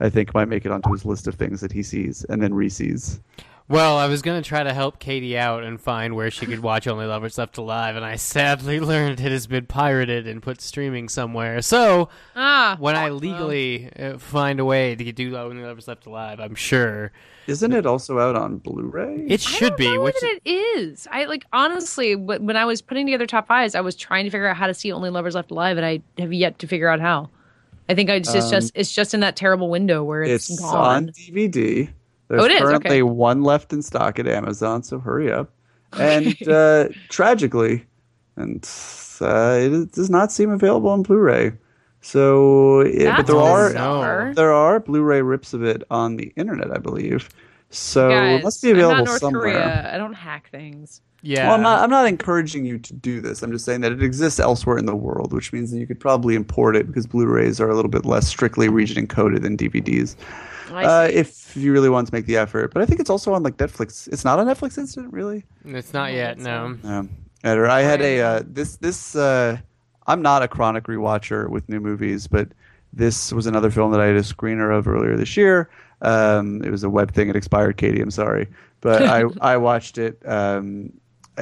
D: I think might make it onto his list of things that he sees and then resees.
A: Well, I was going to try to help Katie out and find where she could watch Only Lovers Left Alive, and I sadly learned it has been pirated and put streaming somewhere. So,
B: Ah,
A: when I legally uh, find a way to do Only Lovers Left Alive, I'm sure
D: Isn't it also out on Blu-ray?
A: it
B: I
A: should
B: don't
A: be.
B: know
A: Which
B: that it is. I like honestly, when I was putting together top fives, I was trying to figure out how to see Only Lovers Left Alive, and I have yet to figure out how. I think I just, it's just it's just in that terrible window where it's,
D: it's
B: gone.
D: on DVD. There's
B: Oh, it is?
D: currently
B: Okay.
D: one left in stock at Amazon, so hurry up. And uh, tragically, and uh, it does not seem available on Blu-ray. So, it, but there are
B: bizarre.
D: there are Blu-ray rips of it on the internet, I believe. So
B: Guys,
D: it must be
B: I'm
D: available
B: not North
D: somewhere.
B: Korea. I don't hack things.
A: yeah,
D: Well, I'm not. I'm not encouraging you to do this. I'm just saying that it exists elsewhere in the world, which means that you could probably import it because Blu-rays are a little bit less strictly region encoded than DVDs.
B: I
D: Uh, if you really want to make the effort, but I think it's also on like Netflix. It's not on Netflix Instant, really.
A: it's not yet.
B: it's
A: No.
D: Um, or I had a uh, this this. Uh, I'm not a chronic rewatcher with new movies, but this was another film that I had a screener of earlier this year. Um, it was a web thing. It expired, Katie. I'm sorry, but I I watched it um,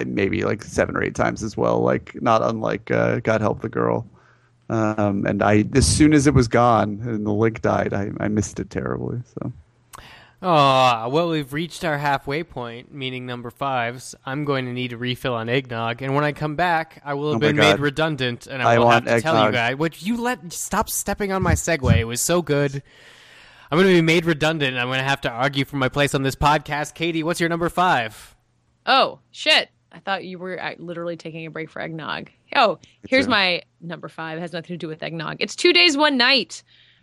D: maybe like seven or eight times as well. Like not unlike uh, God Help the Girl. Um, and I, as soon as it was gone and the link died, I, I missed it terribly. So
A: Oh, well, we've reached our halfway point, meaning number fives. I'm going to need a refill on eggnog, and when I come back, I will have
D: Oh my
A: been made redundant, and
D: I
A: I will have to tell you guys. Would you let stop stepping on my segue? It was so good. I'm going to be made redundant, and I'm going to have to argue for my place on this podcast. Katie, what's your number five?
B: oh shit! I thought you were uh, literally taking a break for eggnog. Oh, here's my number five. It has nothing to do with eggnog. It's Two Days One Night,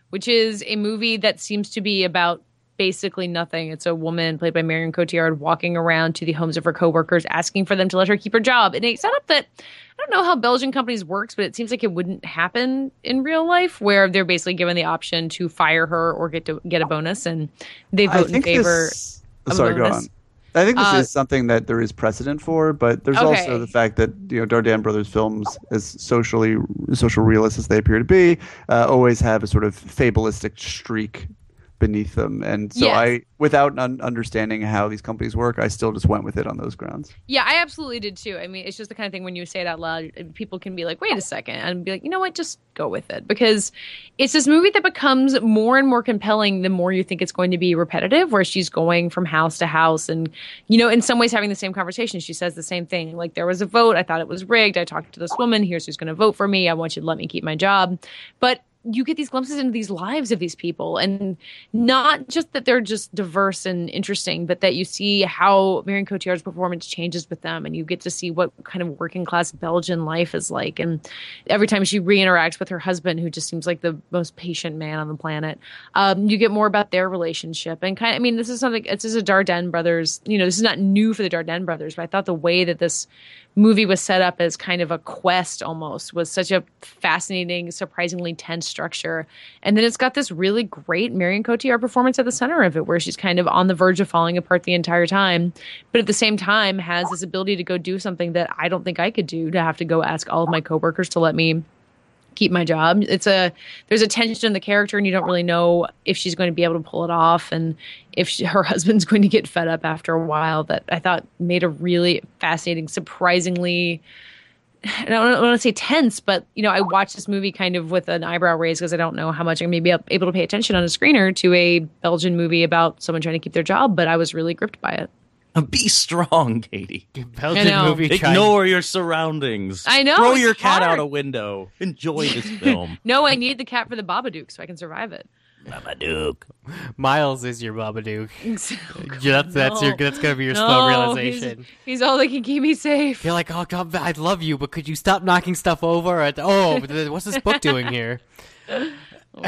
B: which is a movie that seems to be about basically nothing. It's a woman played by Marion Cotillard walking around to the homes of her coworkers, asking for them to let her keep her job. And a setup that I don't know how Belgian companies works, but it seems like it wouldn't happen in real life, where they're basically given the option to fire her or get to get a bonus, and they vote in favor.
D: this.
B: of
D: sorry, go
B: bonus.
D: on. I think this
B: Uh,
D: is something that there is precedent for, but there's
B: Okay.
D: also the fact that you know Dardenne Brothers films, as socially social realists as they appear to be, uh, always have a sort of fabulistic streak beneath them, and so
B: Yes.
D: I, without un- understanding how these companies work, I still just went with it on those grounds.
B: Yeah, I absolutely did too. I mean, it's just the kind of thing when you say it out loud, people can be like, wait a second, and be like, you know what, just go with it. Because it's this movie that becomes more and more compelling the more you think it's going to be repetitive, where she's going from house to house and, you know, in some ways having the same conversation. She says the same thing. Like, there was a vote. I thought it was rigged. I talked to this woman. Here's who's going to vote for me. I want you to let me keep my job. But you get these glimpses into these lives of these people and not just that they're just diverse and interesting but that you see how Marion Cotillard's performance changes with them and you get to see what kind of working class Belgian life is like. And every time she re-interacts with her husband who just seems like the most patient man on the planet um, you get more about their relationship. And kind of I mean this is something this is a Dardenne brothers you know this is not new for the Dardenne brothers but I thought the way that this movie was set up as kind of a quest almost was such a fascinating surprisingly tense structure. And then it's got this really great marion cotillard performance at the center of it where she's kind of on the verge of falling apart the entire time but at the same time has this ability to go do something that i don't think i could do to have to go ask all of my coworkers to let me keep my job. It's a there's a tension in the character, and you don't really know if she's going to be able to pull it off, and if she, her husband's going to get fed up after a while. That I thought made a really fascinating, surprisingly. I don't want to say tense, but you know, I watched this movie kind of with an eyebrow raised because I don't know how much I'm going to be able to pay attention on a screener to a Belgian movie about someone trying to keep their job. But I was really gripped by it.
C: Be strong, Katie.
A: Belgian movie. tried-
C: Ignore your surroundings.
B: I know,
C: Throw your cat
B: hard.
C: out a window. Enjoy this film.
B: No, I need the cat for the Babadook so I can survive it.
C: Babadook.
A: Miles is your Babadook. that's that's
B: No.
A: your that's gonna be your
B: No,
A: slow
B: he's-
A: realization.
B: He's, all that can keep me safe.
A: You're like, oh god, I love you, but could you stop knocking stuff over? At, oh, what's this book doing here?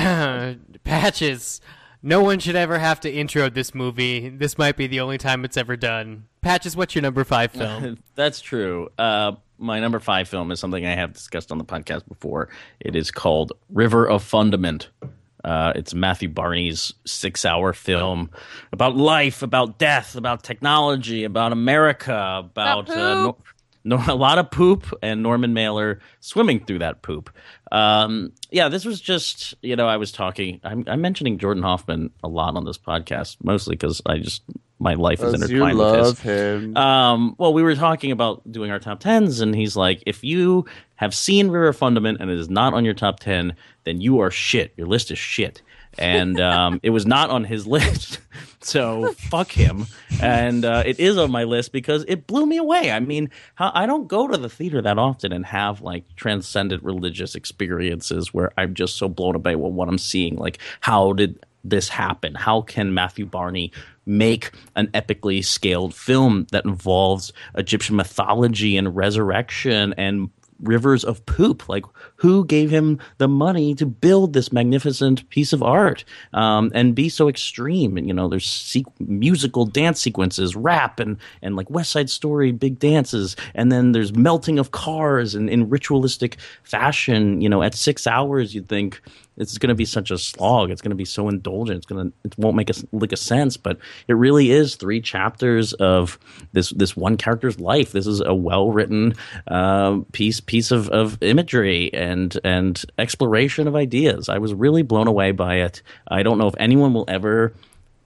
A: Patches. No one should ever have to intro this movie. This might be the only time it's ever done. Patches, what's your number five film?
C: That's true. Uh, my number five film is something I have discussed on the podcast before. It is called River of Fundament. Uh, it's Matthew Barney's six-hour film about life, about death, about technology, about America, about uh, no, no, a lot of poop, and Norman Mailer swimming through that poop. Um, yeah, this was just you know I was talking. I'm, I'm mentioning Jordan Hoffman a lot on this podcast, mostly because I just my life is
D: Because you
C: intertwined with his.
D: love him.
C: Um, well, we were talking about doing our top tens, and he's like, if you have seen River Fundament and it is not on your top ten, then you are shit. Your list is shit. And um, it was not on his list, so fuck him. And uh, it is on my list because it blew me away. I mean, I don't go to the theater that often and have like transcendent religious experiences where I'm just so blown away with what I'm seeing. Like, how did this happen? How can Matthew Barney make an epically scaled film that involves Egyptian mythology and resurrection and rivers of poop? Like, who gave him the money to build this magnificent piece of art um, and be so extreme? And you know, there's musical dance sequences, rap, and and like West Side Story, big dances, and then there's melting of cars and in ritualistic fashion. You know, at six hours, you'd think it's going to be such a slog. It's going to be so indulgent. It's going to it won't make a lick of sense, but it really is three chapters of this this one character's life. This is a well written uh, piece piece of, of imagery and and exploration of ideas. I was really blown away by it. I don't know if anyone will ever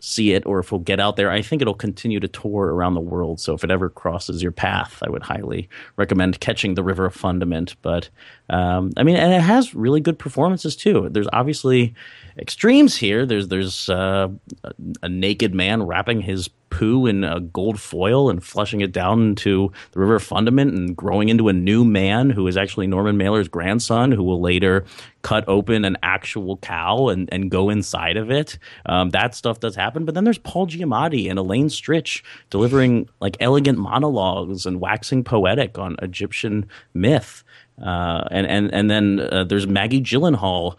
C: see it or if we'll get out there. I think it'll continue to tour around the world. So if it ever crosses your path, I would highly recommend catching the River of Fundament. But um, I mean, and it has really good performances too. There's obviously extremes here. There's there's uh, a, a naked man wrapping his poo in a gold foil and flushing it down into the river fundament and growing into a new man who is actually Norman Mailer's grandson, who will later cut open an actual cow and, and go inside of it. Um, that stuff does happen. But then there's Paul Giamatti and Elaine Stritch delivering like elegant monologues and waxing poetic on Egyptian myth. Uh, and, and, and then uh, there's Maggie Gyllenhaal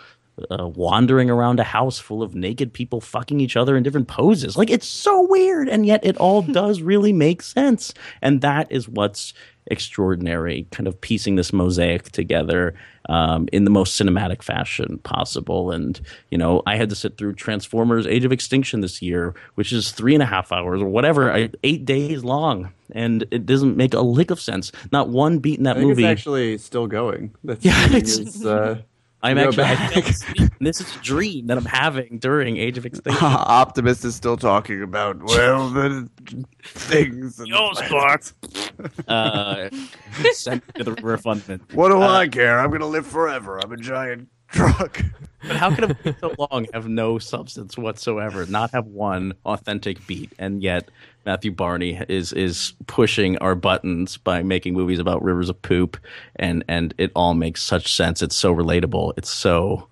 C: uh, wandering around a house full of naked people fucking each other in different poses. Like it's so weird, and yet it all does really make sense. And that is what's extraordinary, kind of piecing this mosaic together um, in the most cinematic fashion possible. And you know, I had to sit through Transformers: Age of Extinction this year, which is three and a half hours or whatever, I- eight days long. And it doesn't make a lick of sense. Not one beat in that movie.
D: it's actually still going. That's
C: Yeah, it's-
D: it's, uh,
C: I'm
D: go
C: actually I
D: back.
C: this is a dream that I'm having during Age of Extinction.
D: Optimus is still talking about well the things. And
C: Yo,
D: the
C: Spark. uh, sent to the river fundament.
D: What do I care? I'm gonna live forever. I'm a giant truck.
C: But how could a movie so long have no substance whatsoever, not have one authentic beat, and yet Matthew Barney is is pushing our buttons by making movies about rivers of poop, and and it all makes such sense. It's so relatable. It's so.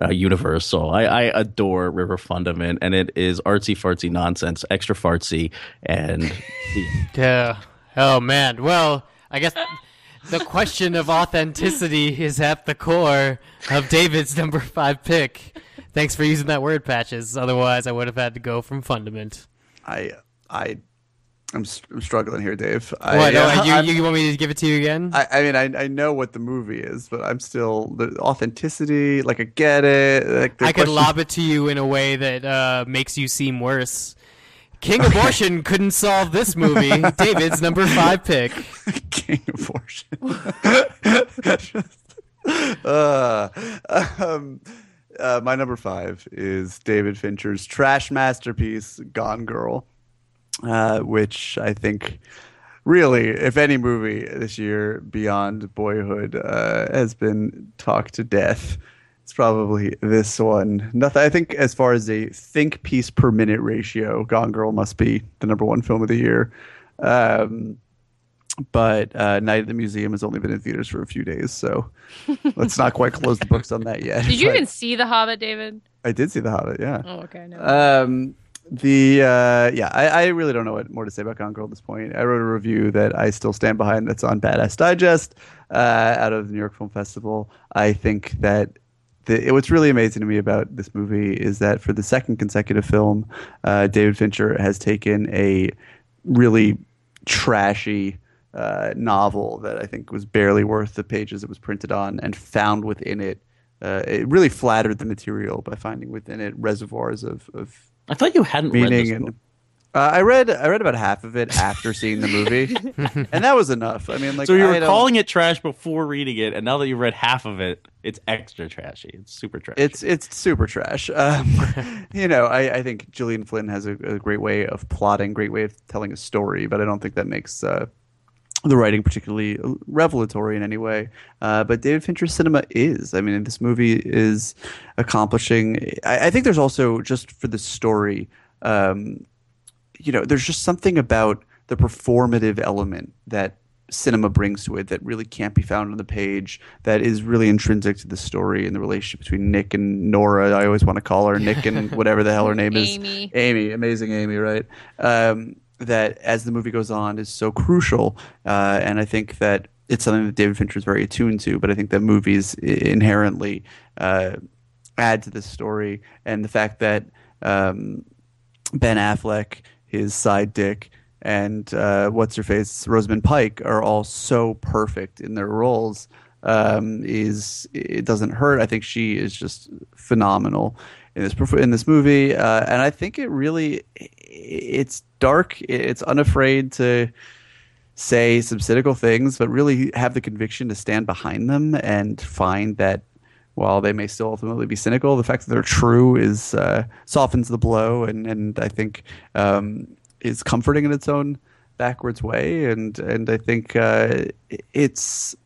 C: Uh, universal. I, I adore River Fundament, and it is artsy fartsy nonsense, extra fartsy, and
A: Yeah. Oh man. Well, I guess the question of authenticity is at the core of David's number five pick. Thanks for using that word, patches. Otherwise, I would have had to go from fundament.
D: I I I'm, I'm struggling here, Dave. I,
A: What?
D: uh,
A: you, you want me to give it to you again?
D: I, I mean, I, I know what the movie is, but I'm still the authenticity. Like, I get it. Like, the
A: I could lob it to you in a way that uh, makes you seem worse. King Abortion couldn't solve this movie. David's number five pick.
D: King abortion. uh, um, uh, my number five is David Fincher's trash masterpiece, Gone Girl, uh, which I think really, if any movie this year beyond Boyhood uh, has been talked to death, it's probably this one. Nothing. I think as far as a think piece per minute ratio, Gone Girl must be the number one film of the year. Um, but uh, Night at the Museum has only been in theaters for a few days, so let's not quite close the books on that yet.
B: Did you even see The Hobbit, David?
D: I did see The Hobbit. Yeah.
B: Oh, okay. No.
D: Um, the uh, yeah, I, I really don't know what more to say about Gone Girl at this point. I wrote a review that I still stand behind. That's on Badass Digest uh, out of the New York Film Festival. I think that the, what's really amazing to me about this movie is that for the second consecutive film, uh, David Fincher has taken a really trashy uh, novel that I think was barely worth the pages it was printed on and found within it. Uh, it really flattered the material by finding within it reservoirs of, of
C: I thought you hadn't read
D: meaning
C: this book.
D: uh, I read I read about half of it after seeing the movie, and that was enough. I mean, like
C: so you were calling it trash before reading it, and now that you've read half of it, it's extra trashy. It's super trashy.
D: It's it's super trash. Um, you know, I, I think Gillian Flynn has a, a great way of plotting, great way of telling a story, but I don't think that makes uh, the writing particularly revelatory in any way. Uh, but David Fincher's cinema is. I mean, this movie is accomplishing. I, I think there's also just for the story. Um, you know, there's just something about the performative element that cinema brings to it that really can't be found on the page that is really intrinsic to the story and the relationship between Nick and Nora. I always want to call her Nick and whatever the hell her name is.
B: Amy.
D: Amy, amazing Amy, right? Um, that as the movie goes on is so crucial. Uh, and I think that it's something that David Fincher is very attuned to, but I think that movies inherently uh, add to this story. And the fact that um, Ben Affleck, his side dick, and uh, what's her face, Rosamund Pike, are all so perfect in their roles. Um, is it doesn't hurt. I think she is just phenomenal in this in this movie, uh, and I think it really it's dark. It's unafraid to say some cynical things, but really have the conviction to stand behind them and find that while they may still ultimately be cynical, the fact that they're true is uh, softens the blow, and and I think um, is comforting in its own backwards way, and and I think uh, it's.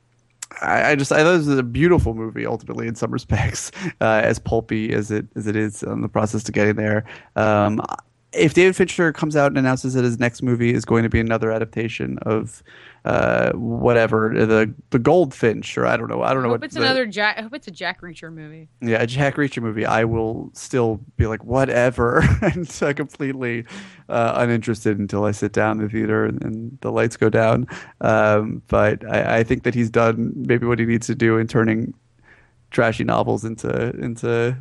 D: I, I just I thought this is a beautiful movie ultimately in some respects, uh, as pulpy as it as it is on the process to getting there. Um, if David Fincher comes out and announces that his next movie is going to be another adaptation of uh, whatever the the Goldfinch or I don't know I don't
B: I
D: know
B: hope
D: what
B: it's
D: the-
B: another Jack. I hope it's a Jack Reacher movie.
D: yeah, a Jack Reacher movie, I will still be like, whatever, and uh, completely uh, uninterested until I sit down in the theater and, and the lights go down. Um, but I, I think that he's done maybe what he needs to do in turning trashy novels into into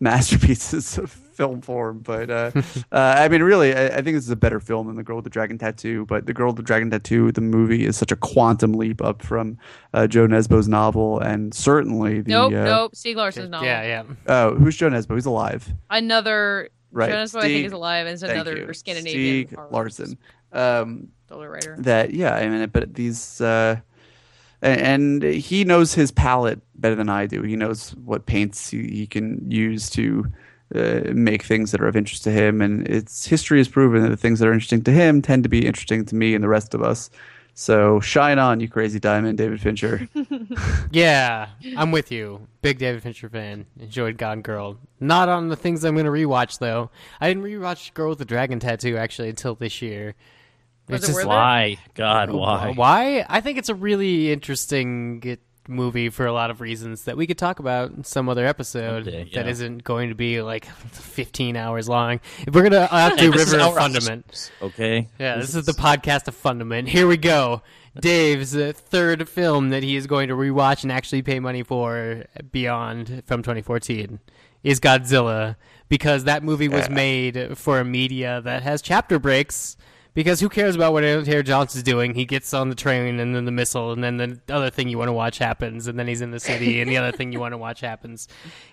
D: masterpieces of film form. But uh, uh, I mean, really, I, I think this is a better film than The Girl with the Dragon Tattoo. But The Girl with the Dragon Tattoo, the movie, is such a quantum leap up from uh, Jo Nesbø's novel, and certainly the
B: Nope,
D: uh,
B: nope. Stieg Larsson's novel.
A: Yeah, yeah.
D: Oh, who's Jo Nesbø? He's alive.
B: Another.
D: Right.
B: Jonas, I think,
D: Stieg-
B: is alive, and it's
D: Thank
B: another
D: you.
B: Scandinavian.
D: Stieg
B: horror
D: Larsson. Um,
B: writer.
D: that yeah, I mean, but these uh, and he knows his palette better than I do. He knows what paints he, he can use to uh, make things that are of interest to him, and its history has proven that the things that are interesting to him tend to be interesting to me and the rest of us. So shine on, you crazy diamond, David Fincher.
A: Yeah, I'm with you. Big David Fincher fan. Enjoyed Gone Girl. Not on the things I'm going to rewatch though. I didn't rewatch Girl with the Dragon Tattoo actually until this year.
B: Was
A: It's
B: it
A: just-
B: worth it?
C: Why? God, why?
A: Why? I think it's a really interesting it- movie for a lot of reasons that we could talk about in some other episode that
C: yeah.
A: isn't going to be like 15 hours long. If we're gonna I'll have to River of Fundament.
C: Okay.
A: Yeah, this is the podcast of Fundament. Here we go. Dave's uh, third film that he is going to rewatch and actually pay money for beyond from 2014 is Godzilla because that movie was made for a media that has chapter breaks. Because who cares about what Taylor Johnson's doing? He gets on the train and then the missile, and then the other thing you want to watch happens, and then he's in the city, and the other thing you want to watch happens.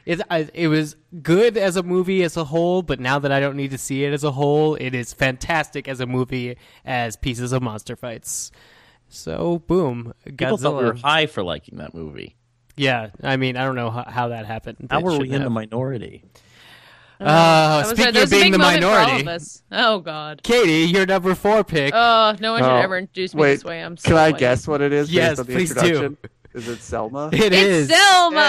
A: It I, it was good as a movie as a whole, but now that I don't need to see it as a whole, it is fantastic as a movie as pieces of monster fights. So boom, Godzilla.
C: People thought we were high for liking that movie.
A: Yeah, I mean I don't know how, how that happened.
C: How
A: It
C: were we in the minority?
A: Uh, speaking
B: that
A: of being the
B: moment for all
A: minority.
B: Oh God.
A: Katie, your number four pick.
B: Oh, no one should
D: Oh,
B: ever introduce me
D: Wait,
B: this way. I'm so
D: can I
B: sweaty.
D: guess what it is? based
A: Yes,
D: on the
A: please do.
D: Is it Selma?
A: it is.
B: It's Selma.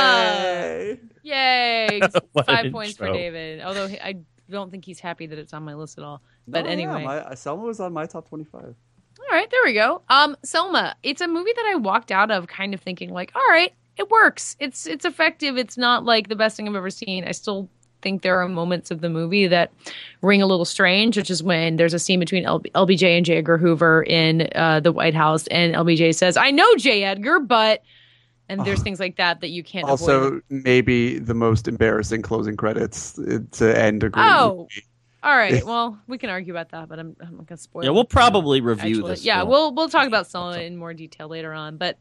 D: Yay!
B: Yay!
C: What an
B: Five points for. David. Although he, I don't think he's happy that it's on my list at all. But
D: No, yeah,
B: anyway,
D: my, uh, Selma was on my top twenty-five.
B: all right, there we go. Um, Selma. It's a movie that I walked out of kind of thinking like, all right, it works. It's it's effective. It's not like the best thing I've ever seen. I still think there are moments of the movie that ring a little strange, which is when there's a scene between L- LBJ and J. Edgar Hoover in uh, the White House, and LBJ says, "I know J. Edgar, but." And there's things like that that you can't
D: Also,
B: avoid.
D: maybe the most embarrassing closing credits uh, to end a great
B: Oh.
D: movie.
B: All right. Well, we can argue about that, but I'm, I'm not gonna spoil. It.
C: Yeah, we'll
B: it.
C: probably review
B: Actually,
C: this.
B: Yeah,
C: film.
B: we'll we'll talk about Selma in more detail later on, but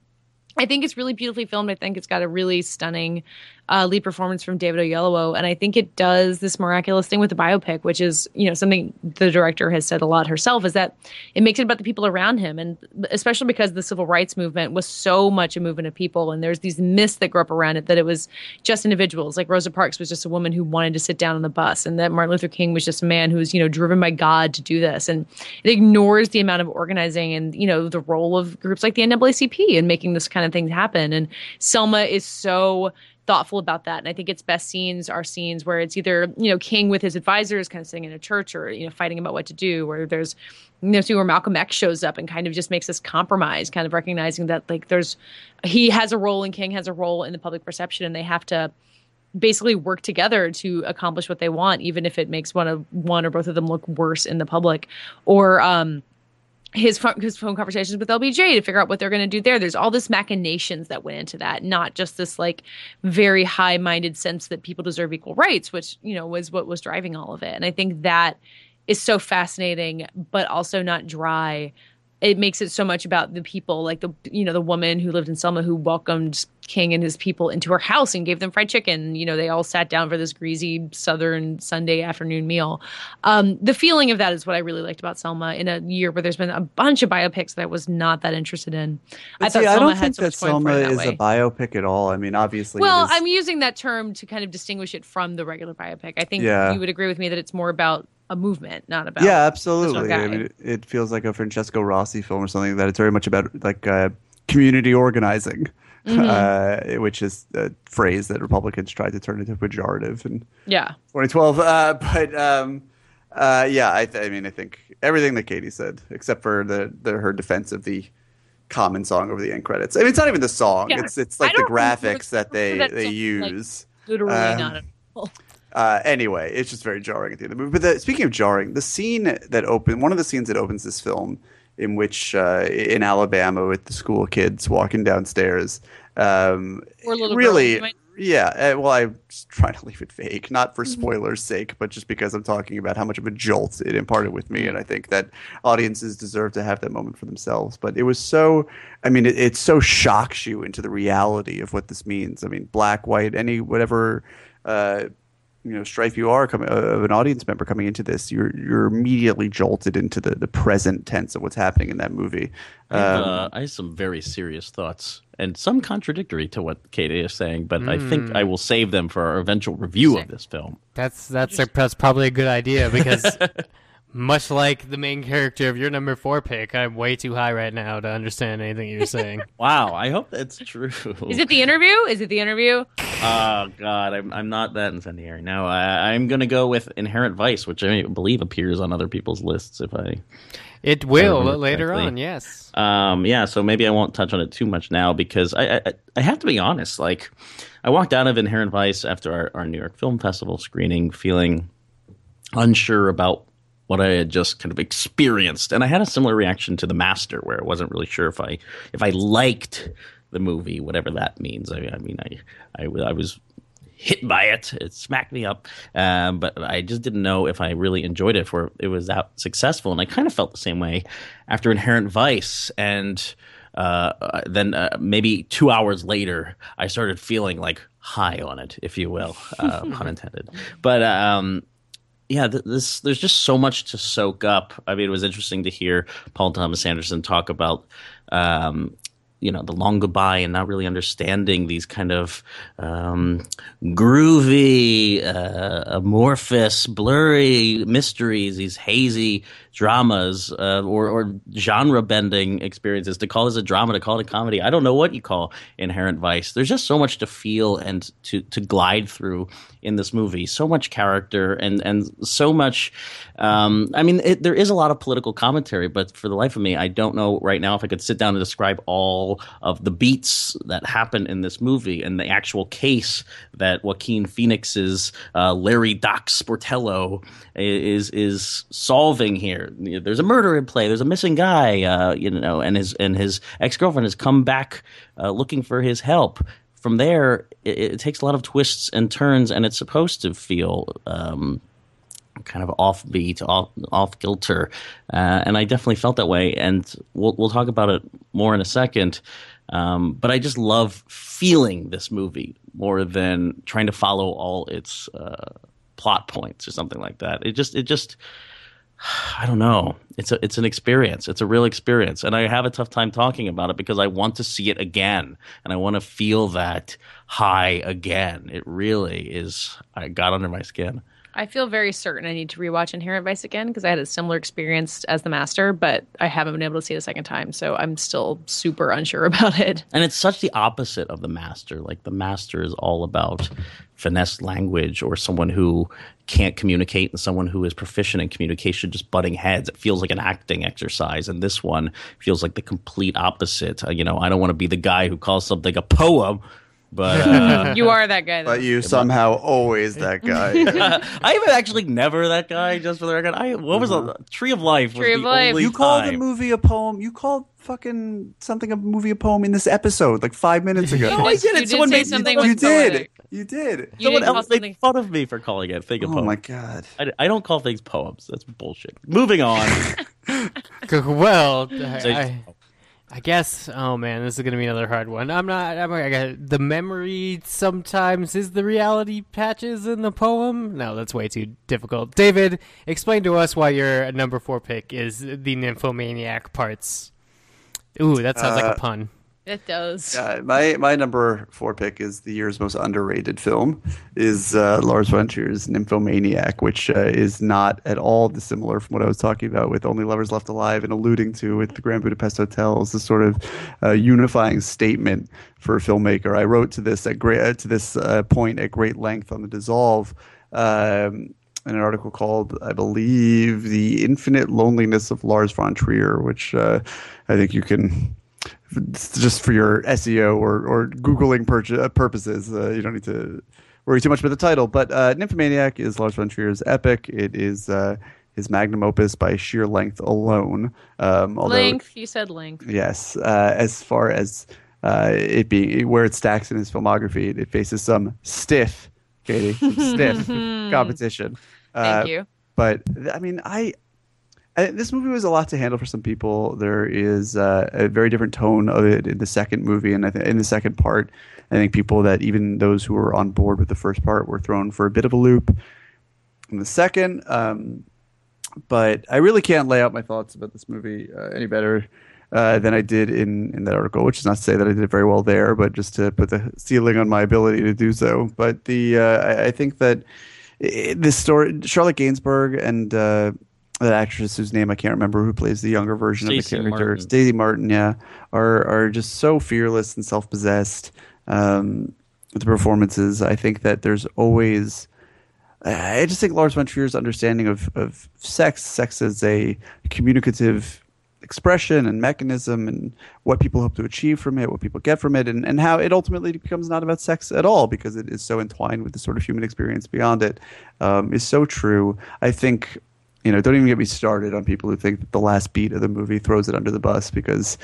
B: I think it's really beautifully filmed. I think it's got a really stunning uh, lead performance from David Oyelowo, and I think it does this miraculous thing with the biopic, which is you know something the director has said a lot herself is that it makes it about the people around him, and especially because the civil rights movement was so much a movement of people, and there's these myths that grew up around it that it was just individuals, like Rosa Parks was just a woman who wanted to sit down on the bus, and that Martin Luther King was just a man who was you know driven by God to do this, and it ignores the amount of organizing and you know the role of groups like the NAACP in making this kind of thing happen. And Selma is so thoughtful about that. And I think its best scenes are scenes where it's either, you know, King with his advisors kind of sitting in a church or, you know, fighting about what to do, where there's, you know, see where Malcolm X shows up and kind of just makes this compromise, kind of recognizing that like there's, he has a role and King has a role in the public perception and they have to, basically work together to accomplish what they want, even if it makes one of one or both of them look worse in the public. Or um, his phone, his phone conversations with LBJ to figure out what they're going to do there. There's all this machinations that went into that, not just this like very high minded sense that people deserve equal rights, which you know was what was driving all of it. And I think that is so fascinating, but also not dry. It makes it so much about the people, like the you know the woman who lived in Selma who welcomed King and his people into her house and gave them fried chicken. You know, they all sat down for this greasy Southern Sunday afternoon meal. Um, the feeling of that is what I really liked about Selma in a year where there's been a bunch of biopics that I was not that interested in. I
D: But
B: thought
D: see, I don't
B: had
D: think
B: so
D: that Selma
B: that
D: is
B: way.
D: a biopic at all. I mean, obviously,
B: Well, I'm using that term to kind of distinguish it from the regular biopic. I think
D: Yeah.
B: you would agree with me that it's more about a movement, not about
D: yeah, absolutely. I mean, it, feels like a Francesco Rosi film or something that it's very much about like uh, community organizing,
B: Mm-hmm.
D: uh, which is a phrase that Republicans tried to turn into pejorative in
B: yeah.
D: 2012. Uh, but um, uh, yeah, I, th- I mean, I think everything that Katie said, except for the, the her defense of the common song over the end credits. I mean, it's not even the song;
B: Yeah.
D: it's it's like the graphics that they
B: that
D: they
B: song, like,
D: use.
B: Literally
D: Um,
B: not at all.
D: Uh, anyway, it's just very jarring at the end of the movie. But the, speaking of jarring, the scene that opened, one of the scenes that opens this film, in which uh, in Alabama with the school kids walking downstairs, um, really,
B: might-
D: yeah. Uh, well, I'm trying to leave it vague, not for
B: Mm-hmm.
D: spoilers' sake, but just because I'm talking about how much of a jolt it imparted with me, and I think that audiences deserve to have that moment for themselves. But it was so, I mean, it, it so shocks you into the reality of what this means. I mean, black, white, any whatever. Uh, you know stripe you are coming uh, of an audience member coming into this you're you're immediately jolted into the the present tense of what's happening in that movie.
C: I have,
D: Um,
C: uh, I have some very serious thoughts and some contradictory to what Katie is saying, but I think I will save them for our eventual review of this film.
A: That's that's a, that's probably a good idea because much like the main character of your number four pick, I'm way too high right now to understand anything you're saying.
C: Wow, I hope that's true.
B: Is it the interview? Is it the interview?
C: Oh God, I'm I'm not that incendiary. No, I, I'm gonna go with Inherent Vice, which I believe appears on other people's lists. If I,
A: It will
C: remember
A: later
C: correctly.
A: on, yes.
C: um, yeah, so maybe I won't touch on it too much now because I I, I have to be honest. Like, I walked out of Inherent Vice after our, our New York Film Festival screening, feeling unsure about what I had just kind of experienced, and I had a similar reaction to The Master, where I wasn't really sure if I if I liked the movie, whatever that means. I, I mean, I, I I was hit by it. It smacked me up, um, but I just didn't know if I really enjoyed it, or it was that successful. And I kind of felt the same way after Inherent Vice, and uh, then uh, maybe two hours later, I started feeling like high on it, if you will, uh, pun intended. But um, yeah, th- this there's just so much to soak up. I mean, it was interesting to hear Paul Thomas Anderson talk about. Um, you know the long goodbye and not really understanding these kind of um, groovy, uh, amorphous, blurry mysteries, these hazy dramas uh, or, or genre bending experiences. To call this a drama, to call it a comedy, I don't know what you call Inherent Vice. There's just so much to feel and to to glide through in this movie. So much character and and so much. Um, I mean, it, there is a lot of political commentary, but for the life of me, I don't know right now if I could sit down and describe all of the beats that happen in this movie and the actual case that Joaquin Phoenix's uh, Larry Doc Sportello is is solving here. There's a murder in play. There's a missing guy, uh, you know, and his and his ex girlfriend has come back uh, looking for his help. From there, it, it, takes a lot of twists and turns, and it's supposed to feel. Um, kind of offbeat, off off kilter, uh, and I definitely felt that way. And we'll we'll talk about it more in a second. Um, but I just love feeling this movie more than trying to follow all its uh, plot points or something like that. It just it just I don't know. It's a it's an experience. It's a real experience, and I have a tough time talking about it because I want to see it again, and I want to feel that high again. It really is. I got under my skin.
B: I feel very certain I need to rewatch Inherent Vice again because I had a similar experience as The Master, but I haven't been able to see it a second time, so I'm still super unsure about it.
C: And it's such the opposite of The Master. Like The Master is all about finesse language or someone who can't communicate and someone who is proficient in communication just butting heads. It feels like an acting exercise, and this one feels like the complete opposite. Uh, you know, I don't want to be the guy who calls something a poem but uh,
B: you are that guy. Though.
D: But you somehow always that guy.
C: I am actually never that guy. Just for the record, I what was a Tree of Life?
B: Tree of Life.
D: You called the movie a poem. You called fucking something a movie a poem in this episode like five minutes ago.
C: no, I didn't.
B: You
C: Someone
B: did
C: made
B: something
D: you
B: was
D: did. You did.
B: You
C: Someone
B: didn't call
C: else made fun of me for calling it thing a
D: Oh
C: poem.
D: my god.
C: I, I don't call things poems. That's bullshit. Moving on.
A: well,
C: Say-
A: I, I guess. Oh man, this is gonna be another hard one. I'm not. I'm. I got, the memory sometimes is the reality patches in the poem. No, that's way too difficult. David, explain to us why your number four pick is the nymphomaniac parts. Ooh, that sounds like
D: Uh,
A: a pun.
B: It does.
D: Uh, my my number four pick is the year's most underrated film is uh, Lars von Trier's Nymphomaniac, which uh, is not at all dissimilar from what I was talking about with Only Lovers Left Alive and alluding to with the Grand Budapest Hotel as a sort of uh, unifying statement for a filmmaker. I wrote to this at great uh, to this uh, point at great length on the Dissolve. Um, in an article called, I believe, "The Infinite Loneliness of Lars von Trier," which uh, I think you can just for your SEO or, or Googling purch- uh, purposes. Uh, you don't need to worry too much about the title. But uh, Nymphomaniac is Lars von Trier's epic. It is uh, his magnum opus by sheer length alone. Um, although,
B: length. You said length.
D: Yes. Uh, as far as uh, it being where it stacks in his filmography, it, it faces some stiff, Katie, some stiff competition.
B: Thank you.
D: but I mean, I this movie was a lot to handle for some people. There is uh, a very different tone of it in the second movie, and I think in the second part, I think people that even those who were on board with the first part were thrown for a bit of a loop. In the second, um, but I really can't lay out my thoughts about this movie uh, any better. Uh, than I did in, in that article, which is not to say that I did it very well there, but just to put the ceiling on my ability to do so. But the uh, I, I think that i this story, Charlotte Gainsbourg and that actress whose name I can't remember, who plays the younger version
C: Stacey
D: of the character,
C: Martin.
D: Stacey Martin, yeah, are are just so fearless and self possessed. Um, with the performances, I think that there's always. I just think Lars von Trier's understanding of, of sex, sex as a communicative expression and mechanism, and what people hope to achieve from it, what people get from it, and, and how it ultimately becomes not about sex at all because it is so entwined with the sort of human experience beyond it, um, is so true. I think, you know, don't even get me started on people who think that the last beat of the movie throws it under the bus because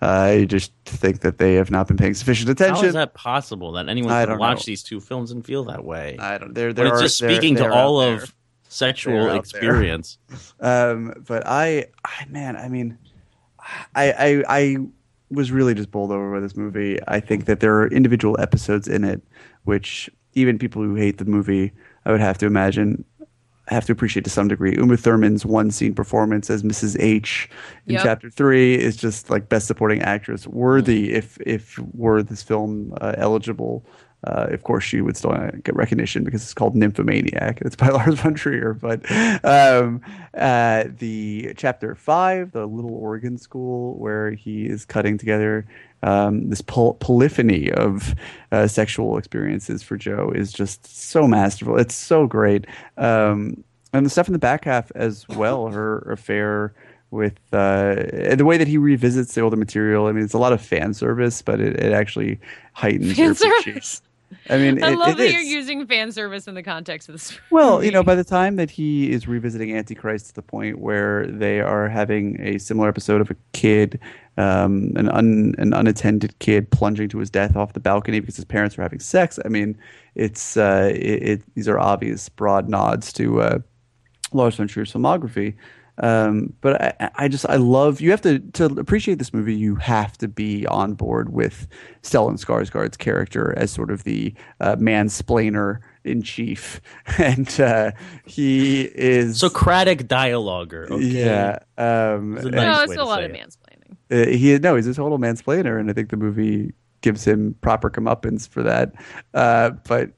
D: I just think that they have not been paying sufficient attention.
C: How is that possible that anyone can watch
D: know.
C: these two films and feel that way?
D: I don't. There
C: it's
D: are,
C: just
D: they're-
C: speaking to
D: they're
C: all of
D: there.
C: sexual
D: They're
C: experience.
D: Um, but I, I, man, I mean, I, I, I was really just bowled over by this movie. I think that there are individual episodes in it which even people who hate the movie, I would have to imagine, have to appreciate to some degree. Uma Thurman's one scene performance as Mrs. H in
B: Yep.
D: chapter three is just like best supporting actress worthy. If if were this film uh, eligible. Uh, of course, she would still get recognition because it's called Nymphomaniac. It's by Lars von Trier. But um, uh, the chapter five, the Little Organ School, where he is cutting together um, this pol- polyphony of uh, sexual experiences for Joe, is just so masterful. It's so great. Um, and the stuff in the back half as well, her affair with uh, the way that he revisits the older material. I mean, it's a lot of fan service, but it, it actually heightens
B: Fan
D: your
B: service.
D: I mean,
B: I
D: it-
B: love
D: it
B: that you're using fan service in the context of this.
D: Well, you know, by the time that he is revisiting Antichrist to the point where they are having a similar episode of a kid, um, an un, an unattended kid plunging to his death off the balcony because his parents are having sex. I mean, it's uh, it, it these are obvious broad nods to uh, Lars von Trier's filmography. Um, but I, I just I love you have to to appreciate this movie. You have to be on board with Stellan Skarsgård's character as sort of the uh, mansplainer in chief, and uh, he is
C: Socratic dialoguer. Okay?
D: yeah. Um,
C: It's a
D: and-
C: nice
B: no, it's a lot of
C: it.
B: mansplaining.
D: uh, he no, he's a total mansplainer, and I think the movie gives him proper comeuppance for that. Uh, but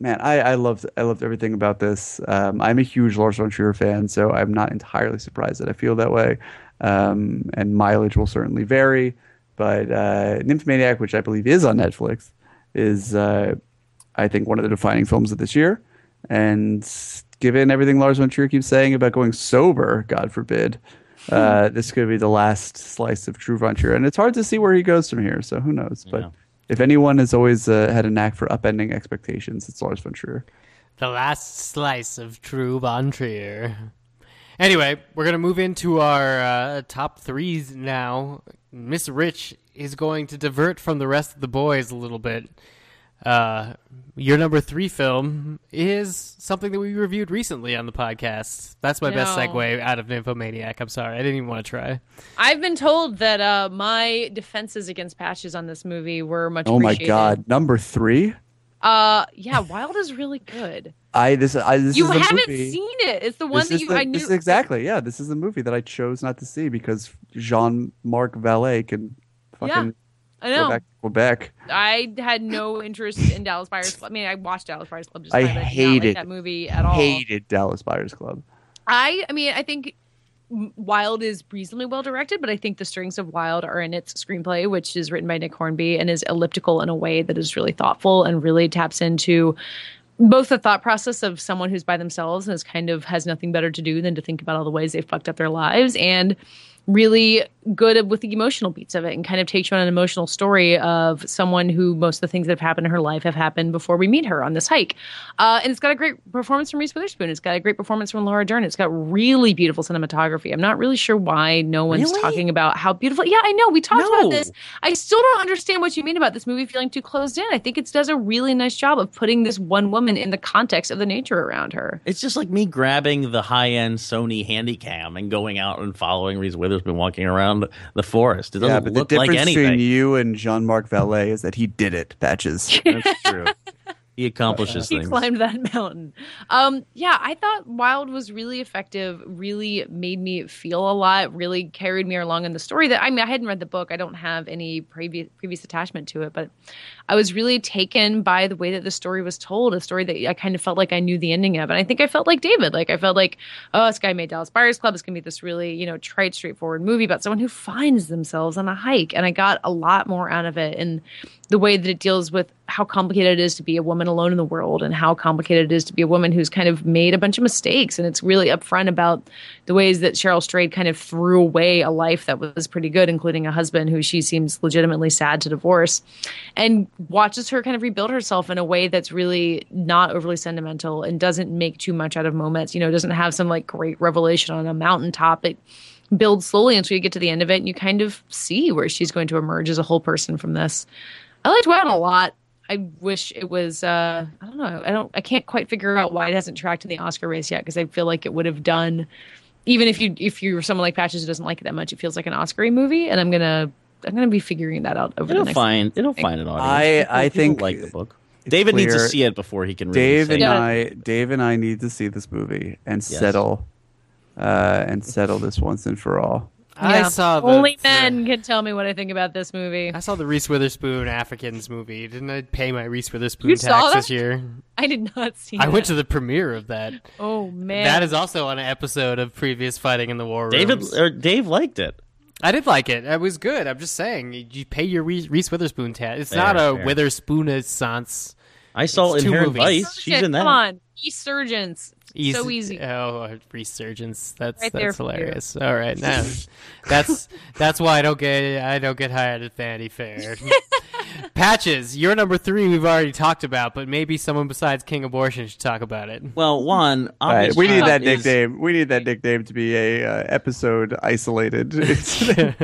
D: man, I, I loved I loved everything about this. Um, I'm a huge Lars von Trier fan, so I'm not entirely surprised that I feel that way. Um, and mileage will certainly vary, but uh, Nymphomaniac, which I believe is on Netflix, is uh, I think one of the defining films of this year. And given everything Lars von Trier keeps saying about going sober, God forbid, uh, this could be the last slice of true von Trier. And it's hard to see where he goes from here, so who knows? But
C: Yeah.
D: If anyone has always uh, had a knack for upending expectations, it's Lars von Trier.
A: The last slice of true Von Trier. Anyway, we're gonna move into our uh, top threes now. Miss Rich is going to divert from the rest of the boys a little bit. Uh, your number three film is something that we reviewed recently on the podcast. That's my best segue out of Nymphomaniac. I'm sorry, I didn't even want to try.
B: I've been told that uh, my defenses against patches on this movie were much.
D: Oh my. God, number three.
B: Uh, yeah, Wild is really good.
D: I this I this
B: you
D: is
B: haven't
D: movie.
B: seen it. It's the one
D: this
B: that
D: is
B: you.
D: the-
B: I knew
D: this is exactly yeah. This is the movie that I chose not to see because Jean Marc Vallée can fucking
B: I
D: go
B: know.
D: back Quebec.
B: I had no interest in Dallas Buyers Club. I mean, I watched Dallas Buyers Club. Just
D: I
B: fine, but did
D: hated-
B: like that movie at all.
D: I hated Dallas Buyers Club.
B: I, I mean, I think Wild is reasonably well directed, but I think the strings of Wild are in its screenplay, which is written by Nick Hornby and is elliptical in a way that is really thoughtful and really taps into both the thought process of someone who's by themselves and is kind of has nothing better to do than to think about all the ways they've fucked up their lives and really good with the emotional beats of it and kind of takes you on an emotional story of someone who most of the things that have happened in her life have happened before we meet her on this hike. Uh, and it's got a great performance from Reese Witherspoon. It's got a great performance from Laura Dern. It's got really beautiful cinematography. I'm not really sure why no one's
C: Really?
B: talking about how beautiful. Yeah, I know. We talked
C: No.
B: about this. I still don't understand what you mean about this movie feeling too closed in. I think it does a really nice job of putting this one woman in the context of the nature around her.
C: It's just like me grabbing the high end Sony Handycam and going out and following Reese Witherspoon walking around the forest. It doesn't
D: Yeah, but the
C: look like
D: difference
C: anything.
D: between you and Jean Marc Vallée is that he did it. Patches.
C: That's true. He accomplishes
B: he
C: things.
B: climbed that mountain. Um, yeah, I thought Wild was really effective. Really made me feel a lot. Really carried me along in the story. That I mean, I hadn't read the book. I don't have any previous previous attachment to it, but I was really taken by the way that the story was told. A story that I kind of felt like I knew the ending of, and I think I felt like David. Like I felt like, oh, this guy made Dallas Buyers Club. It's gonna be this really you know trite, straightforward movie about someone who finds themselves on a hike, and I got a lot more out of it. And the way that it deals with how complicated it is to be a woman alone in the world and how complicated it is to be a woman who's kind of made a bunch of mistakes. And it's really upfront about the ways that Cheryl Strayed kind of threw away a life that was pretty good including a husband who she seems legitimately sad to divorce and watches her kind of rebuild herself in a way that's really not overly sentimental and doesn't make too much out of moments. You know doesn't have some like great revelation on a mountaintop. It builds slowly until you get to the end of it and you kind of see where she's going to emerge as a whole person from this. I liked Wild a lot. I wish it was. Uh, I don't know. I don't. I can't quite figure out why it hasn't tracked in the Oscar race yet because I feel like it would have done. Even if you if you're someone like Patches who doesn't like it that much, it feels like an Oscar movie, and I'm gonna I'm gonna be figuring that out over
C: It'll
B: the next.
C: find it'll find an audience.
D: I-
C: People-
D: I
C: people
D: think
C: like the book. David needs to see it before he can really
D: Dave
C: say
D: and
C: it.
B: Yeah.
D: I, Dave and I need to see this movie and
C: Yes.
D: settle, uh, and settle this once and for all.
A: I
B: Yeah.
A: saw the,
B: Only
A: the-
B: men can tell me what I think about this movie.
A: I saw the Reese Witherspoon Africans movie. Didn't I pay my Reese Witherspoon
B: You
A: tax
B: saw
A: this year?
B: I did not see.
A: I went to the premiere of that.
B: Oh man,
A: That is also on an episode of previous fighting in the war
C: David
A: rooms.
C: or Dave liked it.
A: I did like it. It was good. I'm just saying, you pay your Reese, Reese Witherspoon tax. It's
C: Fair,
A: not a
C: fair.
A: Witherspoon sans.
C: I saw
A: It's two
C: Inherent
A: movies.
C: Vice. She's in that.
B: Come on, Resurgence.
A: Easy-
B: so easy.
A: Oh, resurgence. That's
B: Right
A: that's hilarious. All right, now that's that's why I don't get I don't get hired at Vanity Fair. Patches, you're number three. We've already talked about, but maybe someone besides King Abortion should talk about it.
C: Well, one.
D: All right,
C: Obvious
D: we need
C: Child
D: that
C: is-
D: nickname. We need that nickname to be a uh, episode isolated. It's-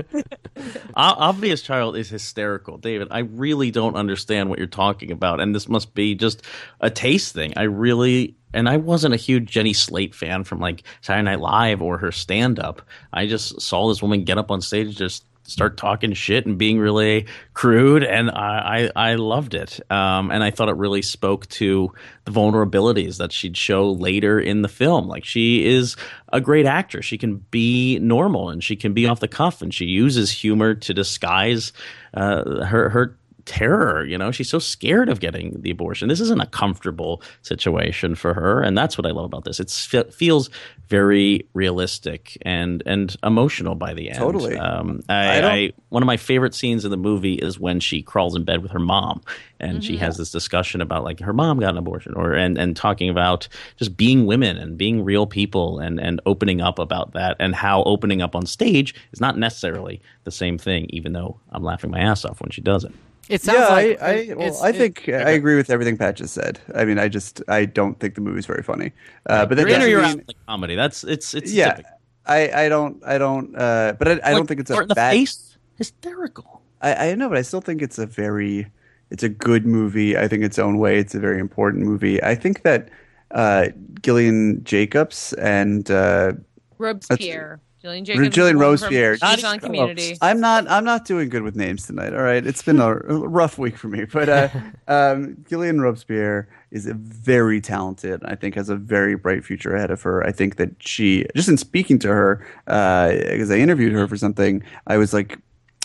C: Obvious Child is hysterical, David. I really don't understand what you're talking about, and this must be just a taste thing. I really, and I wasn't a huge Jenny Slate fan from like Saturday Night Live or her stand up. I just saw this woman get up on stage, just start talking shit and being really crude, and I I, I loved it. Um, and I thought it really spoke to the vulnerabilities that she'd show later in the film. Like she is a great actress. She can be normal and she can be off the cuff, and she uses humor to disguise uh, her her terror. You know, she's so scared of getting the abortion. This isn't a comfortable situation for her, and that's what I love about this. It feels very realistic and and emotional by the end.
D: Totally.
C: Um,
D: I
C: I, I, one of my favorite scenes in the movie is when she crawls in bed with her mom, and she has this discussion about like her mom got an abortion, or and and talking about just being women and being real people, and and opening up about that, and how opening up on stage is not necessarily the same thing. Even though I'm laughing my ass off when she does it.
A: It sounds
D: yeah,
A: like
D: I, I, well,
A: it's-
D: I
A: it-
D: think I agree with everything Pat just said. I mean, I just I don't think the movie's very funny. Uh, but that
C: You're in or you're
D: mean-
C: out like comedy. That's it's it's
D: yeah.
C: typical.
D: I, I don't I don't uh, but I, I don't think it's a
C: the
D: bad.
C: face hysterical.
D: I, I know, but I still think it's a very it's a good movie. I think its own way. It's a very important movie. I think that uh, Gillian Jacobs and uh,
B: Robespierre. Jillian Jacobs.
D: Jillian
B: is the one from-
D: Robespierre. Not
B: on
D: even
B: Community.
D: I'm not. I'm not doing good with names tonight. All right, it's been a, a rough week for me. But uh, um, Gillian Robespierre is a very talented. I think has a very bright future ahead of her. I think that she, just in speaking to her, because I interviewed her for something, I was like,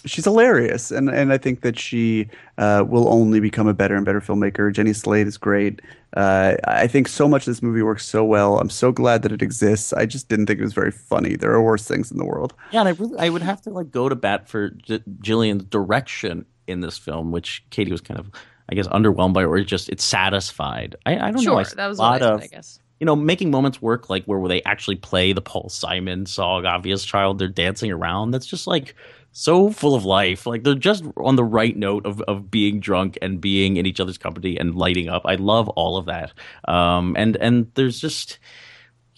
D: she's hilarious, and and I think that she uh, will only become a better and better filmmaker. Jenny Slate is great. Uh, I think so much of this movie works so well. I'm so glad that it exists. I just didn't think it was very funny. There are worse things in the world.
C: Yeah, and I really I would have to like go to bat for J- Jillian's direction in this film, which Katie was kind of I guess underwhelmed by, or just it's satisfied. I, I don't know.
B: Sure,
C: I see
B: that was
C: a
B: what I
C: lot
B: said,
C: of
B: I guess.
C: you know making moments work, like where they actually play the Paul Simon song "Obvious Child." They're dancing around. That's just like so full of life. Like they're just on the right note of, of being drunk and being in each other's company and lighting up. I love all of that. Um, and and there's just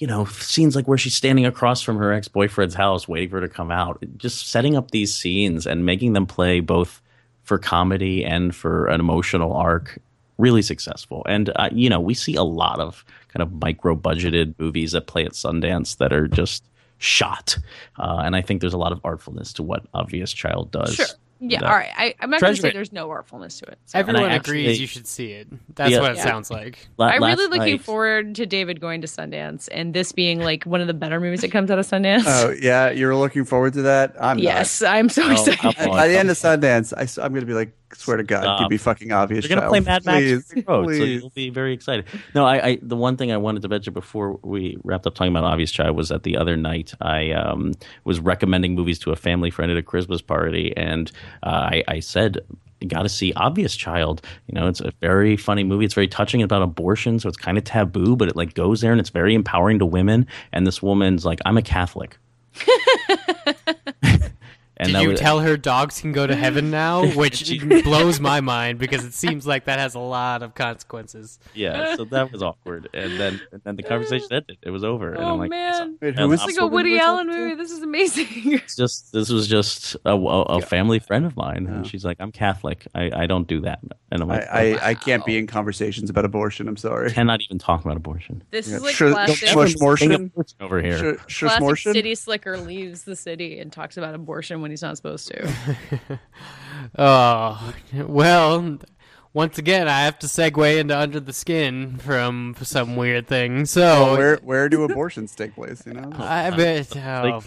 C: you know scenes like where she's standing across from her ex-boyfriend's house waiting for her to come out just setting up these scenes and making them play both for comedy and for an emotional arc really successful and uh, you know we see a lot of kind of micro budgeted movies that play at sundance that are just shot uh, and i think there's a lot of artfulness to what obvious child does
B: Sure. Yeah, all right. I, I'm not going to say there's no artfulness to it. So.
A: Everyone agrees
C: actually-
A: you should see it. That's
C: Yeah.
A: what it
B: Yeah.
A: sounds like.
C: La-
B: I'm really looking
C: night-
B: forward to David going to Sundance and this being like one of the better movies that comes out of Sundance.
D: Oh yeah, you're looking forward to that. I'm not.
B: yes, I'm so
C: Oh,
B: excited.
C: come
D: At-
C: on.
D: By the end of Sundance, I, am going to be like, swear to God,
C: Stop.
D: you'd be fucking obvious.
C: You're gonna
D: Child.
C: play Mad Max
D: please,
C: Fury Road, so
D: please.
C: you'll be very excited. No, I, I the one thing I wanted to mention before we wrapped up talking about Obvious Child was that the other night I um, was recommending movies to a family friend at a Christmas party, and uh, I, I said. Got to see Obvious Child. You know, it's a very funny movie. It's very touching about abortion, so it's kind of taboo, but it like goes there and it's very empowering to women. And this woman's like, "I'm a Catholic." and
A: Did you
C: was-
A: tell her dogs can go to heaven now? Which blows my mind because it seems like that has a lot of consequences.
C: Yeah, so that was awkward, and then and then the conversation ended. It was over, and
B: oh
C: I'm like,
B: man,
D: Wait,
C: And
D: who is this
B: like a Woody Allen movie. This is amazing.
C: it's just this was just a, a, a family friend of mine, and she's like, "I'm Catholic. I, I don't do that," and I'm
D: I,
C: like,
D: I, I can't be in conversations about abortion. I'm
C: I
D: sorry.
C: cannot even talk about abortion.
B: this
D: Yeah,
B: is like
D: sure,
B: classic,
D: Schmush Mortion?
C: Bring abortion over here.
D: Sh-
B: classic city slicker leaves the city and talks about abortion when he's not supposed to.
A: Oh, well, once again, I have to segue into Under the Skin from some weird thing. So,
D: Well, where where do abortions take place? You know.
A: I bet. Oh,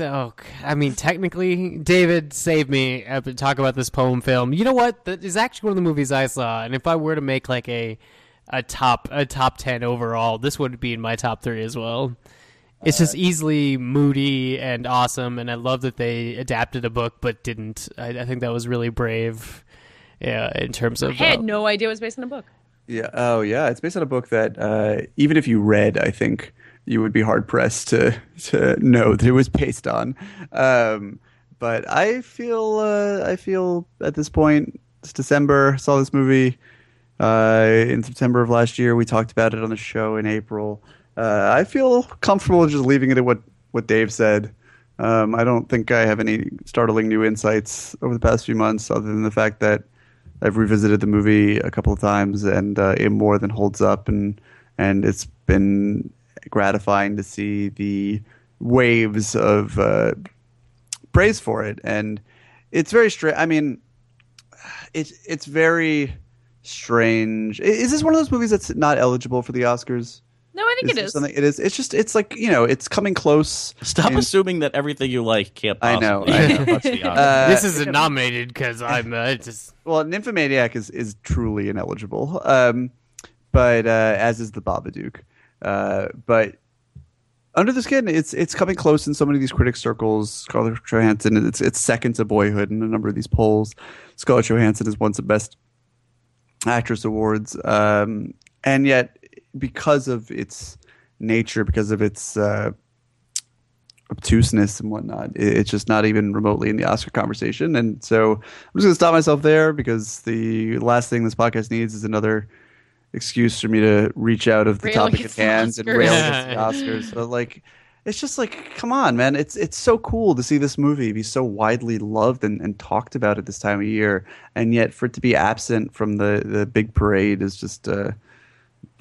A: oh, I mean, technically, David saved me. uh, to talk about this poem film. You know what? That is actually one of the movies I saw, and if I were to make like a a top a top ten overall, this would be in my top three as well. It's just easily moody and awesome, and I love that they adapted a book but didn't. I, I think that was really brave. Yeah, in terms of
B: I had
A: uh,
B: no idea it was based on a book.
D: Yeah. Oh, yeah. It's based on a book that uh, even if you read, I think you would be hard pressed to to know that it was based on. Um, but I feel uh, I feel at this point it's December. Saw this movie uh, in September of last year. We talked about it on the show in April. Uh, I feel comfortable just leaving it at what what Dave said. Um, I don't think I have any startling new insights over the past few months, other than the fact that I've revisited the movie a couple of times, and uh, it more than holds up, and and it's been gratifying to see the waves of uh, praise for it, and it's very strange. I mean, it's it's very strange. Is this one of those movies that's not eligible for the Oscars?
B: No, I think
D: Is
B: it
D: there
B: is.
D: Something, it is. It's just. It's like you know. It's coming close.
C: Stop
D: in-
C: assuming that everything you like can't
D: I know, I know.
C: touch the Oscars.
D: Uh,
A: this isn't nominated because I'm uh, just.
D: Well, Nymphomaniac is is truly ineligible, um, but uh, as is the Babadook. Uh, but Under the Skin, it's it's coming close in so many of these critic circles. Scarlett Johansson, it's it's second to Boyhood in a number of these polls. Scarlett Johansson has won some Best Actress awards, um, and yet because of its nature, because of its uh, obtuseness and whatnot. It- It's just not even remotely in the Oscar conversation. And so I'm just going to stop myself there because the last thing this podcast needs is another excuse for me to reach out of the
B: Rail
D: topic at
B: against the
D: hand and
B: Oscars.
D: rail against the Oscars. But like, it's just like, come on, man! It's it's so cool to see this movie be so widely loved and, and talked about at this time of year, and yet for it to be absent from the the big parade is just uh,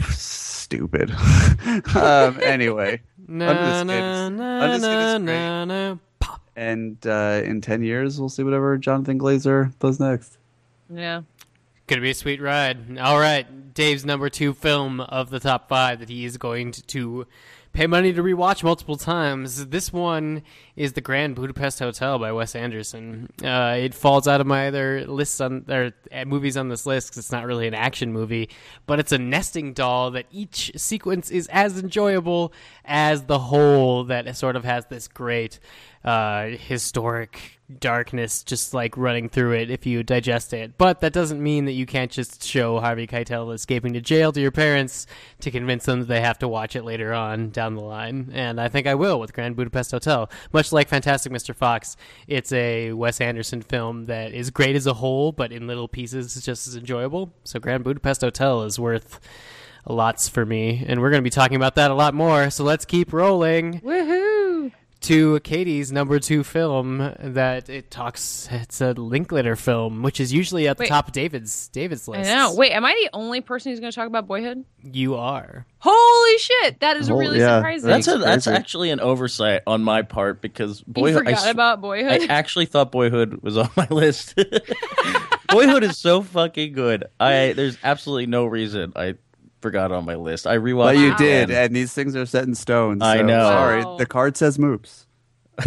D: stupid. um, anyway,
A: Na,
D: Under
A: na, na,
D: Under is great.
A: na, na, pop.
D: and uh, in 10 years we'll see whatever jonathan glazer does next
B: Yeah.
A: Gonna be a sweet ride. All right, Dave's number two film of the top five that he is going to, to pay money to rewatch multiple times. This one is The Grand Budapest Hotel by Wes Anderson. Uh, it falls out of my other lists on or uh, movies on this list 'cause it's not really an action movie, but it's a nesting doll that each sequence is as enjoyable as the whole that sort of has this great uh, historic darkness just like running through it if you digest it. But that doesn't mean that you can't just show Harvey Keitel escaping to jail to your parents to convince them that they have to watch it later on down the line. And I think I will with Grand Budapest Hotel. Much like Fantastic Mr. Fox, it's a Wes Anderson film that is great as a whole, but in little pieces is just as enjoyable. So Grand Budapest Hotel is worth lots for me. And we're going to be talking about that a lot more. So let's keep rolling
B: Woohoo!
A: To Katie's number two film that it talks. It's a Linklater film, which is usually at the
B: Wait.
A: top of David's David's
B: I
A: list.
B: know. Wait, am I the only person who's going to talk about Boyhood?
A: you are.
B: Holy shit! That is really
D: yeah.
B: surprising.
C: That's a, that's
D: crazy.
C: actually an oversight on my part because
B: you
C: Boyhood. I
B: forgot
C: s-
B: about Boyhood.
C: I actually thought Boyhood was on my list. Boyhood is so fucking good. I there's absolutely no reason I forgot on my list. I rewatched.
D: but you
C: it
D: did and these things are set in stone
C: I know.
D: sorry
B: Wow.
D: the card says moops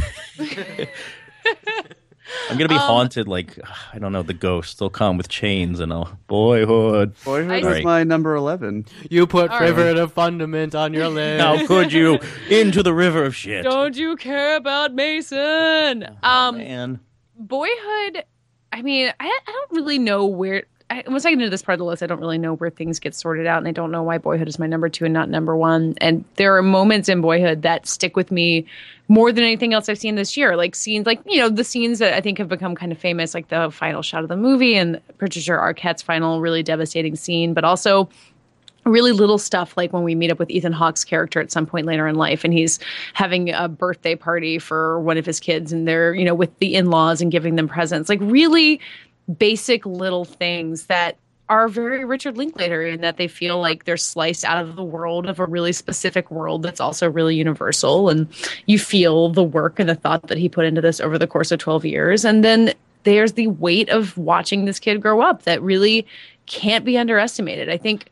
C: I'm gonna be
B: Um,
C: haunted like I don't know. The ghosts they'll come with chains and I'll Boyhood.
D: boyhood
B: I-
D: is
C: Alright.
D: my number 11
A: You put
B: All
A: River
B: right.
A: of Fundament on your list.
C: How could you into the river of shit?
B: Don't you care about Mason?
C: Oh,
B: Um,
C: man.
B: Boyhood. I mean, I, I don't really know where. I, once I get into this part of the list, I don't really know where things get sorted out, and I don't know why Boyhood is my number two and not number one. And there are moments in Boyhood that stick with me more than anything else I've seen this year. Like scenes, like you know, the scenes that I think have become kind of famous, like the final shot of the movie and Patricia Arquette's final really devastating scene, but also really little stuff like when we meet up with Ethan Hawke's character at some point later in life and he's having a birthday party for one of his kids and they're you know with the in-laws and giving them presents like really basic little things that are very Richard Linklater in that they feel like they're sliced out of the world of a really specific world that's also really universal and you feel the work and the thought that he put into this over the course of 12 years and then there's the weight of watching this kid grow up that really can't be underestimated. I think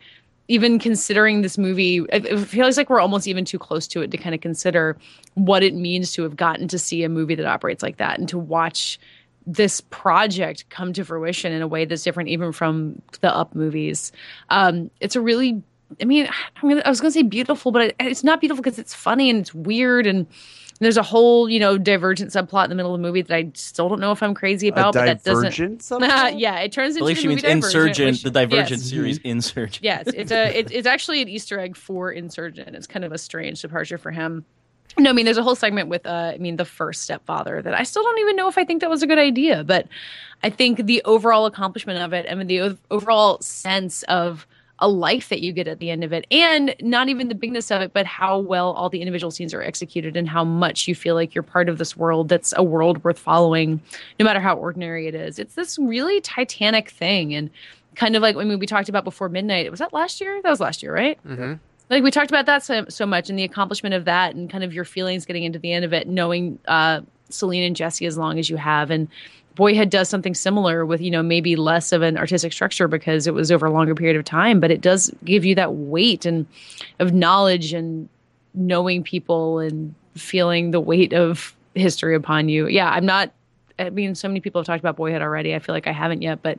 B: even considering this movie, it feels like we're almost even too close to it to kind of consider what it means to have gotten to see a movie that operates like that and to watch this project come to fruition in a way that's different even from the Up movies. Um, it's a really, I mean, I'm gonna, I was going to say beautiful, but it, it's not beautiful because it's funny and it's weird and There's a whole, you know, divergent subplot in the middle of the movie that I still don't know if I'm crazy about,
D: a
B: but that doesn't.
D: divergent subplot?
B: yeah, it turns
C: I
B: into
C: believe
B: the
C: she
B: movie
C: means
B: Divergent,
C: Insurgent,
B: which-
C: the Divergent
B: yes.
C: series Insurgent.
B: Yes, it's a it, it's actually an Easter egg for Insurgent. It's kind of a strange departure for him. No, I mean there's a whole segment with uh, I mean the first stepfather that I still don't even know if I think that was a good idea, but I think the overall accomplishment of it, I mean the overall sense of a life that you get at the end of it, and not even the bigness of it, but how well all the individual scenes are executed and how much you feel like you're part of this world that's a world worth following, no matter how ordinary it is. It's this really titanic thing, and kind of like when we talked about before midnight. Was that last year? That was last year, right? Like we talked about that so, so much and the accomplishment of that and kind of your feelings getting into the end of it knowing uh celine and jesse as long as you have. And boyhood does something similar with you know maybe less of an artistic structure because it was over a longer period of time but it does give you that weight and of knowledge and knowing people and feeling the weight of history upon you. Yeah i'm not i mean so many people have talked about boyhood already. I feel like i haven't yet but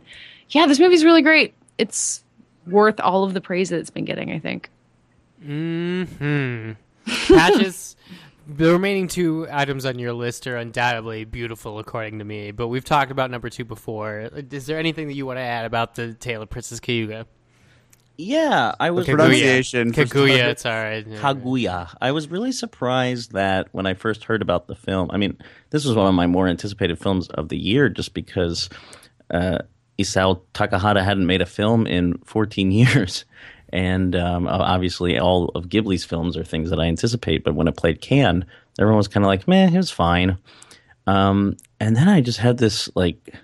B: yeah this movie's really great. It's worth all of the praise that it's been getting i think
A: Hmm. Patches. The remaining two items on your list are undoubtedly beautiful, according to me. But we've talked about number two before. Is there anything that you want to add about the tale of Princess Kayuga?
C: Yeah, I was
A: Kaguya.
D: Pronunciation
A: Kaguya,
D: starters.
A: it's all right.
C: Kaguya. I was really surprised that when I first heard about the film, I mean, this was one of my more anticipated films of the year just because uh, Isao Takahata hadn't made a film in 14 years. And um, obviously, all of Ghibli's films are things that I anticipate. But when it played Cannes, everyone was kind of like, meh, it was fine. Um, and then I just had this like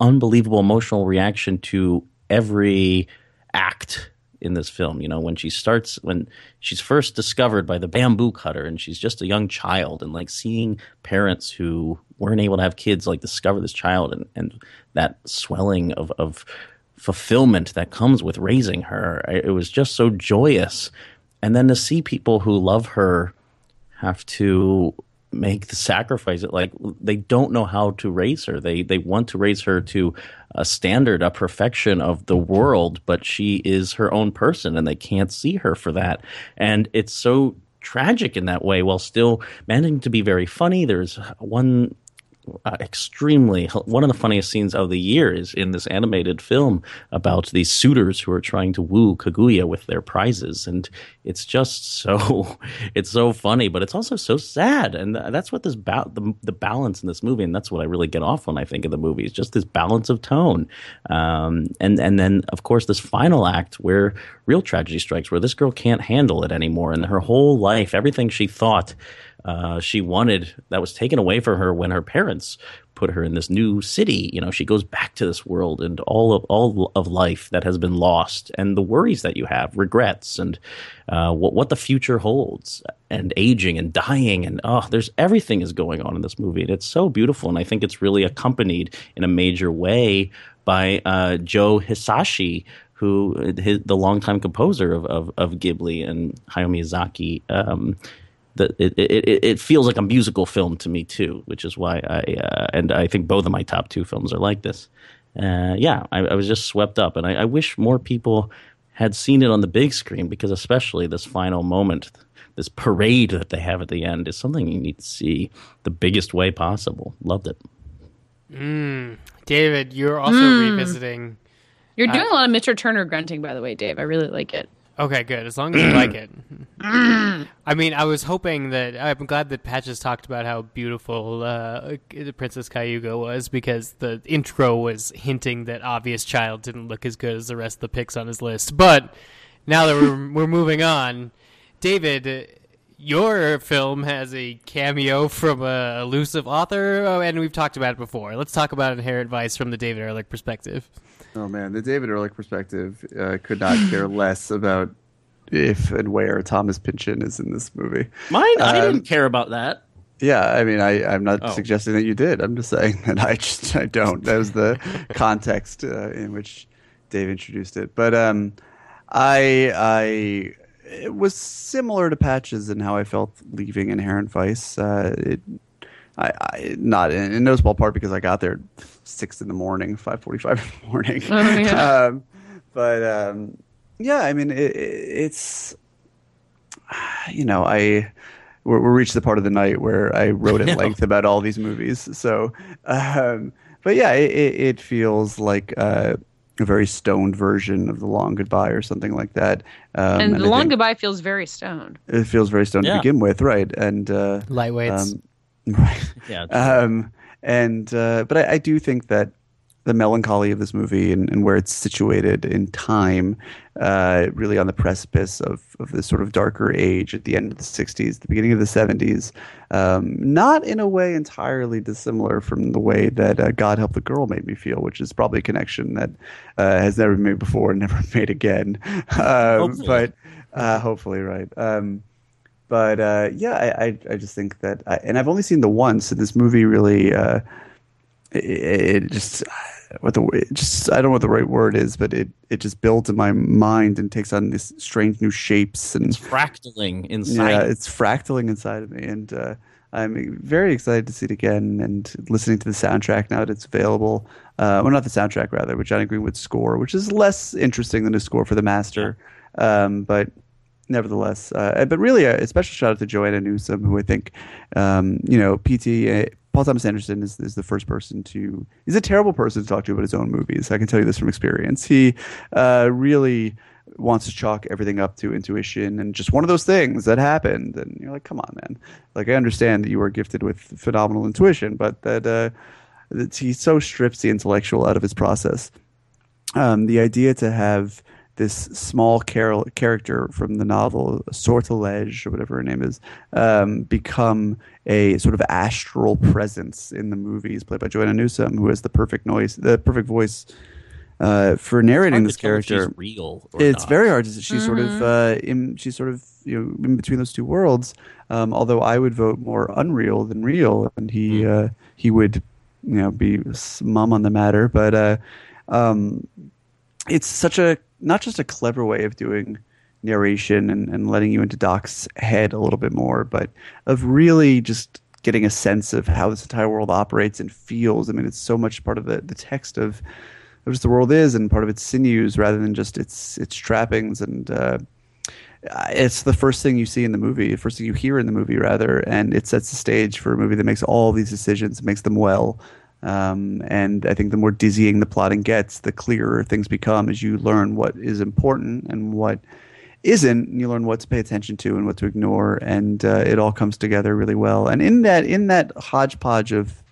C: unbelievable emotional reaction to every act in this film. You know, when she starts, when she's first discovered by the bamboo cutter and she's just a young child, and like seeing parents who weren't able to have kids like discover this child and, and that swelling of, of fulfillment that comes with raising her. It was just so joyous. And then to see people who love her have to make the sacrifice like they don't know how to raise her they they want to raise her to a standard a perfection of the world but she is her own person and they can't see her for that and it's so tragic in that way while still managing to be very funny there's one uh, extremely one of the funniest scenes of the year is in this animated film about these suitors who are trying to woo Kaguya with their prizes. And it's just so it's so funny but it's also so sad. And that's what this ba- the, the balance in this movie and that's what I really get off when I think of the movie is just this balance of tone. Um, and and then of course this final act where real tragedy strikes where this girl can't handle it anymore and her whole life everything she thought uh, she wanted that was taken away from her when her parents put her in this new city. You know, she goes back to this world and all of all of life that has been lost, and the worries that you have, regrets, and uh, what what the future holds, and aging and dying, and oh, there's everything is going on in this movie, and it's so beautiful, and I think it's really accompanied in a major way by uh, Joe Hisaishi. Who his, the longtime composer of, of, of Ghibli and Hayao Miyazaki, um, that it, it, it feels like a musical film to me too, which is why I uh, and I think both of my top two films are like this. Uh, yeah, I, I was just swept up, and I, I wish more people had seen it on the big screen because especially this final moment, this parade that they have at the end, is something you need to see the biggest way possible. Loved it.
A: David, you're also
B: Hmm.
A: revisiting.
B: You're doing a lot of Mr. Turner grunting, by the way, Dave. I really like it.
A: Okay, good. As long as you like it. I mean, I was hoping that I'm glad that Patches talked about how beautiful uh, the Princess Cayuga was because the intro was hinting that obvious child didn't look as good as the rest of the picks on his list. But now that we're we're moving on, David, your film has a cameo from a elusive author, oh, and we've talked about it before. Let's talk about Inherent Vice from the David Ehrlich perspective.
D: Oh man, the David Ehrlich perspective uh, could not care less about if and where Thomas Pynchon is in this movie.
C: Mine, I
D: Um,
C: didn't care about that.
D: Yeah, I mean, I, I'm not
C: Oh.
D: suggesting that you did. I'm just saying that I just I don't. That was the context uh, in which Dave introduced it. But um, I I it was similar to Patches in how I felt leaving Inherent Vice. Uh, it, I, I not in, in no small part because I got there six in the morning, five forty-five in the morning.
B: Oh, yeah.
D: um, but um, yeah, I mean, it, it, it's you know, I we're, we're reached the part of the night where I wrote at length about all these movies. So, um, but yeah, it, it, it feels like uh, a very stoned version of The Long Goodbye or something like that. Um,
B: and,
D: I
B: the long goodbye feels very stoned.
D: It feels very stoned
C: Yeah.
D: to begin with, right? And uh,
A: Lightweights.
D: um, right.
C: Yeah,
D: Um, and uh, but I, I do think that the melancholy of this movie and, and where it's situated in time, uh, really on the precipice of, of this sort of darker age at the end of the 60s, the beginning of the 70s, um, not in a way entirely dissimilar from the way that uh, God Help the Girl made me feel, which is probably a connection that uh, has never been made before and never made again. Um,
C: Hopefully.
D: but uh, hopefully, right. Um, but uh, yeah, I, I I just think that, I, and I've only seen the once, and this movie really, uh, it, it just what the it just I don't know what the right word is, but it it just builds in my mind and takes on these strange new shapes and
C: it's fractaling inside.
D: yeah, it's fractaling inside of me, and uh, I'm very excited to see it again and listening to the soundtrack now that it's available. Uh, well, not the soundtrack rather, but Jonny Greenwood's score, which is less interesting than his score for the Master, um, but nevertheless. Uh, but really, a, a special shout out to Joanna Newsom, who I think, um, you know, PT. Uh, Paul Thomas Anderson is, is the first person to. He's a terrible person to talk to about his own movies. I can tell you this from experience. He uh, really wants to chalk everything up to intuition and just one of those things that happened. And you're like, come on, man. Like, I understand that you are gifted with phenomenal intuition, but that, uh, that he so strips the intellectual out of his process. Um, the idea to have this small carol- character from the novel, Sortilege, or whatever her name is, um, become a sort of astral presence in the movies, played by Joanna Newsom, who has the perfect noise, the perfect voice uh, for narrating
C: Hard
D: this
C: tell she's
D: character
C: real. Or
D: it's
C: not.
D: very hard to she's sort of uh, in she's sort of you know in between those two worlds um, although i would vote more unreal than real and he uh, he would you know be mum on the matter but uh, um, it's such a not just a clever way of doing narration and, and letting you into doc's head a little bit more but of really just getting a sense of how this entire world operates and feels. I mean it's so much part of the, the text of of just the world is and part of its sinews rather than just its its trappings. And uh, it's the first thing you see in the movie, the first thing you hear in the movie rather, and it sets the stage for a movie that makes all these decisions, makes them well. Um, and I think the more dizzying the plotting gets, the clearer things become as you learn what is important and what isn't. And you learn what to pay attention to and what to ignore, and uh, it all comes together really well. And in that in that hodgepodge of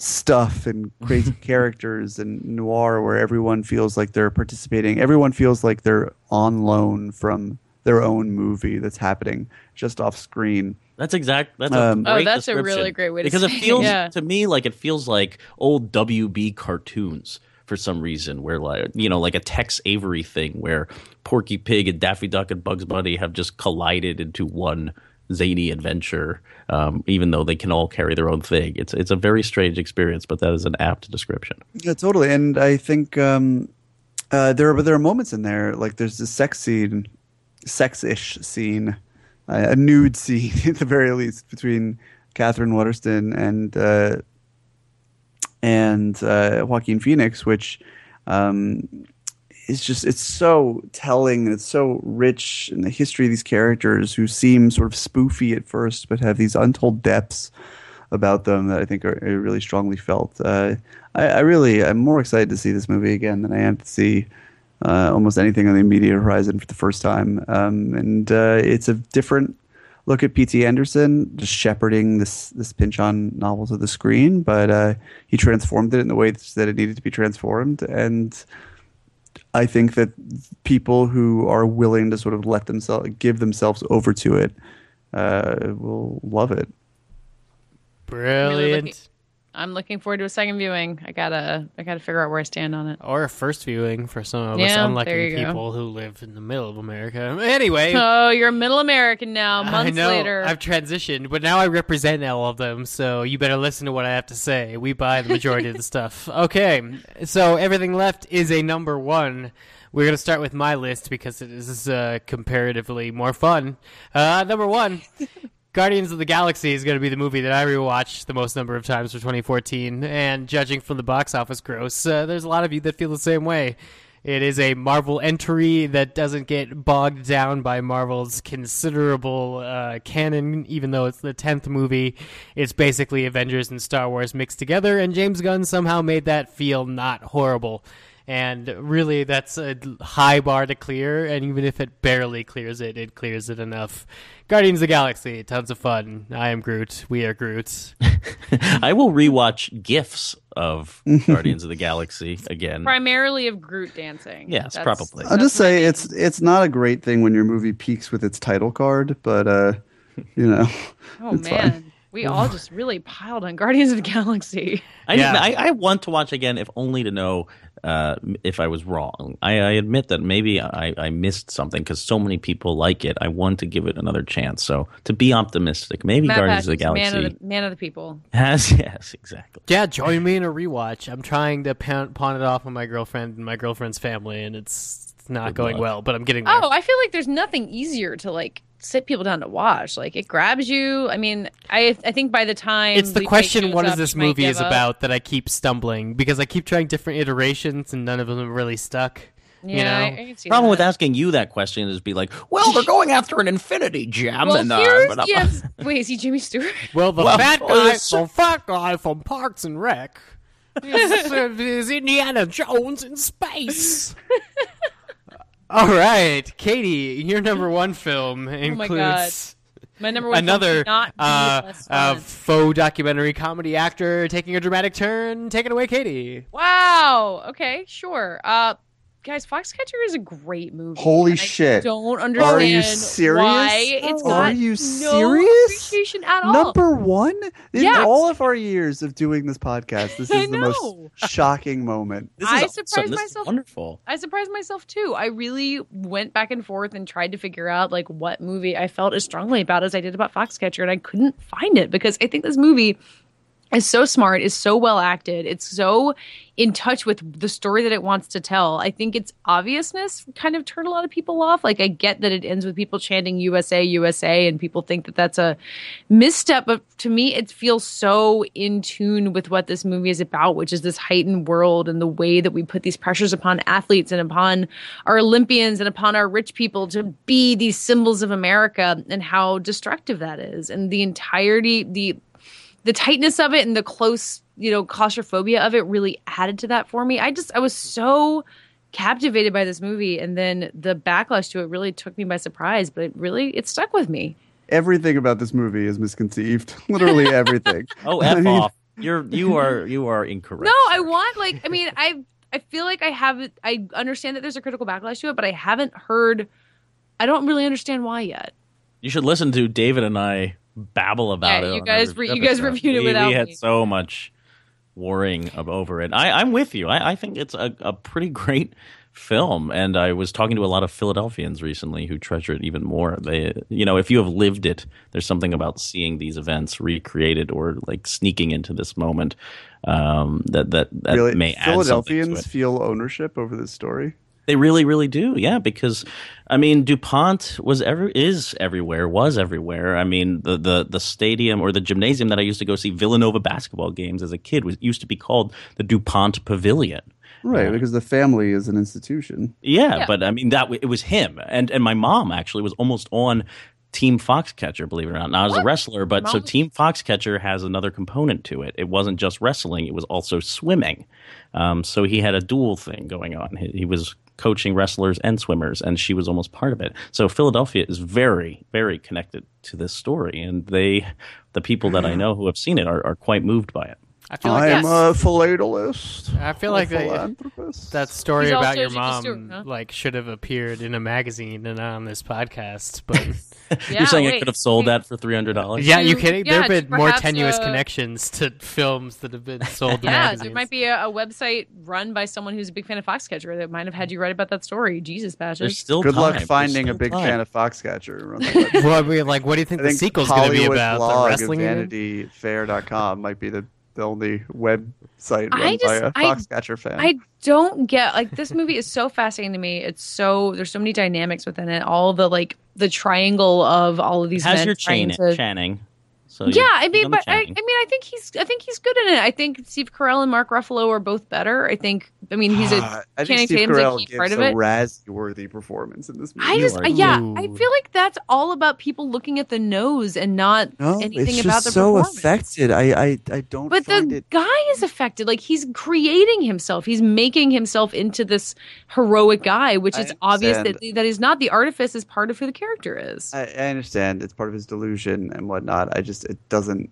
D: stuff and crazy characters and noir where everyone feels like they're participating everyone feels like they're on loan from their own movie that's happening just off screen
C: That's exact. That's
D: Um,
C: a
B: Oh,
C: great
B: that's a really great way to
C: because
B: say
C: it Because
B: it,
C: feels
B: yeah.
C: to me like it feels like old WB cartoons for some reason, where like you know, like a Tex Avery thing, where Porky Pig and Daffy Duck and Bugs Bunny have just collided into one zany adventure, um, even though they can all carry their own thing. It's it's a very strange experience, but that is an apt description.
D: yeah totally and i think um, uh, there are there are moments in there like there's this sex scene sex-ish scene uh, a nude scene at the very least between katherine waterston and uh, and uh, Joaquin Phoenix, which um, is just it's so telling and it's so rich in the history of these characters who seem sort of spoofy at first, but have these untold depths about them that I think are, are really strongly felt. Uh, I, I really I'm more excited to see this movie again than I am to see. Uh, almost anything on the immediate horizon for the first time, um, and uh, it's a different look at P.T. Anderson just shepherding this this Pynchon novel to the screen, but uh, he transformed it in the way that it needed to be transformed, and I think that people who are willing to sort of let themselves give themselves over to it uh, will love it.
A: Brilliant.
B: I'm looking forward to a second viewing. I gotta, I gotta figure out where I stand on it.
A: Or a first viewing for some of us
B: Yeah, there
A: unlucky
B: you go.
A: people who live in the middle of America. Anyway,
B: Oh, you're a middle American now.
A: I
B: Months
A: know
B: later.
A: I've transitioned, but now I represent all of them, so you better listen to what I have to say. We buy the majority of the stuff. Okay, so everything left is a number one. We're gonna start with my list because it is uh, comparatively more fun. Uh, number one. Guardians of the Galaxy is going to be the movie that I rewatched the most number of times for 2014, and judging from the box office gross, uh, there's a lot of you that feel the same way. It is a Marvel entry that doesn't get bogged down by Marvel's considerable uh, canon, even though it's the 10th movie. It's basically Avengers and Star Wars mixed together, and James Gunn somehow made that feel not horrible. And really, that's a high bar to clear, and even if it barely clears it, it clears it enough. Guardians of the Galaxy, tons of fun. I am Groot. We are Groot.
C: I will rewatch GIFs of Guardians of the Galaxy again.
B: Primarily of Groot dancing.
C: Yes,
B: That's-
C: probably.
D: I'll just say it's it's not a great thing when your movie peaks with its title card, but uh, you know,
B: Oh
D: it's
B: man,
D: fine.
B: we all just really piled on Guardians of the Galaxy.
C: I,
A: Yeah.
C: I, I want to watch again, if only to know uh, if I was wrong. I, I admit that maybe I, I missed something because so many people like it. I want to give it another chance. So to be optimistic, maybe
B: Matt
C: Guardians of the Galaxy
B: man of the, man of the people.
C: has. Yes, exactly.
A: Yeah, join me in a rewatch. I'm trying to pawn, pawn it off on my girlfriend and my girlfriend's family, and it's not
C: Good
A: going
C: luck.
A: well, but I'm getting there.
B: Oh, I feel like there's nothing easier to like sit people down to watch. Like it grabs you. I mean, I I think by the time
A: it's the
B: Lee
A: question
B: shows
A: what is
B: up,
A: this movie
B: give
A: is
B: up.
A: about that I keep stumbling because I keep trying different iterations and none of them really stuck.
B: Yeah,
A: you know?
B: I, I can see
C: Problem
B: that.
C: with asking you that question is be like, well, they're going after an infinity gem.
B: Well,
C: and, uh,
B: here's,
C: but, uh,
B: yes. Wait, is he Jimmy Stewart?
A: Well, the
C: Well,
A: fat guy,
C: yes,
A: the fat guy from Parks and Rec, is, uh, is Indiana Jones in space. All right, Katie, your number one film
B: Oh my
A: includes
B: My number one
A: another
B: could not be
A: uh, uh, faux documentary comedy actor taking a dramatic turn. Take it away, Katie.
B: Wow. Okay, sure. Uh, guys, Foxcatcher is a great movie.
D: Holy
B: I
D: shit.
B: don't understand Are
D: you serious?
B: why it's
D: Are
B: got
D: you
B: no
D: serious?
B: appreciation at all.
D: number one in
B: Yes.
D: all of our years of doing this podcast. This is the most shocking moment.
C: this
B: I
C: is awesome.
B: surprised
C: This is
B: myself-
C: wonderful.
B: I surprised myself too. I really went back and forth and tried to figure out like what movie I felt as strongly about as I did about Foxcatcher, and I couldn't find it because I think this movie is so smart, is so well acted, it's so in touch with the story that it wants to tell. I think its obviousness kind of turned a lot of people off. Like I get that it ends with people chanting USA, USA, and people think that that's a misstep, but to me, it feels so in tune with what this movie is about, which is this heightened world and the way that we put these pressures upon athletes and upon our Olympians and upon our rich people to be these symbols of America and how destructive that is. And the entirety, the the tightness of it and the close, you know, claustrophobia of it really added to that for me. I just I was so captivated by this movie and then the backlash to it really took me by surprise, but it really it stuck with me.
D: Everything about this movie is misconceived. Literally everything.
C: Oh,
D: I
C: f
D: mean,
C: off. You're you are you are incorrect.
B: No, I want like I mean I I feel like I have I understand that there's a critical backlash to it, but I haven't heard I don't really understand why yet.
C: You should listen to David and I babble about
B: Yeah,
C: it.
B: you guys re- you guys reviewed it
C: we,
B: without
C: We had
B: me.
C: so much worrying over it. I, I'm with you. I, I think it's a, a pretty great film, and I was talking to a lot of Philadelphians recently who treasure it even more. They, you know, if you have lived it, there's something about seeing these events recreated or like sneaking into this moment um, that that that
D: really,
C: may add to
D: Philadelphians
C: it.
D: feel ownership over this story.
C: They really, really do. Yeah, because I mean, Dupont was ever is everywhere, was everywhere. I mean, the the the stadium or the gymnasium that I used to go see Villanova basketball games as a kid was used to be called the Dupont Pavilion.
D: Right, because the family is an institution.
C: Yeah,
B: Yeah.
C: but I mean that w- it was him, and and my mom actually was almost on Team Foxcatcher, believe it or not. Now I was a wrestler, but so
B: Mom was-
C: Team Foxcatcher has another component to it. It wasn't just wrestling; it was also swimming. Um, so he had a dual thing going on. He, he was coaching wrestlers and swimmers, and she was almost part of it. So Philadelphia is very, very connected to this story, and they, the people that I mm-hmm. know who have seen it, are, are quite moved by it.
A: I feel like
D: I am
B: yes.
D: a philatelist.
A: I feel like they-
D: philanthropist.
A: that story
B: He's
A: about your
B: Jimmy
A: mom
B: Stewart, huh?
A: like should have appeared in a magazine and not on this podcast. But
B: Yeah,
C: You're saying I
B: wait.
C: could have sold that for three hundred dollars?
A: yeah, you kidding?
B: yeah,
A: there have been more tenuous
B: uh,
A: connections to films that have been sold to
B: Yeah,
A: magazines.
B: there might be a, a website run by someone who's a big fan of Foxcatcher that might have had you write about that story. Jesus,
C: There's still
D: Good
C: time.
D: luck finding a big
C: time.
D: fan of Foxcatcher. Run that website.
A: well, I mean, like, what do you think
D: I
A: the
D: think
A: sequel's going to be about?
D: blog
A: the
D: of
A: wrestling? again?
D: VanityFair.com might be the, the only website run
B: I
D: by
B: just-
D: a
B: I-
D: Foxcatcher fan.
B: I don't get like this movie is so fascinating to me. It's so there's so many dynamics within it. All the like the triangle of all of these
C: Has
B: men
C: your
B: trying
C: chain
B: to-
C: Channing? So
B: Yeah,
C: you're-
B: I mean, but I, I mean, I think he's, I think he's good in it. I think Steve Carell and Mark Ruffalo are both better. I think, I mean, he's a
D: Ah, I
B: Channing
D: think Steve
B: Tatum's a
D: Carell
B: key
D: gives
B: part of
D: a
B: it.
D: Razzie-worthy performance in this movie.
B: I just,
C: are
B: yeah, I feel like that's all about people looking at the nose and not
D: no,
B: anything
D: it's
B: about
D: just
B: the
D: so
B: performance.
D: affected. I, I, I don't
B: But
D: find
B: the
D: it.
B: guy is affected. Like he's creating himself. He's making himself into this heroic guy, which
D: I
B: is obvious that
D: understand.
B: that is not the artifice is part of who the character is.
D: I, I understand it's part of his delusion and whatnot. I just it doesn't.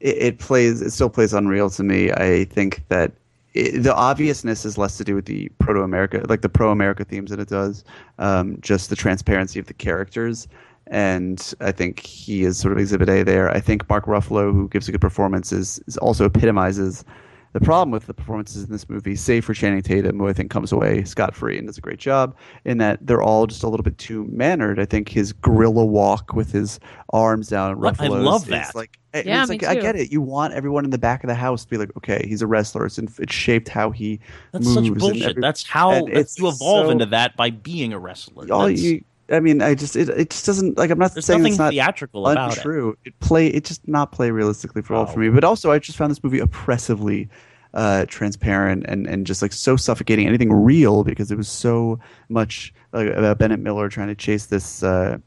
D: It, it plays. It still plays unreal to me. I think that it, the obviousness is less to do with the proto America, like the pro America themes than it does um, just the transparency of the characters. And I think he is sort of exhibit A there. I think Mark Ruffalo, who gives a good performance, is, is also epitomizes the problem with the performances in this movie, save for Channing Tatum, who I think comes away scot free and does a great job, in that they're all just a little bit too mannered. I think his gorilla walk with his arms down,
C: What? I
D: Ruffalo's
C: love
D: is
C: that.
D: Like, it-
B: Yeah,
D: it's
B: me
D: like I get it. You want everyone in the back of the house to be like, okay, he's a wrestler. It's, in, it's shaped how he
C: That's
D: moves.
C: such bullshit.
D: every-
C: that's how
D: and
C: that's, you evolve
D: so-
C: into that by being a wrestler.
D: all
C: That's-
D: you. I mean, I just it, it just doesn't like I'm not
C: there's
D: saying
C: nothing
D: it's not
C: theatrical about it.
D: untrue. It. play it just not play realistically for all for me. But also, I just found this movie oppressively uh, transparent and and just like so suffocating. Anything real because it was so much like, about Bennett Miller trying to chase this. Uh,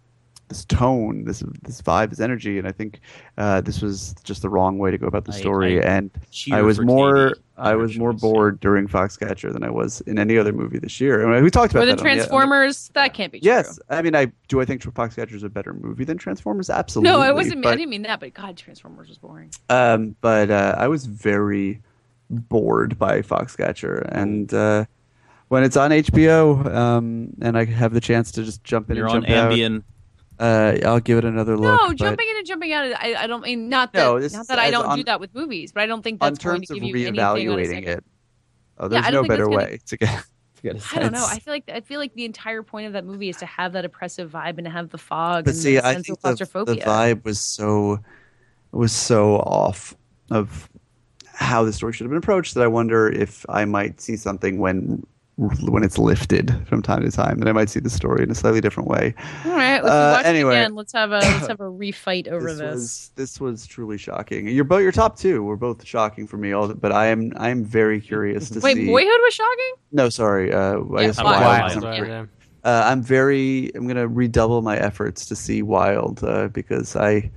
D: this tone, this this vibe, this energy, and I think uh, this was just the wrong way to go about the story.
C: I
D: and I was more, I was more
C: choice, yeah.
D: bored during Foxcatcher than I was in any other movie this year. I mean, we talked about
B: Or the
D: that on the- on the-
B: Transformers, that can't be true.
D: Yes, I mean, I do. I think Foxcatcher is a better movie than Transformers. Absolutely.
B: No, I wasn't. I didn't mean that. But God, Transformers was boring.
D: um, but uh, I was very bored by Foxcatcher, and uh, when it's on HBO, um, and I have the chance to just jump in
C: You're
D: and
C: on
D: jump out,
C: Ambien.
D: Uh, I'll give it another look.
B: No, jumping in and jumping out. I, I don't mean not that.
D: No, this
B: not
D: is
B: that I don't
D: on-
B: do that with movies, but I don't think that's going
D: terms
B: to
D: of
B: give you anything on a
D: reevaluating it, oh,
B: Yeah,
D: there's
B: don't
D: no better
B: gonna-
D: way to get to get a sense.
B: I don't know. I feel like I feel like the entire point of that movie is to have that oppressive vibe and to have the fog
D: but
B: and
D: see,
B: the
D: I
B: sense
D: think
B: of
D: the, the vibe was so was so off of how the story should have been approached that I wonder if I might see something when when it's lifted from time to time then I might see the story in a slightly different way.
B: All right, let's
D: Uh,
B: watch
D: anyway.
B: it again. Let's have a let's have a refight over
D: this,
B: this.
D: was this was truly shocking. You're both your top two were both shocking for me. All but I am I am very curious to
B: Wait,
D: see.
B: Wait, Boyhood was shocking.
D: No, sorry. Uh, I
B: Yeah,
D: guess
B: Wild.
D: Wild.
B: Wild,
D: was
B: right.
A: yeah.
D: uh, I'm very. I'm gonna redouble my efforts to see Wild uh, because I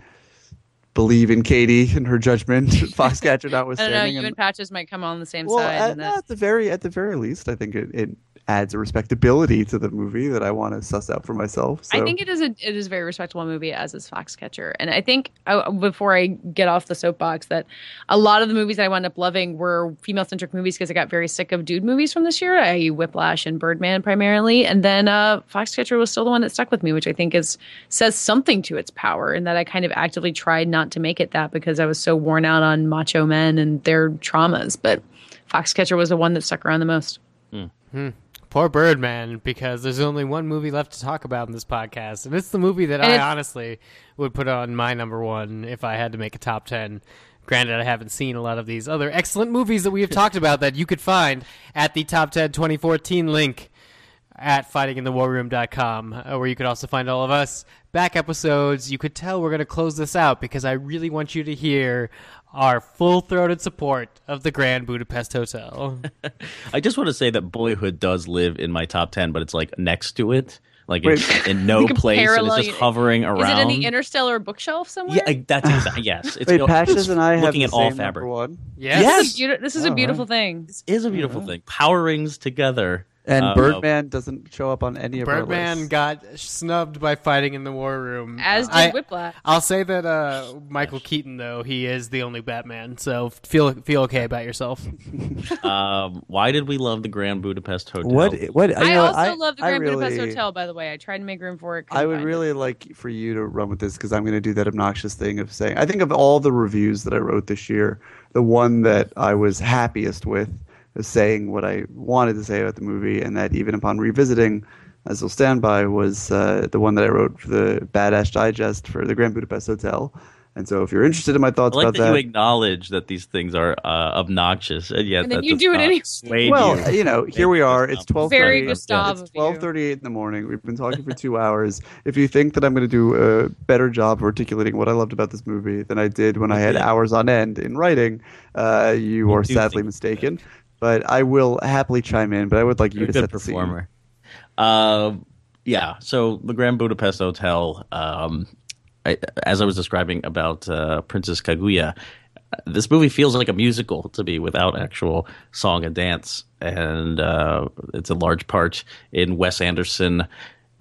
D: believe in Katey and her judgment. Foxcatcher notwithstanding.
B: I don't know. You
D: and-
B: and Patches might come on the same
D: well,
B: side.
D: at,
B: that-
D: at the very at the very least, I think it, it adds a respectability to the movie that I want to suss out for myself. So.
B: I think it is a it is a very respectable movie as is Foxcatcher, and I think uh, before I get off the soapbox that a lot of the movies that I wound up loving were female centric movies because I got very sick of dude movies from this year, i.e. Whiplash and Birdman primarily, and then uh, Foxcatcher was still the one that stuck with me, which I think is says something to its power, and that I kind of actively tried not to make it that because I was so worn out on macho men and their traumas, but Foxcatcher was the one that stuck around the most.
A: Poor Birdman, because there's only one movie left to talk about in this podcast, and it's the movie that
B: And
A: I honestly would put on my number one if I had to make a top ten. Granted, I haven't seen a lot of these other excellent movies that we have talked about that you could find at the Top 10 2014 link at fightinginthewarroom.com, uh, where you could also find all of us back episodes. You could tell we're going to close this out because I really want you to hear our full throated support of the Grand Budapest Hotel.
C: I just want to say that Boyhood does live in my top ten, but it's like next to it, like
D: Wait.
C: it's in no
B: Like a
C: place, and it's just hovering around.
B: Is it in the interstellar bookshelf somewhere?
C: Yeah, that's exactly yes. It's
D: Wait,
C: go-
D: Patches
C: it's
D: and I have
C: looking
D: the
C: at all
D: same
C: fabric.
D: one,
A: yes.
C: Yes.
B: This is, beauti- this is a
D: Oh,
B: beautiful thing.
C: This is a beautiful thing. Power rings together.
D: And
C: Uh,
D: Birdman doesn't show up on any of our
A: Birdman
D: lists.
A: got snubbed by fighting in the war room.
B: As did
A: I,
B: Whiplash.
A: I'll say that uh, Michael Keaton, though, he is the only Batman, so feel feel okay about yourself.
C: Um, why did we love the Grand Budapest Hotel?
D: What? What?
B: I
D: know,
B: also love the
D: I
B: Grand Budapest Hotel, by the way. I tried to make room for it.
D: I would really
B: it.
D: like for you to run with this because I'm going to do that obnoxious thing of saying I think of all the reviews that I wrote this year, the one that I was happiest with is saying what I wanted to say about the movie, and that even upon revisiting, as I'll stand by, was uh, the one that I wrote for the Badass Digest for the Grand Budapest Hotel. And so, if you're interested in my thoughts
C: I like
D: about
C: that,
D: that,
C: you acknowledge that these things are uh, obnoxious, and yet
B: And then
C: that
B: you do it
C: not
B: anyway.
D: well,
C: you.
D: you know, here we are. It's twelve thirty.
B: Very
D: thirty.
B: Gustav
D: It's twelve thirty-eight in the morning. We've been talking for two hours. If you think that I'm going to do a better job of articulating what I loved about this movie than I did when I had hours on end in writing, uh, you are sadly
C: think-
D: mistaken. But I will happily chime in. But I would like you
C: You're a
D: to
C: good
D: set the scene.
C: performer. Uh, yeah. So the Grand Budapest Hotel. Um, I, as I was describing about uh, Princess Kaguya, this movie feels like a musical to me without actual song and dance, and uh, it's a large part in Wes Anderson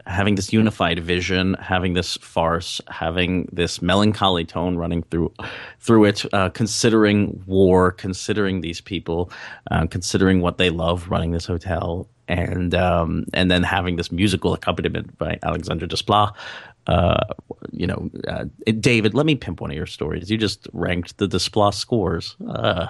C: having this unified vision, having this farce, having this melancholy tone running through through it, uh, considering war, considering these people, uh, considering what they love running this hotel, and um, and then having this musical accompaniment by Alexandre Desplat. Uh, you know, uh, David, let me pimp one of your stories. You just ranked the Desplat scores uh,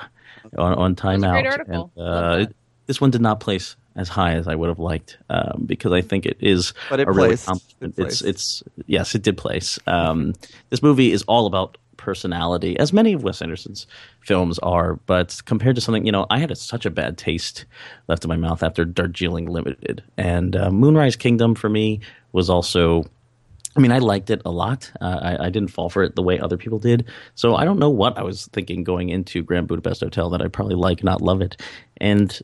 C: on, on Time
B: That was a
C: Out.
B: great article.
C: and, uh, this one did not place as high as I would have liked um, because I think it is
D: But it
C: a real
D: placed.
C: accomplishment.
D: It
C: It's it's yes, it did place. Um, this movie is all about personality, as many of Wes Anderson's films are. But compared to something, you know, I had a, such a bad taste left in my mouth after Darjeeling Limited, and uh, Moonrise Kingdom for me was also. I mean, I liked it a lot. Uh, I, I didn't fall for it the way other people did. So I don't know what I was thinking going into Grand Budapest Hotel that I probably like, not love it. And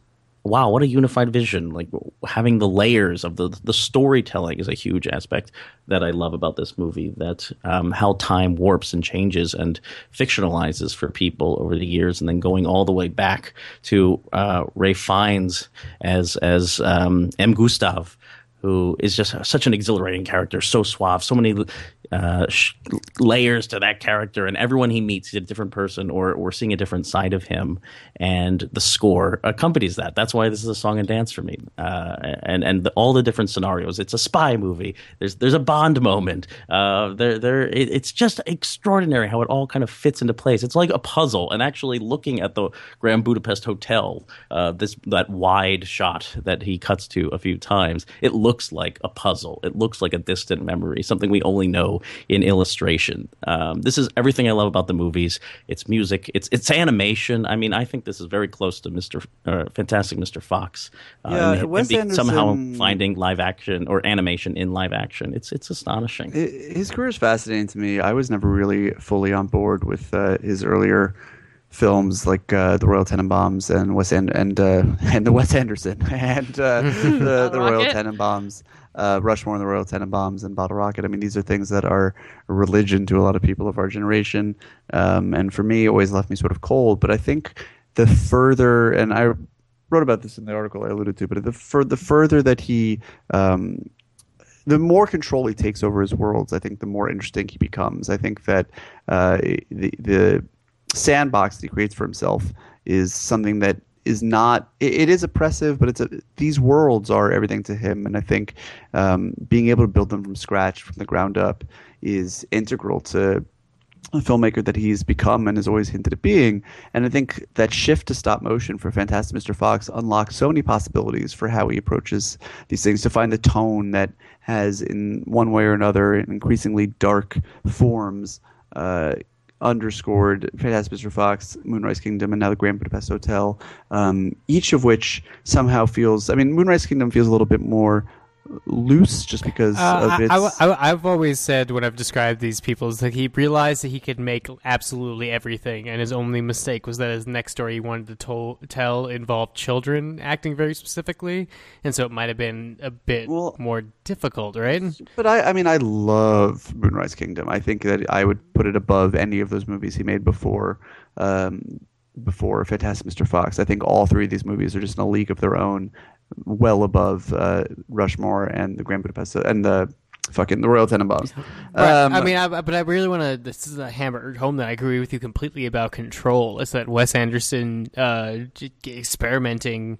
C: wow, what a unified vision! Like having the layers of the the storytelling is a huge aspect that I love about this movie. That um, how time warps and changes and fictionalizes for people over the years, and then going all the way back to uh, Ralph Fiennes as as um, M. Gustav who is just such an exhilarating character, so suave, so many uh, sh- layers to that character, and everyone he meets is a different person, or we're seeing a different side of him, and the score accompanies that. That's why this is a song and dance for me, uh, and and the, all the different scenarios. It's a spy movie. There's there's a Bond moment. Uh, there there it, it's just extraordinary how it all kind of fits into place. It's like a puzzle, and actually looking at the Grand Budapest Hotel, uh, this that wide shot that he cuts to a few times, it looks like a puzzle. It looks like a distant memory, something we only know in illustration. Um, this is everything I love about the movies. It's music. It's it's animation. I mean, I think this is very close to Mr. Uh, Fantastic Mr. Fox. Uh,
D: Yeah,
C: and
D: Wes
C: be- somehow finding live action or animation in live action. It's it's astonishing.
D: His career is fascinating to me. I was never really fully on board with uh, his earlier films like uh, the Royal Tenenbaums and Wes and and uh, and the Wes Anderson and uh, the the Royal
B: Rocket?
D: Tenenbaums, uh, Rushmore and the Royal Tenenbaums and Bottle Rocket. I mean, these are things that are religion to a lot of people of our generation, um, and for me, always left me sort of cold. But I think the further, and I wrote about this in the article I alluded to, but the fur- the further that he um, the more control he takes over his worlds, I think the more interesting he becomes. I think that uh, the the sandbox that he creates for himself is something that is not it, it is oppressive but it's a, these worlds are everything to him and i think um, being able to build them from scratch from the ground up is integral to a filmmaker that he's become and has always hinted at being. And I think that shift to stop motion for Fantastic Mr. Fox unlocks so many possibilities for how he approaches these things to find the tone that has, in one way or another, in increasingly dark forms, uh, underscored Fantastic Mr. Fox, Moonrise Kingdom, and now the Grand Budapest Hotel. Um, each of which somehow feels, I mean, Moonrise Kingdom feels a little bit more loose just because
A: Uh,
D: of its.
A: I, have always said when I've described these people is that he realized that he could make absolutely everything, and his only mistake was that his next story he wanted to tol- tell involved children acting very specifically, and so it might have been a bit
D: Well-
A: more difficult, right?
D: But I, I mean, I love Moonrise Kingdom. I think that I would put it above any of those movies he made before, um, before Fantastic Mr. Fox. I think all three of these movies are just in a league of their own, well above uh, Rushmore and the Grand Budapest and the fucking the Royal Tenenbaums.
A: Right.
D: Um,
A: I mean, I, but I really want to. This is a hammer home that I agree with you completely about control. Is that Wes Anderson uh, experimenting?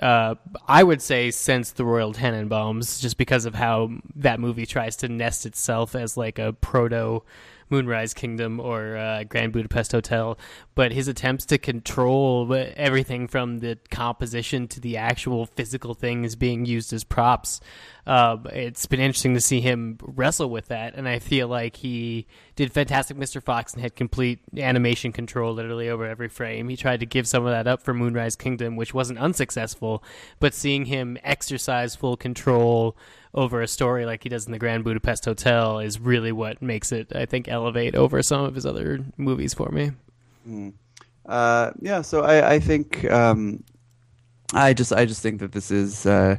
A: Uh, I would say since the Royal Tenenbaums, just because of how that movie tries to nest itself as like a proto Moonrise Kingdom or uh, Grand Budapest Hotel, but his attempts to control everything from the composition to the actual physical things being used as props. Uh, it's been interesting to see him wrestle with that, and I feel like he did Fantastic Mr. Fox and had complete animation control literally over every frame. He tried to give some of that up for Moonrise Kingdom, which wasn't unsuccessful, but seeing him exercise full control over a story like he does in the Grand Budapest Hotel is really what makes it, I think, elevate over some of his other movies for me.
D: Mm. Uh, yeah, so I, I think um, I just I just think that this is uh,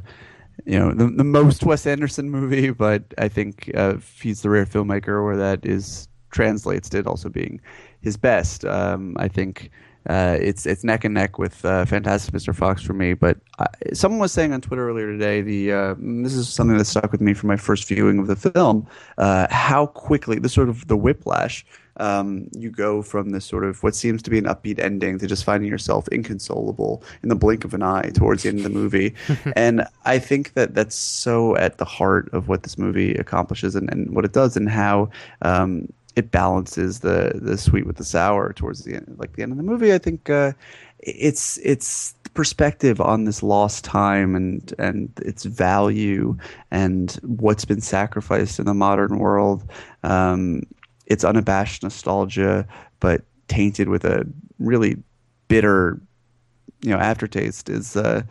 D: you know the, the most Wes Anderson movie, but I think uh, he's the rare filmmaker where that is translates to it also being his best. Um, I think uh, it's it's neck and neck with uh, Fantastic Mr. Fox for me. But I, someone was saying on Twitter earlier today, the uh, this is something that stuck with me from my first viewing of the film. Uh, how quickly the sort of the whiplash. Um, you go from this sort of what seems to be an upbeat ending to just finding yourself inconsolable in the blink of an eye towards the end of the movie. and I think that that's so at the heart of what this movie accomplishes and, and what it does and how um, it balances the the sweet with the sour towards the end, like the end of the movie. I think uh, it's it's perspective on this lost time and and its value and what's been sacrificed in the modern world. Um, it's unabashed nostalgia, but tainted with a really bitter, you know, aftertaste. Is uh,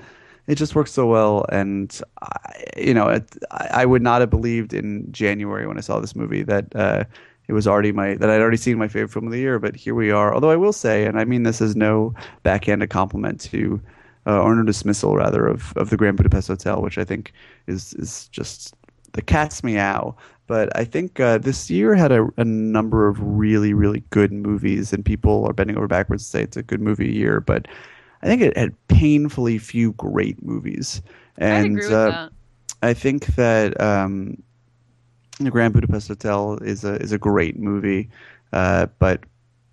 D: it just works so well, and I, you know, it, I, would not have believed in January when I saw this movie that. Uh, it was already my that I'd already seen my favorite film of the year. But here we are. Although I will say, and I mean this as no backhanded compliment to uh, or no dismissal rather of of the Grand Budapest Hotel, which I think is is just the cat's meow. But I think uh, this year had a, a, number of really really good movies, and people are bending over backwards to say it's a good movie year. But I think it had painfully few great movies, and
B: uh,
D: I think that. Um, the Grand Budapest Hotel is a is a great movie, uh, but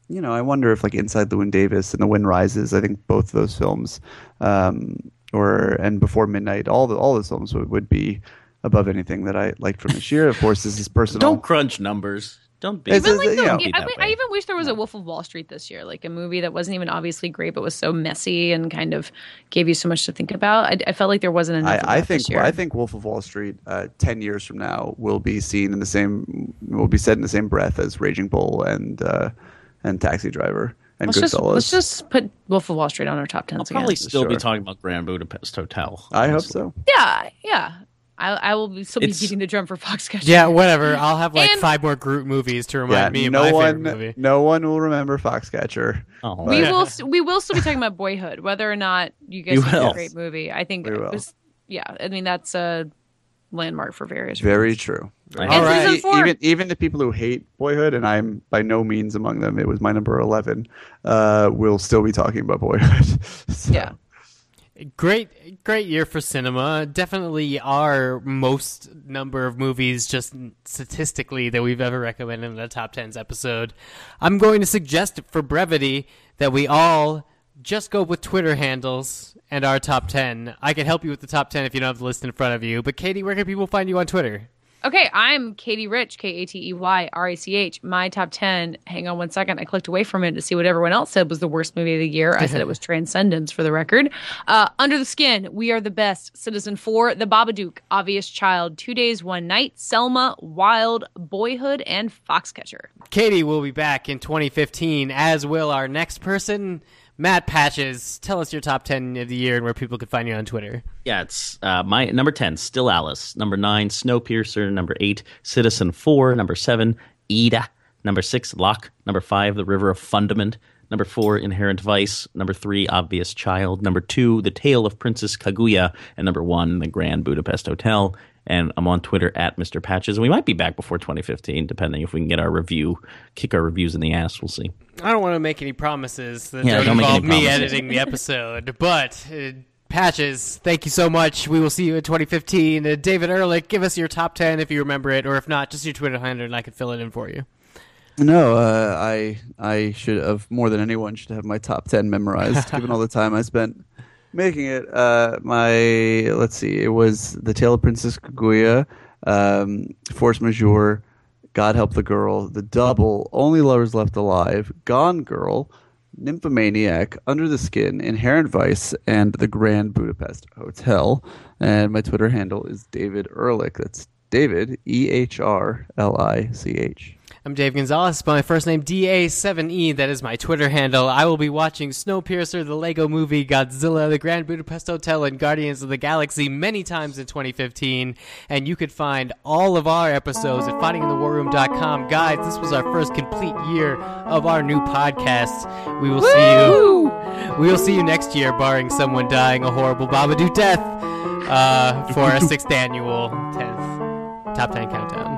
D: you know I wonder if like Inside Llewyn Davis and The Wind Rises, I think both of those films, um, or and Before Midnight, all the all those films would, would be above anything that I liked from this year. Of course, this is personal.
C: Don't crunch numbers. Don't be.
B: Even like the, you know, I, I, even wish there was a Wolf of Wall Street this year, like a movie that wasn't even obviously great, but was so messy and kind of gave you so much to think about. I, I felt like there wasn't enough.
D: I, I think I think Wolf of Wall Street, uh, ten years from now, will be seen in the same, will be said in the same breath as Raging Bull and uh, and Taxi Driver and
B: let's
D: Goodfellas.
B: Just, let's just put Wolf of Wall Street on our top tens.
C: I'll probably
B: again.
C: still
D: sure.
C: be talking about Grand Budapest Hotel.
D: I hope so.
B: Yeah, yeah. I, I will be, still be
C: It's-
B: beating the drum for Foxcatcher.
A: Yeah, whatever. I'll have like
B: And-
A: five more group movies to
D: Yeah,
A: remind me of
D: no
A: my
D: one,
A: favorite movie.
D: no one will remember Foxcatcher.
C: Oh,
B: we
D: But-
B: will st- we will still be talking about Boyhood, whether or not you guys
C: You
B: think it's a great movie. I think
D: We
B: it
D: will.
B: was yeah. I mean that's a landmark for various
D: Very
B: reasons.
D: true.
C: I
B: And
A: All right.
B: season four.
D: Even even the people who hate Boyhood, and I'm by no means among them. It was my number eleven. Uh, will still be talking about Boyhood. So,
B: Yeah.
A: Great, great year for cinema. Definitely our most number of movies, just statistically, that we've ever recommended in a top tens episode. I'm going to suggest for brevity that we all just go with Twitter handles and our top ten. I can help you with the top ten if you don't have the list in front of you. But Katey, where can people find you on Twitter?
B: Okay, I'm Katey Rich, K A T E Y R A C H. My top 10. Hang on one second. I clicked away from it to see what everyone else said was the worst movie of the year. I said it was Transcendence for the record. Uh, Under the Skin, We Are the Best, Citizenfour, The Babadook, Obvious Child, Two Days, One Night, Selma, Wild, Boyhood, and Foxcatcher.
A: Katie will be back in 2015, as will our next person, Matt Patches. Tell us your top 10 of the year and where people can find you on Twitter.
C: Yeah, it's uh, my number ten, Still Alice. Number nine, Snowpiercer. Number eight, Citizenfour. Number seven, Ida. Number six, Locke. Number five, The River of Fundament. Number four, Inherent Vice. Number three, Obvious Child. Number two, The Tale of Princess Kaguya. And number one, The Grand Budapest Hotel. And I'm on Twitter at Mr. Patches. And we might be back before 2015, depending if we can get our review, kick our reviews in the ass. We'll see.
A: I don't want to make any promises that
C: Yeah,
A: don't,
C: don't
A: involve me editing the episode, but. Uh, Patches, thank you so much. We will see you in 2015. Uh, David Ehrlich, give us your top 10 if you remember it, or if not, just your Twitter handle and I can fill it in for you.
D: No, uh, I I should have more than anyone should have my top ten memorized, given all the time I spent making it. Uh, my let's see, it was the Tale of Princess Kaguya, um, Force Majeure, God Help the Girl, The Double, Only Lovers Left Alive, Gone Girl, Nymphomaniac, Under the Skin, Inherent Vice, and The Grand Budapest Hotel. And my Twitter handle is David Ehrlich. That's David, E H R L I C H.
A: I'm Dave Gonzalez, by my first name DA7E. That is my Twitter handle. I will be watching Snowpiercer, the Lego movie, Godzilla, the Grand Budapest Hotel, and Guardians of the Galaxy many times in 2015. And you could find all of our episodes at fightinginthewarroom.com. Guys, this was our first complete year of our new podcast. We will see you. We will see you next year, barring someone dying a horrible Babadook death, uh, for our sixth annual 10th Top 10 Countdown.